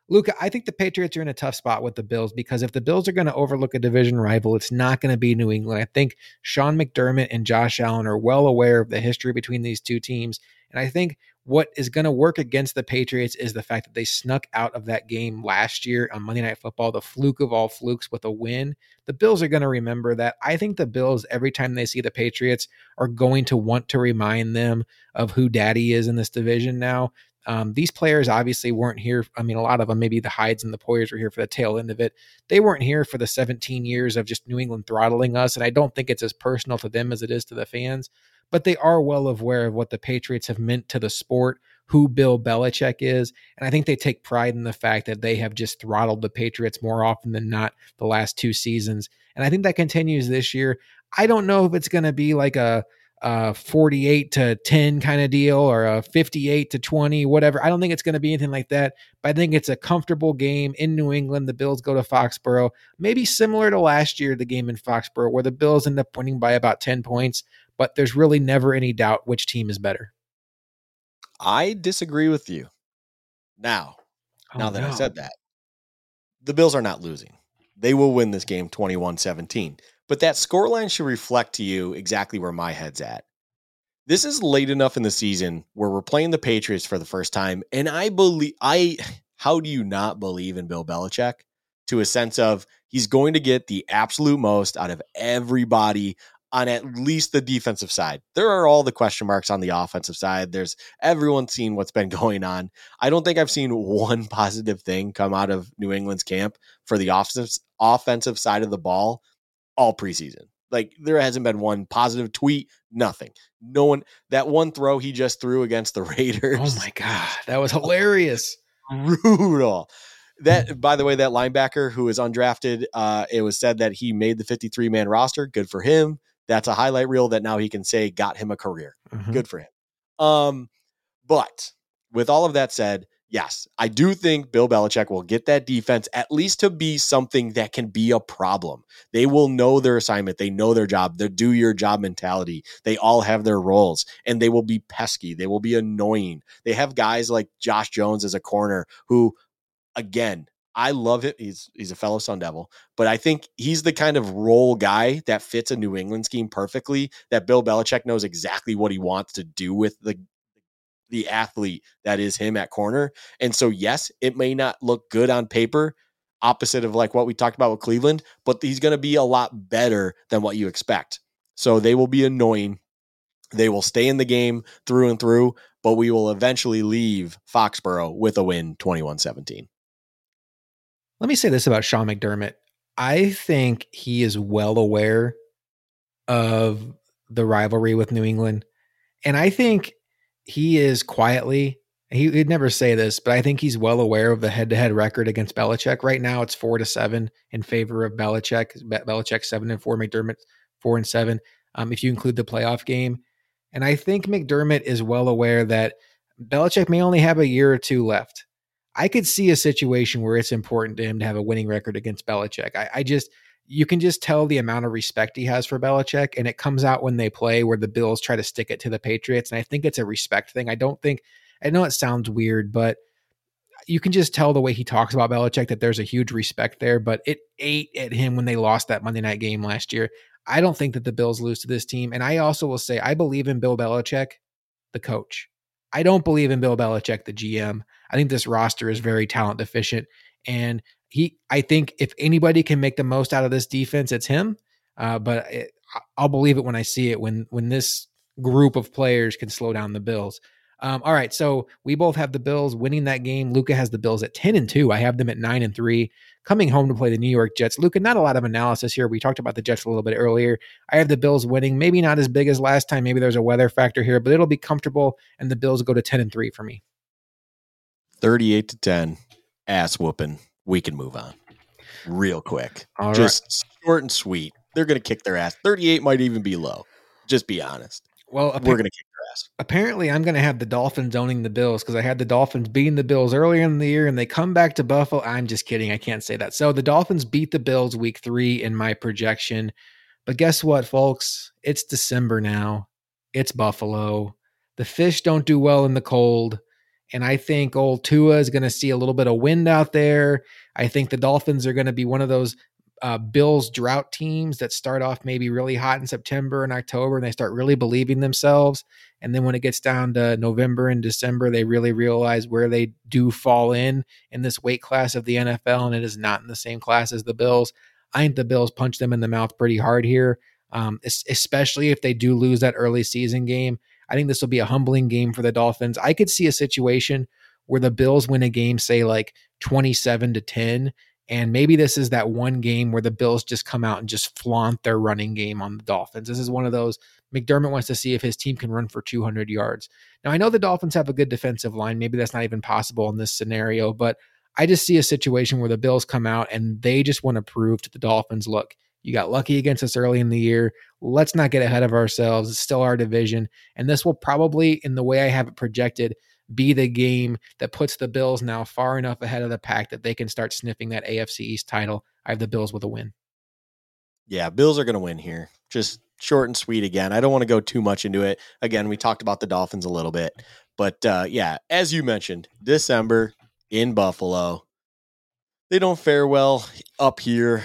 [SPEAKER 1] Luka, I think the Patriots are in a tough spot with the Bills because if the Bills are going to overlook a division rival, it's not going to be New England. I think Sean McDermott and Josh Allen are well aware of the history between these two teams. And I think what is going to work against the Patriots is the fact that they snuck out of that game last year on Monday Night Football, the fluke of all flukes with a win. The Bills are going to remember that. I think the Bills, every time they see the Patriots, are going to want to remind them of who daddy is in this division now. Um, these players obviously weren't here. I mean, a lot of them, maybe the Hydes and the Poyers were here for the tail end of it. They weren't here for the 17 years of just New England throttling us. And I don't think it's as personal to them as it is to the fans but they are well aware of what the Patriots have meant to the sport, who Bill Belichick is. And I think they take pride in the fact that they have just throttled the Patriots more often than not the last two seasons. And I think that continues this year. I don't know if it's going to be like a, a 48 to 10 kind of deal or a 58 to 20, whatever. I don't think it's going to be anything like that, but I think it's a comfortable game in New England. The Bills go to Foxborough, maybe similar to last year, the game in Foxborough, where the Bills end up winning by about 10 points but there's really never any doubt which team is better.
[SPEAKER 2] I disagree with you. Now, oh, now that no. I said that, the Bills are not losing. They will win this game 21 17. But that scoreline should reflect to you exactly where my head's at. This is late enough in the season where we're playing the Patriots for the first time. And I believe, I, how do you not believe in Bill Belichick to a sense of he's going to get the absolute most out of everybody on at least the defensive side. There are all the question marks on the offensive side. There's everyone's seen what's been going on. I don't think I've seen one positive thing come out of New England's camp for the offensive offensive side of the ball all preseason. Like there hasn't been one positive tweet, nothing. No one that one throw he just threw against the Raiders.
[SPEAKER 1] Oh my god, that was hilarious.
[SPEAKER 2] Brutal. That by the way, that linebacker who is undrafted, uh, it was said that he made the 53 man roster. Good for him that's a highlight reel that now he can say got him a career. Mm-hmm. Good for him. Um, but with all of that said, yes, I do think Bill Belichick will get that defense at least to be something that can be a problem. They will know their assignment, they know their job, they do your job mentality. They all have their roles and they will be pesky, they will be annoying. They have guys like Josh Jones as a corner who again, I love it. He's he's a fellow Sun Devil, but I think he's the kind of role guy that fits a New England scheme perfectly. That Bill Belichick knows exactly what he wants to do with the the athlete that is him at corner. And so, yes, it may not look good on paper, opposite of like what we talked about with Cleveland, but he's going to be a lot better than what you expect. So they will be annoying. They will stay in the game through and through, but we will eventually leave Foxborough with a win 21 17.
[SPEAKER 1] Let me say this about Sean McDermott. I think he is well aware of the rivalry with New England. And I think he is quietly, he would never say this, but I think he's well aware of the head to head record against Belichick. Right now, it's four to seven in favor of Belichick. Belichick seven and four, McDermott four and seven, um, if you include the playoff game. And I think McDermott is well aware that Belichick may only have a year or two left. I could see a situation where it's important to him to have a winning record against Belichick. I, I just you can just tell the amount of respect he has for Belichick, and it comes out when they play where the Bills try to stick it to the Patriots. And I think it's a respect thing. I don't think I know it sounds weird, but you can just tell the way he talks about Belichick that there's a huge respect there. But it ate at him when they lost that Monday night game last year. I don't think that the Bills lose to this team. And I also will say I believe in Bill Belichick, the coach. I don't believe in Bill Belichick, the GM. I think this roster is very talent deficient. And he, I think if anybody can make the most out of this defense, it's him. Uh, but it, I'll believe it when I see it. When when this group of players can slow down the Bills. Um, all right, so we both have the Bills winning that game. Luka has the Bills at ten and two. I have them at nine and three, coming home to play the New York Jets. Luka, not a lot of analysis here. We talked about the Jets a little bit earlier. I have the Bills winning, maybe not as big as last time. Maybe there's a weather factor here, but it'll be comfortable, and the Bills go to ten and three for me.
[SPEAKER 2] Thirty-eight to ten, ass whooping. We can move on real quick.
[SPEAKER 1] All
[SPEAKER 2] Just
[SPEAKER 1] right.
[SPEAKER 2] short and sweet. They're gonna kick their ass. Thirty-eight might even be low. Just be honest.
[SPEAKER 1] Well,
[SPEAKER 2] We're gonna kick their ass.
[SPEAKER 1] apparently I'm going to have the Dolphins owning the Bills because I had the Dolphins beating the Bills earlier in the year and they come back to Buffalo. I'm just kidding. I can't say that. So the Dolphins beat the Bills week three in my projection. But guess what, folks? It's December now. It's Buffalo. The fish don't do well in the cold. And I think old Tua is going to see a little bit of wind out there. I think the Dolphins are going to be one of those uh, Bills drought teams that start off maybe really hot in September and October and they start really believing themselves. And then when it gets down to November and December, they really realize where they do fall in in this weight class of the NFL. And it is not in the same class as the Bills. I think the Bills punch them in the mouth pretty hard here, um, especially if they do lose that early season game. I think this will be a humbling game for the Dolphins. I could see a situation where the Bills win a game, say like 27 to 10. And maybe this is that one game where the Bills just come out and just flaunt their running game on the Dolphins. This is one of those McDermott wants to see if his team can run for 200 yards. Now, I know the Dolphins have a good defensive line. Maybe that's not even possible in this scenario, but I just see a situation where the Bills come out and they just want to prove to the Dolphins look, you got lucky against us early in the year. Let's not get ahead of ourselves. It's still our division. And this will probably, in the way I have it projected, be the game that puts the Bills now far enough ahead of the pack that they can start sniffing that AFC East title. I have the Bills with a win.
[SPEAKER 2] Yeah, Bills are going to win here. Just short and sweet again. I don't want to go too much into it. Again, we talked about the Dolphins a little bit. But uh, yeah, as you mentioned, December in Buffalo, they don't fare well up here.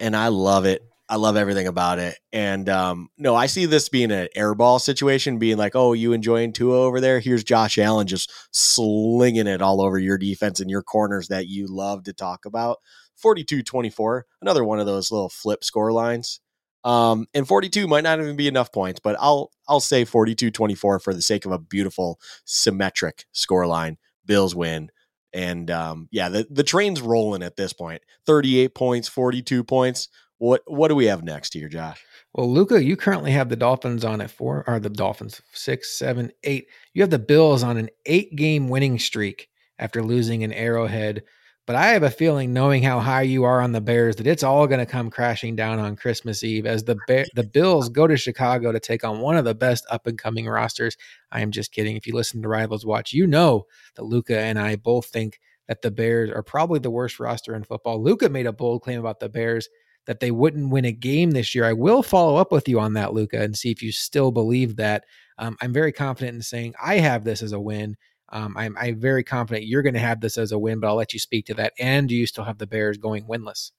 [SPEAKER 2] And I love it. I love everything about it. And um, no, I see this being an airball situation, being like, oh, you enjoying Tua over there? Here's Josh Allen just slinging it all over your defense and your corners that you love to talk about. 42 24, another one of those little flip score lines. Um, and 42 might not even be enough points, but I'll I'll say 42 24 for the sake of a beautiful symmetric score line. Bills win. And um, yeah, the, the train's rolling at this point. 38 points, 42 points. What what do we have next here, Josh?
[SPEAKER 1] Well, Luka, you currently have the Dolphins on at four, or the Dolphins six, seven, eight. You have the Bills on an eight game winning streak after losing an Arrowhead. But I have a feeling, knowing how high you are on the Bears, that it's all going to come crashing down on Christmas Eve as the Bear, the Bills go to Chicago to take on one of the best up and coming rosters. I am just kidding. If you listen to Rivals Watch, you know that Luka and I both think that the Bears are probably the worst roster in football. Luka made a bold claim about the Bears that they wouldn't win a game this year. I will follow up with you on that, Luka, and see if you still believe that. Um, I'm very confident in saying I have this as a win. Um, I'm, I'm very confident you're going to have this as a win, but I'll let you speak to that. And do you still have the Bears going winless?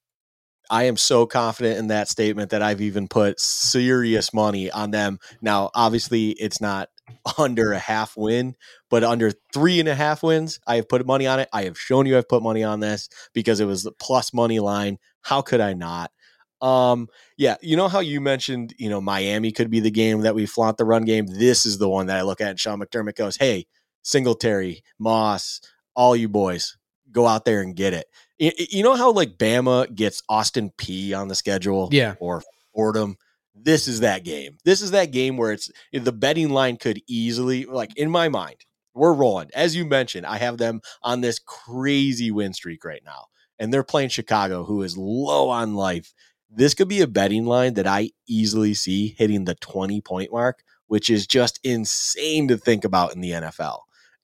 [SPEAKER 2] I am so confident in that statement that I've even put serious money on them. Now, obviously, it's not under a half win, but under three and a half wins, I have put money on it. I have shown you I've put money on this because it was the plus money line. How could I not? Um, yeah, you know how you mentioned, you know, Miami could be the game that we flaunt the run game. This is the one that I look at. And Sean McDermott goes, Hey, Singletary, Moss, all you boys, go out there and get it. You know how like Bama gets Austin Peay on the schedule,
[SPEAKER 1] Yeah.
[SPEAKER 2] or Fordham. This is that game. This is that game where it's the betting line could easily, like in my mind, we're rolling. As you mentioned, I have them on this crazy win streak right now, and they're playing Chicago, who is low on life. This could be a betting line that I easily see hitting the 20 point mark, which is just insane to think about in the NFL.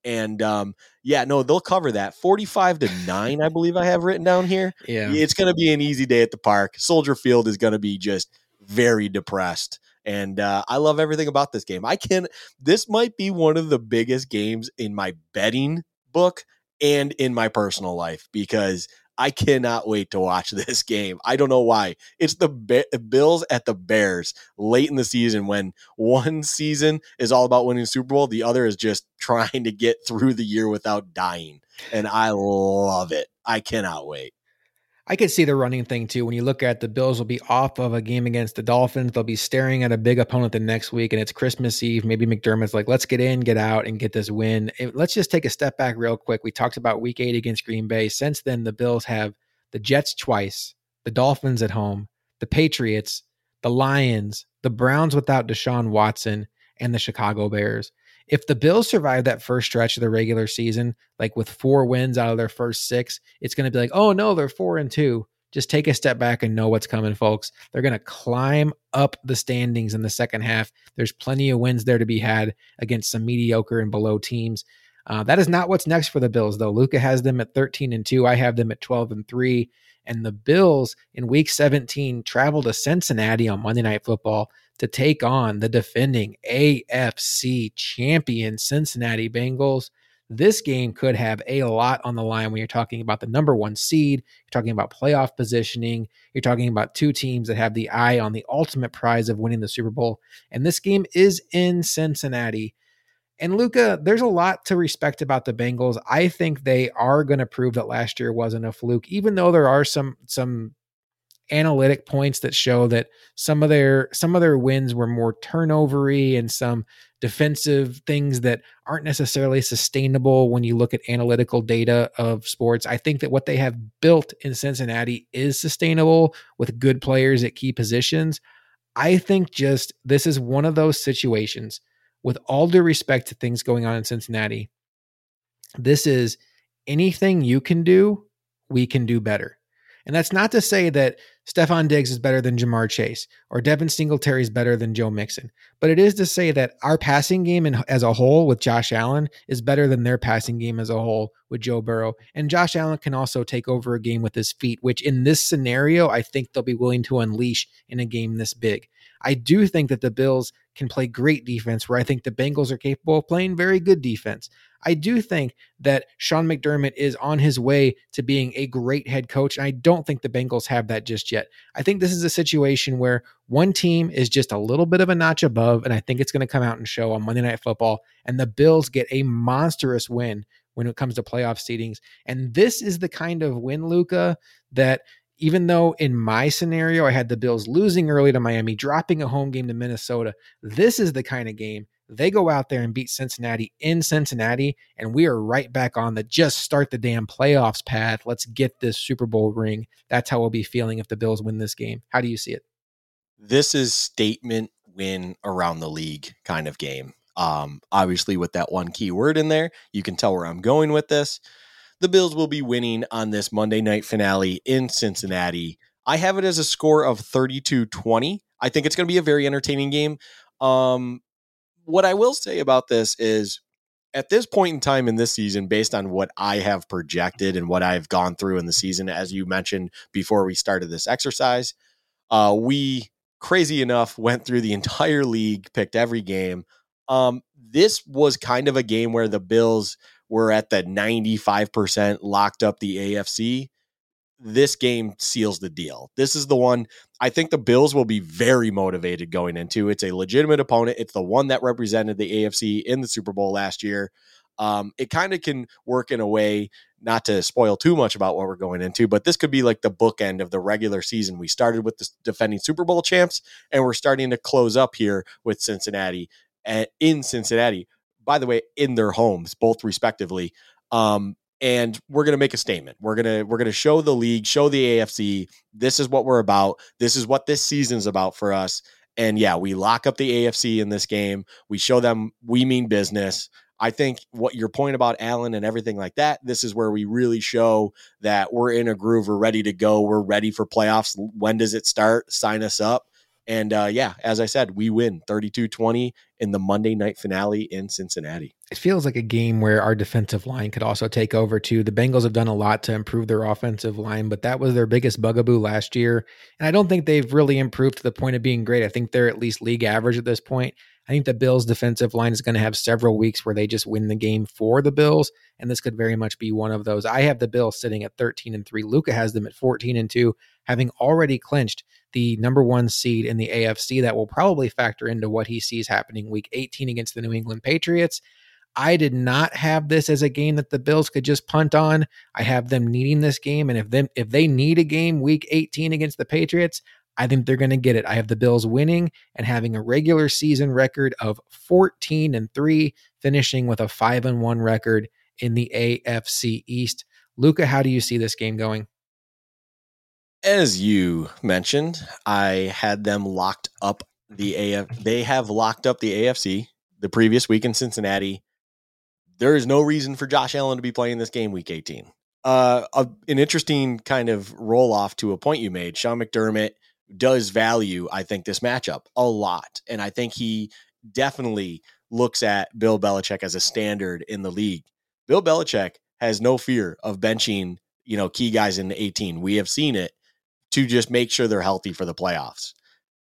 [SPEAKER 2] And um, yeah, no, they'll cover that. 45 to 9, I believe I have written down here.
[SPEAKER 1] Yeah.
[SPEAKER 2] It's going to be an easy day at the park. Soldier Field is going to be just very depressed. And uh, I love everything about this game. I can, this might be one of the biggest games in my betting book and in my personal life because I cannot wait to watch this game. I don't know why. It's the Bills at the Bears late in the season when one season is all about winning Super Bowl, the other is just trying to get through the year without dying. And I love it. I cannot wait.
[SPEAKER 1] I could see the running thing too. When you look at the Bills will be off of a game against the Dolphins, they'll be staring at a big opponent the next week, and it's Christmas Eve. Maybe McDermott's like, let's get in, get out, and get this win. let's just take a step back real quick. We talked about week eight against Green Bay. Since then, the Bills have the Jets twice, the Dolphins at home, the Patriots, the Lions, the Browns without Deshaun Watson, and the Chicago Bears if the Bills survive that first stretch of the regular season, like with four wins out of their first six, it's going to be like, oh no, they're four and two. Just take a step back and know what's coming, folks. They're going to climb up the standings in the second half. There's plenty of wins there to be had against some mediocre and below teams. Uh, that is not what's next for the Bills, though. Luka has them at 13 and 2. I have them at 12 and 3. And the Bills in week 17 travel to Cincinnati on Monday Night Football to take on the defending AFC champion Cincinnati Bengals. This game could have a lot on the line when you're talking about the number one seed, you're talking about playoff positioning, you're talking about two teams that have the eye on the ultimate prize of winning the Super Bowl. And this game is in Cincinnati. And Luka, there's a lot to respect about the Bengals. I think they are going to prove that last year wasn't a fluke, even though there are some some analytic points that show that some of their some of their wins were more turnovery and some defensive things that aren't necessarily sustainable when you look at analytical data of sports. I think that what they have built in Cincinnati is sustainable with good players at key positions. I think just this is one of those situations with all due respect to things going on in Cincinnati. This is anything you can do, we can do better. And that's not to say that Stefon Diggs is better than Ja'Marr Chase or Devin Singletary is better than Joe Mixon, but it is to say that our passing game in, as a whole with Josh Allen is better than their passing game as a whole with Joe Burrow. And Josh Allen can also take over a game with his feet, which in this scenario, I think they'll be willing to unleash in a game this big. I do think that the Bills can play great defense, where I think the Bengals are capable of playing very good defense. I do think that Sean McDermott is on his way to being a great head coach. And I don't think the Bengals have that just yet. I think this is a situation where one team is just a little bit of a notch above, and I think it's going to come out and show on Monday Night Football. And the Bills get a monstrous win when it comes to playoff seedings. And this is the kind of win, Luka, that even though in my scenario I had the Bills losing early to Miami, dropping a home game to Minnesota, this is the kind of game they go out there and beat Cincinnati in Cincinnati, and we are right back on the just start the damn playoffs path. Let's get this Super Bowl ring. That's how we'll be feeling if the Bills win this game. How do you see it?
[SPEAKER 2] This is statement win around the league kind of game. Um, obviously, with that one key word in there, you can tell where I'm going with this the Bills will be winning on this Monday night finale in Cincinnati. I have it as a score of 32 20. I think it's going to be a very entertaining game. Um, what I will say about this is at this point in time in this season, based on what I have projected and what I've gone through in the season, as you mentioned before we started this exercise, uh, we crazy enough went through the entire league, picked every game. Um, this was kind of a game where the Bills we're at the 95% locked up the AFC. This game seals the deal. This is the one I think the Bills will be very motivated going into. It's a legitimate opponent. It's the one that represented the AFC in the Super Bowl last year. Um, it kind of can work in a way, not to spoil too much about what we're going into, but this could be like the bookend of the regular season. We started with the defending Super Bowl champs, and we're starting to close up here with Cincinnati eh, in Cincinnati by the way, in their homes, both respectively. Um, and we're going to make a statement. We're going to we're going to show the league, show the AFC this is what we're about. This is what this season's about for us. And yeah, we lock up the AFC in this game. We show them we mean business. I think what your point about Allen and everything like that, this is where we really show that we're in a groove. We're ready to go. We're ready for playoffs. When does it start? Sign us up. And uh, yeah, as I said, we win 32 20 in the Monday night finale in Cincinnati.
[SPEAKER 1] It feels like a game where our defensive line could also take over too. The Bengals have done a lot to improve their offensive line, but that was their biggest bugaboo last year. And I don't think they've really improved to the point of being great. I think they're at least league average at this point. I think the Bills' defensive line is going to have several weeks where they just win the game for the Bills, and this could very much be one of those. I have the Bills sitting at 13 and 3. Luka has them at 14 and 2, having already clinched the number one seed in the AFC. That will probably factor into what he sees happening week 18 against the New England Patriots. I did not have this as a game that the Bills could just punt on. I have them needing this game, and if them if they need a game week 18 against the Patriots, I think they're going to get it. I have the Bills winning and having a regular season record of 14 and 3, finishing with a 5 and 1 record in the AFC East. Luka, how do you see this game going?
[SPEAKER 2] As you mentioned, I had them locked up the AF they have locked up the AFC the previous week in Cincinnati. There is no reason for Josh Allen to be playing this game week 18. Uh, a, an interesting kind of roll off to a point you made. Sean McDermott does value, I think, this matchup a lot. And I think he definitely looks at Bill Belichick as a standard in the league. Bill Belichick has no fear of benching, you know, key guys in the 18. We have seen it to just make sure they're healthy for the playoffs.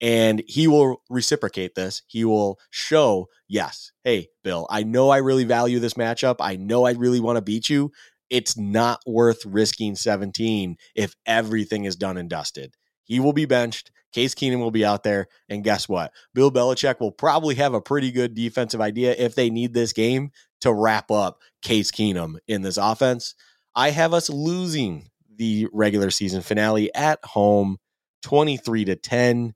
[SPEAKER 2] And he will reciprocate this. He will show, yes, hey, Bill, I know I really value this matchup. I know I really want to beat you. It's not worth risking 17 if everything is done and dusted. He will be benched. Case Keenum will be out there. And guess what? Bill Belichick will probably have a pretty good defensive idea if they need this game to wrap up Case Keenum in this offense. I have us losing the regular season finale at home 23 to 10.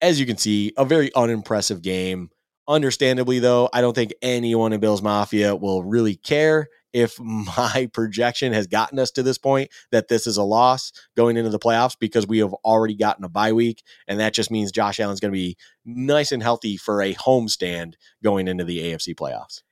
[SPEAKER 2] As you can see, a very unimpressive game. Understandably, though, I don't think anyone in Bills Mafia will really care if my projection has gotten us to this point that this is a loss going into the playoffs because we have already gotten a bye week. And that just means Josh Allen's going to be nice and healthy for a homestand going into the AFC playoffs.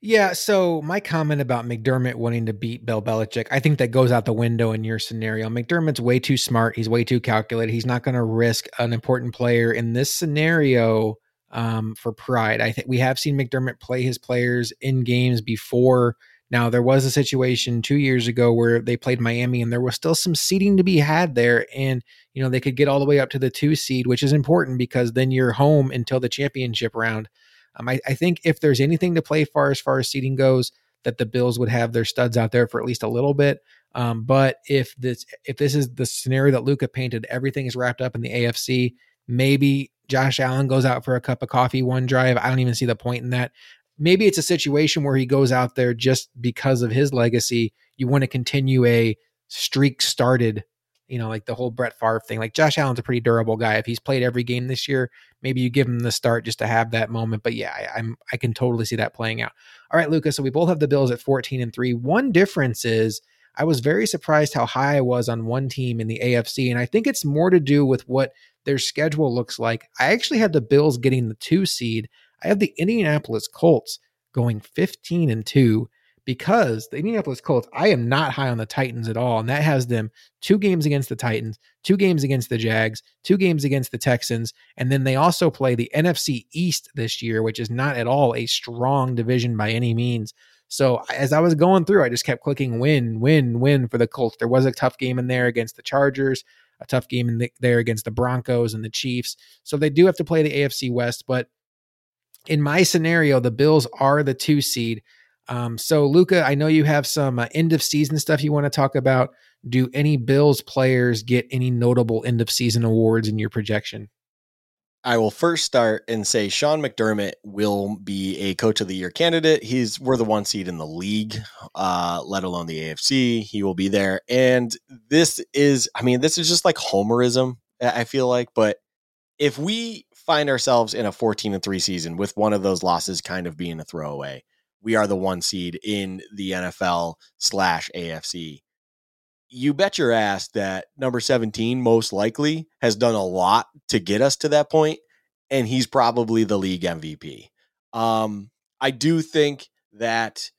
[SPEAKER 1] Yeah, so my comment about McDermott wanting to beat Bill Belichick, I think that goes out the window in your scenario. McDermott's way too smart. He's way too calculated. He's not going to risk an important player in this scenario um, for pride. I think we have seen McDermott play his players in games before. Now, there was a situation two years ago where they played Miami and there was still some seeding to be had there. And, you know, they could get all the way up to the two seed, which is important because then you're home until the championship round. Um, I, I, think if there's anything to play for as far as seeding goes, that the Bills would have their studs out there for at least a little bit. Um, but if this if this is the scenario that Luka painted, everything is wrapped up in the AFC. Maybe Josh Allen goes out for a cup of coffee one drive. I don't even see the point in that. Maybe it's a situation where he goes out there just because of his legacy. You want to continue a streak started, you know, like the whole Brett Favre thing. Like Josh Allen's a pretty durable guy. If he's played every game this year, maybe you give him the start just to have that moment. But yeah, I, I'm I can totally see that playing out. All right, Lucas. So we both have the Bills at 14 and three. One difference is I was very surprised how high I was on one team in the AFC, and I think it's more to do with what their schedule looks like. I actually had the Bills getting the two seed. I have the Indianapolis Colts going 15 and 2 because the Indianapolis Colts, I am not high on the Titans at all. And that has them two games against the Titans, two games against the Jags, two games against the Texans. And then they also play the NFC East this year, which is not at all a strong division by any means. So as I was going through, I just kept clicking win, win, win for the Colts. There was a tough game in there against the Chargers a tough game in the, there against the Broncos and the Chiefs. So they do have to play the AFC West. But in my scenario, the Bills are the two seed. Um, so, Luka, I know you have some uh, end of season stuff you want to talk about. Do any Bills players get any notable end of season awards in your projection?
[SPEAKER 2] I will first start and say Sean McDermott will be a coach of the year candidate. He's we're the one seed in the league, uh, let alone the AFC. He will be there. And this is, I mean, this is just like homerism, I feel like. But if we find ourselves in a 14 and 3 season with one of those losses kind of being a throwaway, we are the one seed in the NFL slash AFC you bet your ass that number 17 most likely has done a lot to get us to that point and he's probably the league MVP. Um, I do think that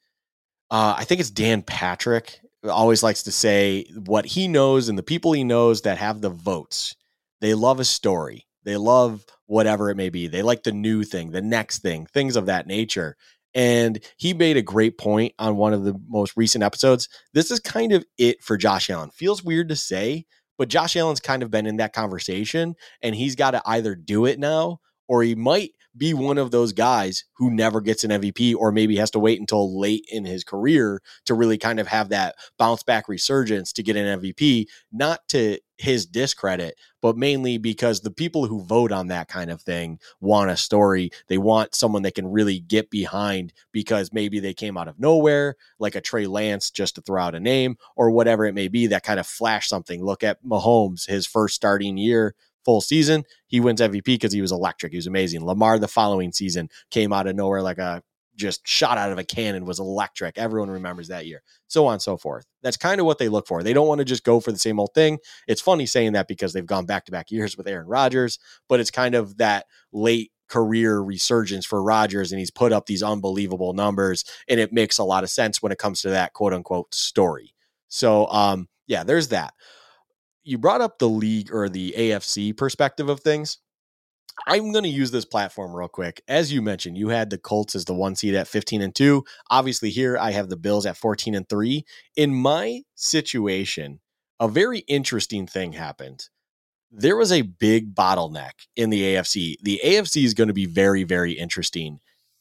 [SPEAKER 2] uh, I think it's Dan Patrick always likes to say what he knows and the people he knows that have the votes They love a story. They love whatever it may be. They like the new thing, the next thing, things of that nature. And he made a great point on one of the most recent episodes. This is kind of it for Josh Allen. Feels weird to say, but Josh Allen's kind of been in that conversation and he's got to either do it now or he might be one of those guys who never gets an MVP or maybe has to wait until late in his career to really kind of have that bounce back resurgence to get an MVP, not to his discredit, but mainly because the people who vote on that kind of thing want a story. They want someone they can really get behind because maybe they came out of nowhere, like a Trey Lance, just to throw out a name, or whatever it may be that kind of flash something. Look at Mahomes, his first starting year full season, he wins MVP because he was electric. He was amazing. Lamar the following season came out of nowhere like a just shot out of a cannon was electric. Everyone remembers that year. So on and so forth. That's kind of what they look for. They don't want to just go for the same old thing. It's funny saying that because they've gone back to back years with Aaron Rodgers, but it's kind of that late career resurgence for Rodgers and he's put up these unbelievable numbers and it makes a lot of sense when it comes to that quote unquote story. So um yeah, there's that you brought up the league or the AFC perspective of things. I'm going to use this platform real quick. As you mentioned, you had the Colts as the one seed at 15 and 2. Obviously, here I have the Bills at 14 and 3. In my situation, a very interesting thing happened. There was a big bottleneck in the AFC. The AFC is going to be very, very interesting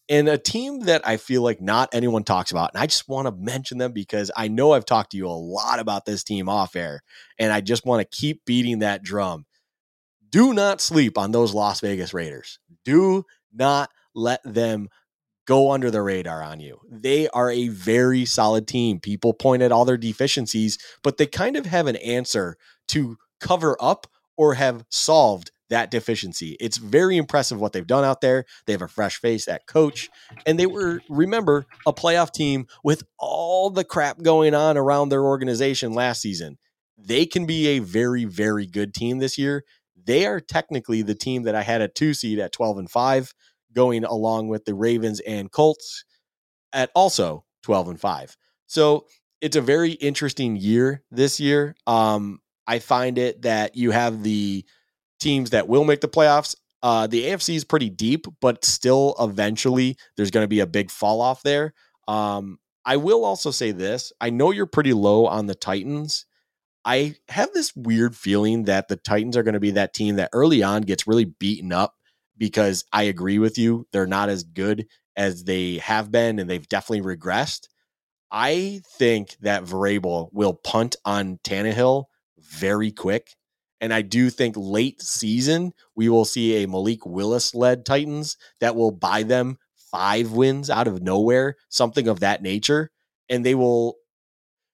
[SPEAKER 2] and a team that I feel like not anyone talks about. And I just want to mention them because I know I've talked to you a lot about this team off air, and I just want to keep beating that drum. Do not sleep on those Las Vegas Raiders. Do not let them go under the radar on you. They are a very solid team. People point at all their deficiencies, but they kind of have an answer to cover up or have solved that deficiency. It's very impressive what they've done out there. They have a fresh face at coach, and they were, remember, a playoff team with all the crap going on around their organization last season. They can be a very, very good team this year. They are technically the team that I had a two seed at 12 and 5, going along with the Ravens and Colts at also 12 and 5. So it's a very interesting year this year. Um, I find it that you have the teams that will make the playoffs. Uh, the AFC is pretty deep, but still, eventually, there's going to be a big fall off there. Um, I will also say this I know you're pretty low on the Titans. I have this weird feeling that the Titans are going to be that team that early on gets really beaten up because I agree with you. They're not as good as they have been, and they've definitely regressed. I think that Vrabel will punt on Tannehill very quick and I do think late season, we will see a Malik Willis led Titans that will buy them five wins out of nowhere, something of that nature. And they will,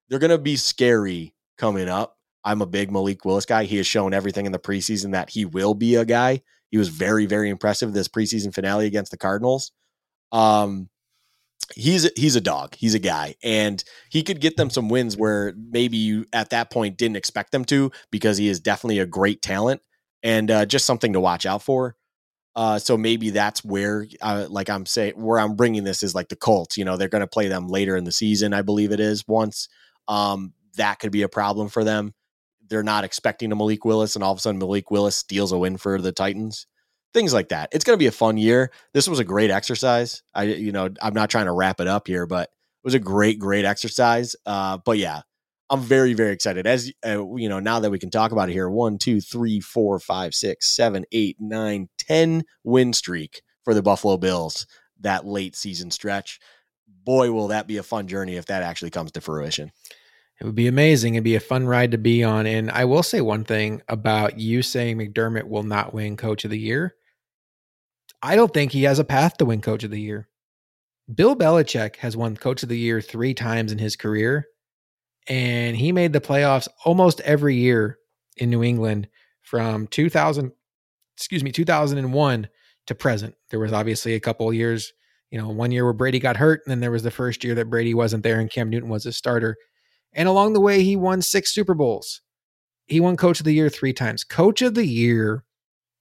[SPEAKER 2] they're going to be scary coming up. I'm a big Malik Willis guy. He has shown everything in the preseason that he will be a guy. He was very, very impressive this preseason finale against the Cardinals. Um, he's he's a dog. He's a guy, and he could get them some wins where maybe you at that point didn't expect them to because he is definitely a great talent and uh, just something to watch out for. Uh, so maybe that's where, uh, like I'm saying, where I'm bringing this is like the Colts. You know, they're going to play them later in the season, I believe it is. Once um, that could be a problem for them. They're not expecting a Malik Willis, and all of a sudden Malik Willis steals a win for the Titans things like that. It's going to be a fun year. This was a great exercise. I, you know, I'm not trying to wrap it up here, but it was a great, great exercise. Uh, but yeah, I'm very, very excited. As uh, you know, now that we can talk about it here, one, two, three, four, five, six, seven, eight, nine, ten win streak for the Buffalo Bills. That late season stretch. Boy, will that be a fun journey if that actually comes to fruition.
[SPEAKER 1] It would be amazing. It'd be a fun ride to be on. And I will say one thing about you saying McDermott will not win Coach of the Year. I don't think he has a path to win Coach of the Year. Bill Belichick has won Coach of the Year three times in his career, and he made the playoffs almost every year in New England from 2000, excuse me, 2001 to present. There was obviously a couple years, you know, one year where Brady got hurt, and then there was the first year that Brady wasn't there and Cam Newton was a starter. And along the way, he won six Super Bowls. He won Coach of the Year three times. Coach of the Year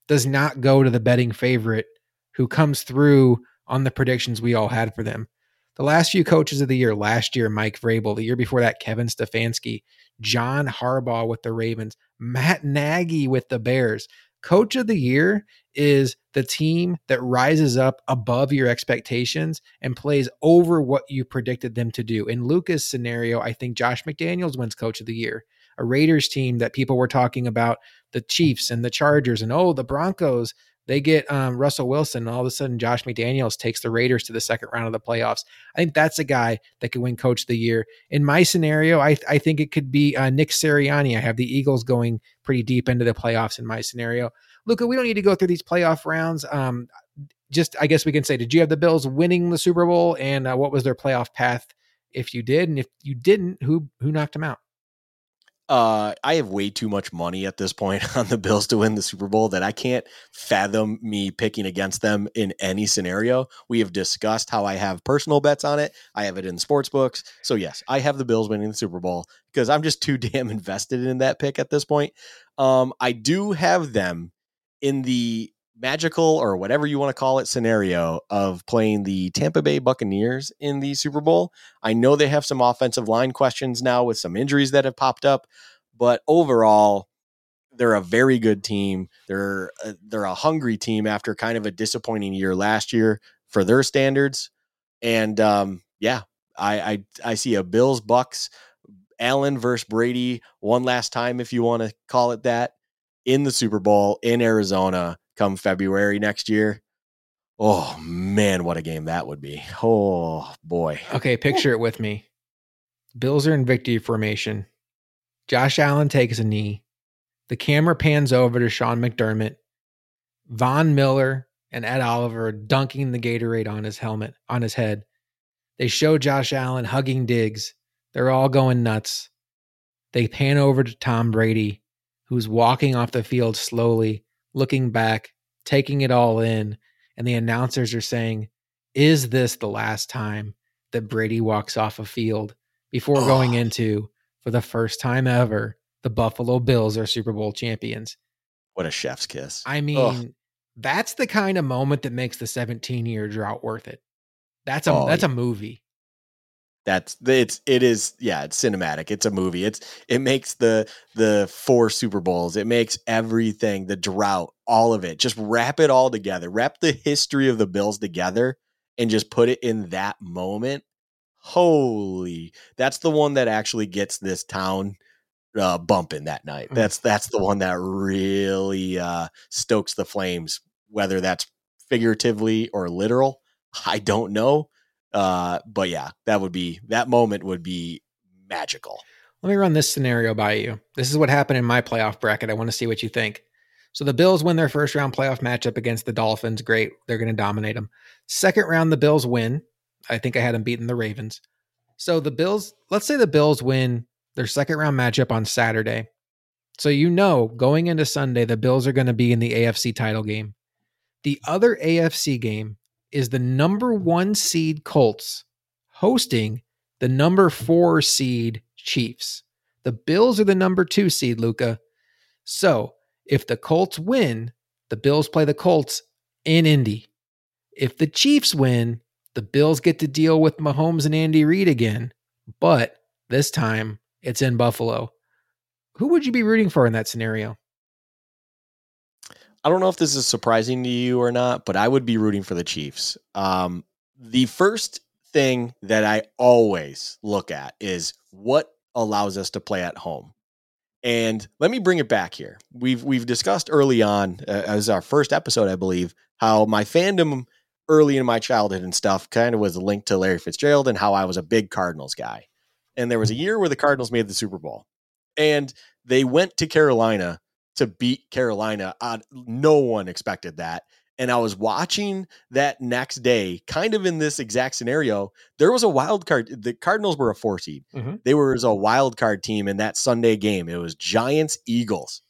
[SPEAKER 1] does not go to the betting favorite who comes through on the predictions we all had for them. The last few coaches of the year, last year, Mike Vrabel, the year before that, Kevin Stefanski, John Harbaugh with the Ravens, Matt Nagy with the Bears. Coach of the year is the team that rises up above your expectations and plays over what you predicted them to do. In Luka's scenario, I think Josh McDaniels wins coach of the year. A Raiders team that people were talking about, the Chiefs and the Chargers, and oh, the Broncos they get um, Russell Wilson, and all of a sudden Josh McDaniels takes the Raiders to the second round of the playoffs. I think that's a guy that could win Coach of the Year. In my scenario, I, I think it could be uh, Nick Sirianni. I have the Eagles going pretty deep into the playoffs in my scenario. Luka, we don't need to go through these playoff rounds. Um, just I guess we can say, did you have the Bills winning the Super Bowl, and uh, what was their playoff path if you did, and if you didn't, who who knocked them out?
[SPEAKER 2] Uh, I have way too much money at this point on the Bills to win the Super Bowl that I can't fathom me picking against them in any scenario. We have discussed how I have personal bets on it. I have it in sports books. So yes, I have the Bills winning the Super Bowl because I'm just too damn invested in that pick at this point. Um, I do have them in the magical or whatever you want to call it scenario of playing the Tampa Bay Buccaneers in the Super Bowl. I know they have some offensive line questions now with some injuries that have popped up, but overall they're a very good team. They're a, they're a hungry team after kind of a disappointing year last year for their standards. And um, yeah, I, I I see a Bills Bucks Allen versus Brady one last time if you want to call it that in the Super Bowl in Arizona come February next year. Oh man, what a game that would be. Oh boy.
[SPEAKER 1] Okay, picture it with me. Bills are in victory formation. Josh Allen takes a knee. The camera pans over to Sean McDermott. Von Miller and Ed Oliver dunking the Gatorade on his helmet, on his head. They show Josh Allen hugging Diggs. They're all going nuts. They pan over to Tom Brady, who's walking off the field slowly, looking back, taking it all in, and the announcers are saying, Is this the last time that Brady walks off a field before oh. going into, for the first time ever, the Buffalo Bills are Super Bowl champions?
[SPEAKER 2] What a chef's kiss.
[SPEAKER 1] I mean, oh. that's the kind of moment that makes the 17 year drought worth it. That's a oh, that's a movie
[SPEAKER 2] that's it's it is yeah it's cinematic it's a movie it's it makes the the four super bowls it makes everything the drought all of it just wrap it all together wrap the history of the bills together and just put it in that moment holy that's the one that actually gets this town uh, bumping that night mm. that's that's the one that really uh stokes the flames whether that's figuratively or literal i don't know uh, but yeah, that would be that moment would be magical.
[SPEAKER 1] Let me run this scenario by you. This is what happened in my playoff bracket. I want to see what you think. So the Bills win their first round playoff matchup against the Dolphins. Great. They're going to dominate them. Second round, the Bills win. I think I had them beating the Ravens. So the Bills, let's say the Bills win their second round matchup on Saturday. So you know going into Sunday, the Bills are going to be in the AFC title game. The other AFC game is the number one seed Colts hosting the number four seed Chiefs. The Bills are the number two seed, Luka. So if the Colts win, the Bills play the Colts in Indy. If the Chiefs win, the Bills get to deal with Mahomes and Andy Reid again, but this time it's in Buffalo. Who would you be rooting for in that scenario?
[SPEAKER 2] I don't know if this is surprising to you or not, but I would be rooting for the Chiefs. Um, the first thing that I always look at is what allows us to play at home. And let me bring it back here. We've we've discussed early on uh, as our first episode, I believe, how my fandom early in my childhood and stuff kind of was linked to Larry Fitzgerald and how I was a big Cardinals guy. And there was a year where the Cardinals made the Super Bowl, and they went to Carolina to beat Carolina. Uh, no one expected that. And I was watching that next day, kind of in this exact scenario. There was a wild card. The Cardinals were a four seed. Mm-hmm. They were a wild card team in that Sunday game. It was Giants Eagles.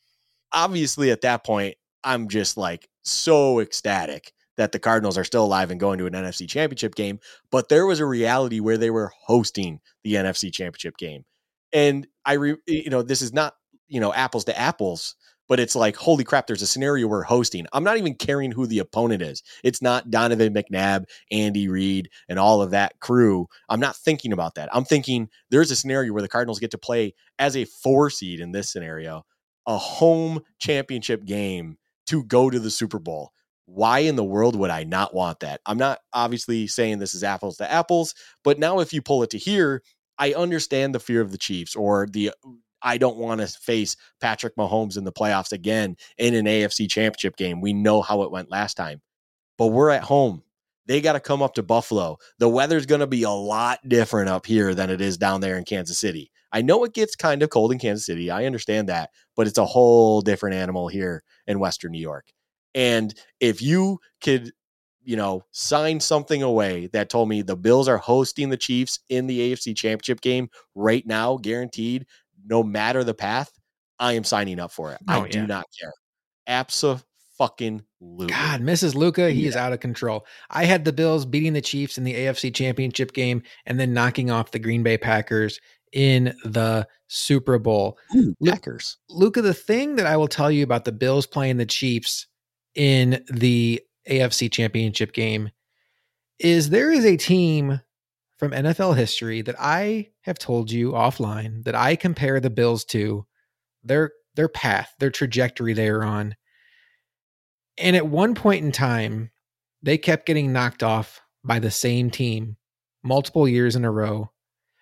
[SPEAKER 2] Obviously, at that point, I'm just like so ecstatic that the Cardinals are still alive and going to an NFC championship game. But there was a reality where they were hosting the NFC championship game. And I, re, you know, this is not, you know, apples to apples but it's like, holy crap, there's a scenario we're hosting. I'm not even caring who the opponent is. It's not Donovan McNabb, Andy Reid, and all of that crew. I'm not thinking about that. I'm thinking there's a scenario where the Cardinals get to play as a four seed in this scenario, a home championship game to go to the Super Bowl. Why in the world would I not want that? I'm not obviously saying this is apples to apples, but now if you pull it to here, I understand the fear of the Chiefs or the I don't want to face Patrick Mahomes in the playoffs again in an AFC championship game. We know how it went last time, but we're at home. They got to come up to Buffalo. The weather's going to be a lot different up here than it is down there in Kansas City. I know it gets kind of cold in Kansas City. I understand that, but it's a whole different animal here in Western New York. And if you could, you know, sign something away that told me the Bills are hosting the Chiefs in the AFC Championship game right now, guaranteed, no matter the path, I am signing up for it. Oh, I yeah. do not care. Absolutely. Fucking Luka.
[SPEAKER 1] God, Mrs. Luka, he yeah. is out of control. I had the Bills beating the Chiefs in the AFC Championship game and then knocking off the Green Bay Packers in the Super Bowl.
[SPEAKER 2] Ooh, Packers.
[SPEAKER 1] Luka, the thing that I will tell you about the Bills playing the Chiefs in the AFC Championship game is there is a team from NFL history that I have told you offline that I compare the Bills to their their path, their trajectory they are on. And at one point in time, they kept getting knocked off by the same team multiple years in a row.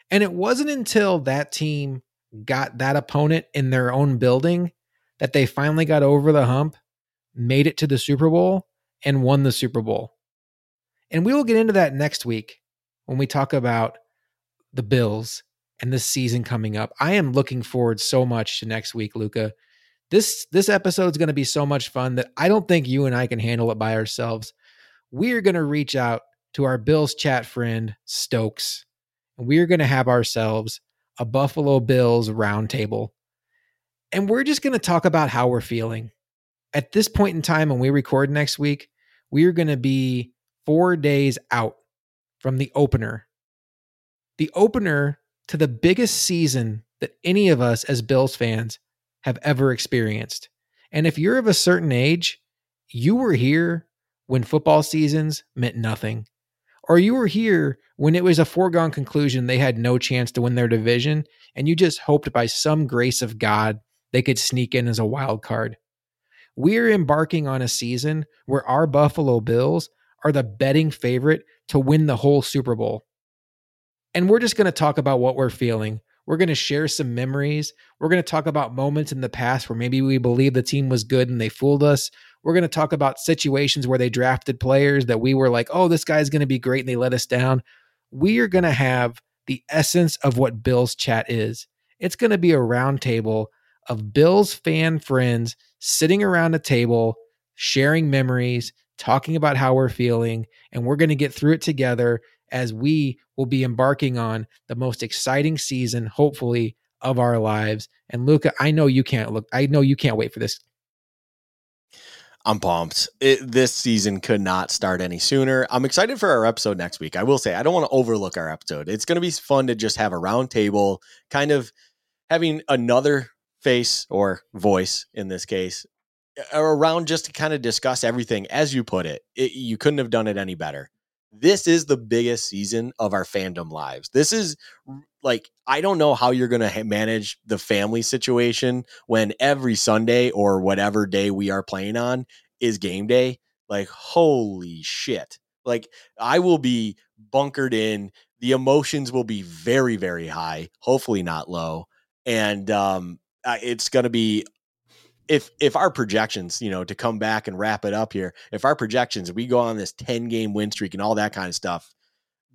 [SPEAKER 1] And it wasn't until that team got that opponent in their own building that they finally got over the hump, made it to the Super Bowl, and won the Super Bowl. And we will get into that next week when we talk about the Bills and this season coming up. I am looking forward so much to next week, Luka. This this episode is going to be so much fun that I don't think you and I can handle it by ourselves. We are going to reach out to our Bills chat friend Stokes, and we are going to have ourselves a Buffalo Bills roundtable. And we're just going to talk about how we're feeling. At this point in time, when we record next week, we are going to be four days out from the opener. The opener to the biggest season that any of us as Bills fans have ever experienced. And if you're of a certain age, you were here when football seasons meant nothing. Or you were here when it was a foregone conclusion they had no chance to win their division, and you just hoped by some grace of God they could sneak in as a wild card. We're embarking on a season where our Buffalo Bills are the betting favorite to win the whole Super Bowl. And we're just going to talk about what we're feeling. We're going to share some memories. We're going to talk about moments in the past where maybe we believe the team was good and they fooled us. We're going to talk about situations where they drafted players that we were like, oh, this guy's going to be great and they let us down. We are going to have the essence of what Bills chat is. It's going to be a roundtable of Bills fan friends sitting around a table, sharing memories, talking about how we're feeling, and we're going to get through it together as we will be embarking on the most exciting season, hopefully, of our lives. And Luka, I know you can't look, I know you can't wait for this.
[SPEAKER 2] I'm pumped. It, this season could not start any sooner. I'm excited for our episode next week. I will say, I don't want to overlook our episode. It's going to be fun to just have a round table, kind of having another face or voice in this case around just to kind of discuss everything as you put it, it, you couldn't have done it any better. This is the biggest season of our fandom lives. This is like i don't know how you're going to ha- manage the family situation when every sunday or whatever day we are playing on is game day. Like holy shit. Like i will be bunkered in the emotions will be very very high hopefully not low and um it's going to be if if our projections, you know, to come back and wrap it up here, if our projections, we go on this 10 game win streak and all that kind of stuff,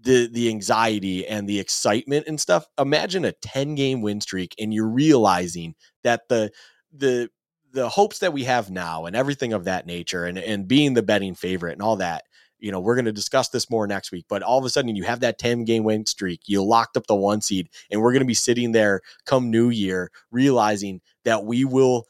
[SPEAKER 2] the the anxiety and the excitement and stuff, imagine a 10 game win streak and you're realizing that the the the hopes that we have now and everything of that nature and and being the betting favorite and all that you know, we're going to discuss this more next week, but all of a sudden you have that 10 game win streak, you locked up the one seed, and we're going to be sitting there come new year realizing that we will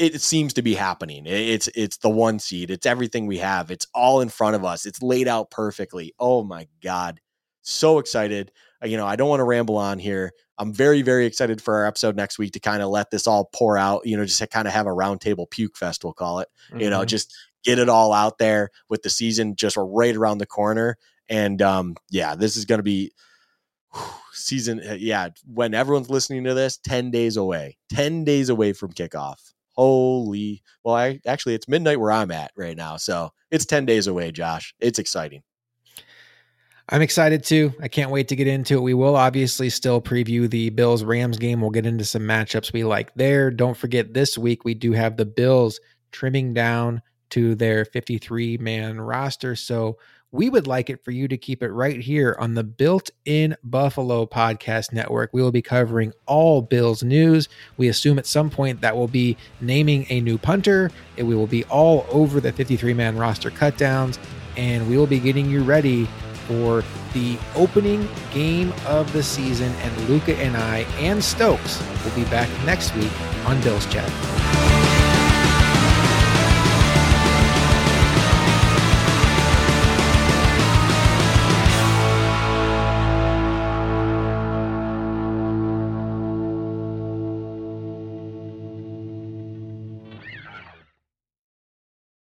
[SPEAKER 2] it seems to be happening. It's it's the one seed. It's everything we have. It's all in front of us. It's laid out perfectly. Oh my god. So excited. uh, you know, I don't want to ramble on here. I'm very, very excited for our episode next week to kind of let this all pour out, you know, just to kind of have a roundtable puke fest, we'll call it, mm-hmm. you know, mm-hmm. just get it all out there with the season just right around the corner. And um, yeah, this is going to be season. Uh, yeah, when everyone's listening to this, 10 days away, 10 days away from kickoff. Holy, well, I actually, it's midnight where I'm at right now. So it's 10 days away, Josh. It's exciting.
[SPEAKER 1] I'm excited too. I can't wait to get into it. We will obviously still preview the Bills Rams game. We'll get into some matchups we like there. Don't forget, this week we do have the Bills trimming down to their 53 man roster. So we would like it for you to keep it right here on the Built in Buffalo podcast network. We will be covering all Bills news. We assume at some point that we'll be naming a new punter. We will be all over the 53 man roster cutdowns, and we will be getting you ready for the opening game of the season. And Luka and I and Stokes will be back next week on Bills Chat.